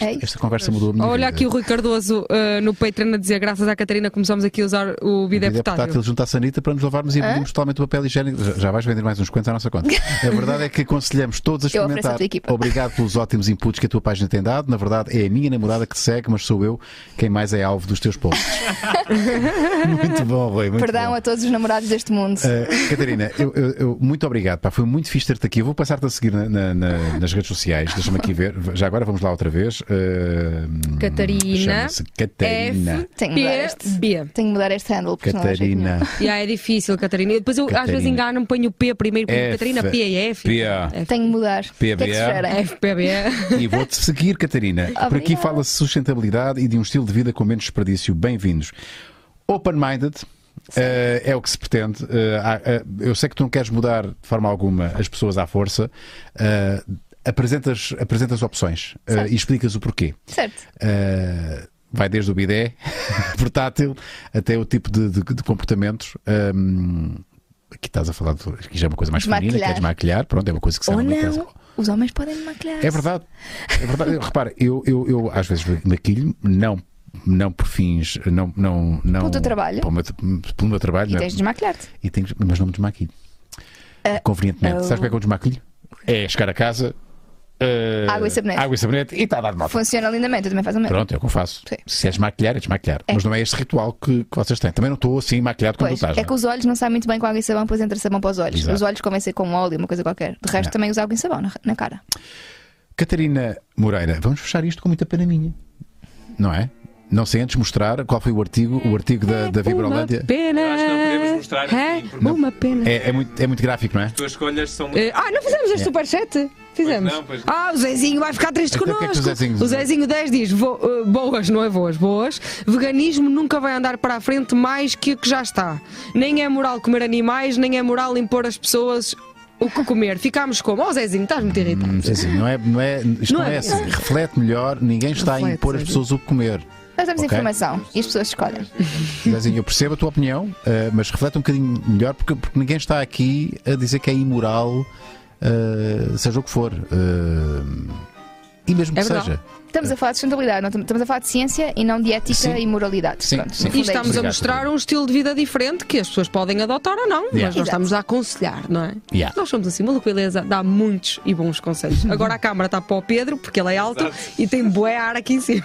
É. Esta conversa mudou a minha Olha vida. aqui o Rui Cardoso uh, no Patreon a dizer graças à Catarina começamos aqui a usar o bidé portátil. junto à sanita para nos lavarmos e abrimos totalmente o papel higiênico. Já, já vais vender mais uns quantos à nossa conta. A verdade é que aconselhamos todos a experimentar. equipa. Obrigado pelos ótimos inputs que a tua página tem dado. Na verdade, é a minha namorada que te segue, mas sou eu quem mais é alvo dos teus posts. muito bom, Rui. Muito Perdão bom. a todos os namorados deste mundo. Uh, Catarina, eu, eu- eu- muito obrigado. Pá, foi muito fixe ter-te aqui. Eu vou passar-te a seguir na- na- na- nas redes sociais. Deixa-me aqui ver. Já agora vamos lá outra vez. Uh, Catarina Catarina. Tenho que mudar este. B. Tenho que mudar este handle que Catarina. Yeah, é difícil, Catarina. E Depois eu às vezes engano-me, ponho o P primeiro, ponho F. Catarina P e F. P.A. não. Tenho que mudar. O que é que PBA. sugerem? FPB. E vou-te seguir, Catarina. Por aqui fala-se de sustentabilidade e de um estilo de vida com menos desperdício. Bem-vindos. Open-minded. eh, é o que se pretende. Há- eh, eu sei que tu não queres mudar de forma alguma as pessoas à força. Apresentas, apresentas opções Certo. e explicas o porquê. Certo. Uh, vai desde o bidé portátil até o tipo de, de- de comportamentos. Um, aqui estás a falar, de, aqui já é uma coisa mais feminina, que é desmaquilhar. Pronto, é uma coisa que se Ou. Os homens podem maquilhar. É verdade. É verdade. Repara, eu, eu, eu às vezes maquilho, não. Não por fins, não, não, não. Pelo teu trabalho. Pelo meu, pelo meu trabalho, E tens de desmaquilhar-te. E tenho, mas não me desmaquilho. Ah, Convenientemente. oh. Sabes como é que eu desmaquilho? É chegar a casa, eh, Água e sabonete. Água e sabonete e está a dar de moto. Funciona lindamente, eu também faço o mesmo. Pronto, é o que eu faço. Sim. Se és maquilhar, é desmaquilhar. É. Mas não é este ritual que, que vocês têm. Também não estou assim maquilhado como Pois, tu estás. é não que os olhos não sabem muito bem com água e sabão, depois entra sabão para os olhos. Exato. Os olhos convém ser com óleo, uma coisa qualquer. De resto, Não. também usa água e sabão na, na cara. Catarina Moreira, vamos fechar isto com muita pena minha. Não é? Não sei antes mostrar qual foi o artigo, o artigo da, da Vibrolândia. Uma pena. Eu acho que não podemos mostrar É, não- Uma pena. É, é muito, é muito gráfico, não é? As tuas escolhas são muito. Eh, ah, não fizemos este superchat? Fizemos. Pois não, pois não. Ah, o Zezinho vai ficar triste Então, o que é que o connosco. Zezinho- o Zezinho 10 diz: vo- eh, boas, não é boas, boas. Veganismo nunca vai andar para a frente mais que o que já está. Nem é moral comer animais, nem é moral impor às pessoas o que comer. Ficámos como? Oh, Zezinho, estás muito irritado. Não sei assim, não é, não é, isto não, Não é, é- assim. Reflete melhor, ninguém está a Reflete, impor as Zezinho. pessoas o que comer. Nós damos Ok. informação e as pessoas escolhem. Zezinho, eu percebo a tua opinião, eh, mas reflete um bocadinho melhor, porque, porque ninguém está aqui a dizer que é imoral, eh, seja o que for. eh, e mesmo que É verdade. seja. Estamos a falar de sustentabilidade, não estamos- a falar de ciência e não de ética Sim. e moralidade. Sim, Pronto, sim. no E é estamos a mostrar um estilo de vida diferente que as pessoas podem adotar ou não, Yeah. mas nós Exato. estamos a aconselhar, não é? Yeah. Nós somos assim, maluco beleza, dá muitos e bons conselhos. Agora a câmara está para o Pedro, porque ele é alto Exato. e tem bué ar aqui em cima.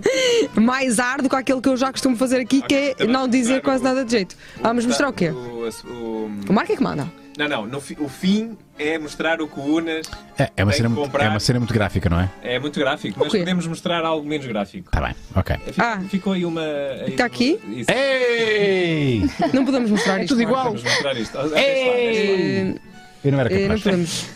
Mais ar do que aquele que eu já costumo fazer aqui, que é não dizer quase nada de jeito. Vamos mostrar o quê? O, o- O Marco é que manda. Não, não. no fi- o fim é mostrar o que o Unas. É, é, uma cena, muito- comprar. é uma cena muito gráfica, não é? É muito gráfico, mas podemos mostrar algo menos gráfico. Está bem, ok. Fico- Ah. Ficou aí uma. aí Está aqui? Isso. Ei! Não podemos mostrar isto. tudo Marco. igual. Vamos mostrar isto. Eh, Eu não era eh, não capaz. podemos.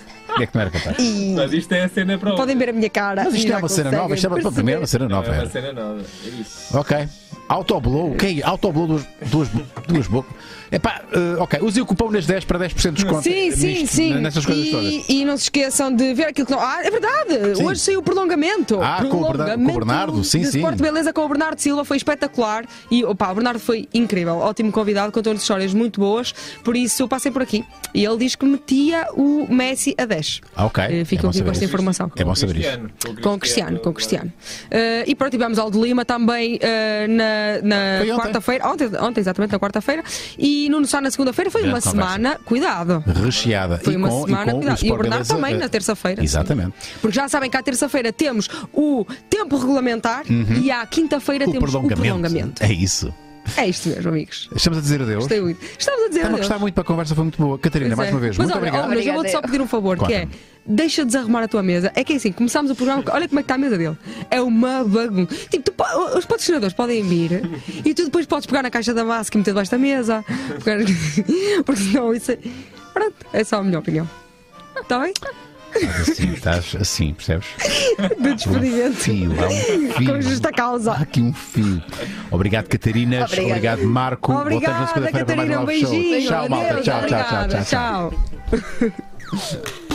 É que não era capaz. E Mas isto é a cena para podem ver a minha cara. Mas isto é uma cena nova, isto é uma, perceber. primeiro uma cena É nova. uma era. cena nova. É isso. Ok. Autoblow, o que é? Autoblow duas, duas, duas bocas. Epá, eh, ok. Use o cupom nas 10 para 10% de desconto. Sim, sim, nisto, sim. Nessas coisas todas. e, e não se esqueçam de ver aquilo que não. Ah, é verdade! Sim. Hoje saiu o prolongamento. Ah, com o Bernardo- prolongamento com o Bernardo, sim, de sim. Sport Beleza com o Bernardo Silva foi espetacular. E opa, o Bernardo foi incrível, ótimo convidado, contou-nos histórias muito boas. Por isso eu passei por aqui. E ele diz que metia o Messi a 10. Ah, ok. Eh, É Ficam bom aqui com esta isso. informação. É bom saber. Cristiano, Com o Cristiano, com o Cristiano. Eh, e pronto, tivemos Aldo Lima também eh, na, na quarta-feira, ontem, ontem, exatamente, na quarta-feira, e Nuno Sá na segunda-feira. Foi Grande uma conversa. semana, cuidado. Recheada. Foi e uma com, semana, e com cuidado. E o Bernardo Beleza, também eh, na terça-feira. sim. Exatamente. Porque já sabem que à terça-feira temos o tempo regulamentar e à quinta-feira Uhum. Temos prolongamento. o prolongamento. É isso. É isto mesmo, amigos. Estamos a dizer adeus. Gostei muito. Estamos a dizer Estava a adeus. gostar muito para a conversa, foi muito boa. Catarina, Pois mais é. uma vez, Mas muito olha, obrigado. mas eu vou-te só pedir um favor, que é deixa desarrumar a tua mesa. É que é assim, começámos o programa, olha como é que está a mesa dele. É uma bagunça. Tipo, tu os patrocinadores podem vir e tu depois podes pegar na caixa da massa e meter debaixo da mesa. Pegar- Porque senão isso é. Pronto, é só a minha opinião. Está bem? Estás assim, estás assim, percebes? De despedimento. Fio, há um fio. Com justa Há causa. aqui um fio. Obrigado, Catarina. Obrigada. Obrigado, Marco. Voltamos na Obrigada, segunda-feira para mais Catarina. um Um live show. beijinho. Tchau, malta. Tchau, tchau, obrigada. tchau. tchau. tchau.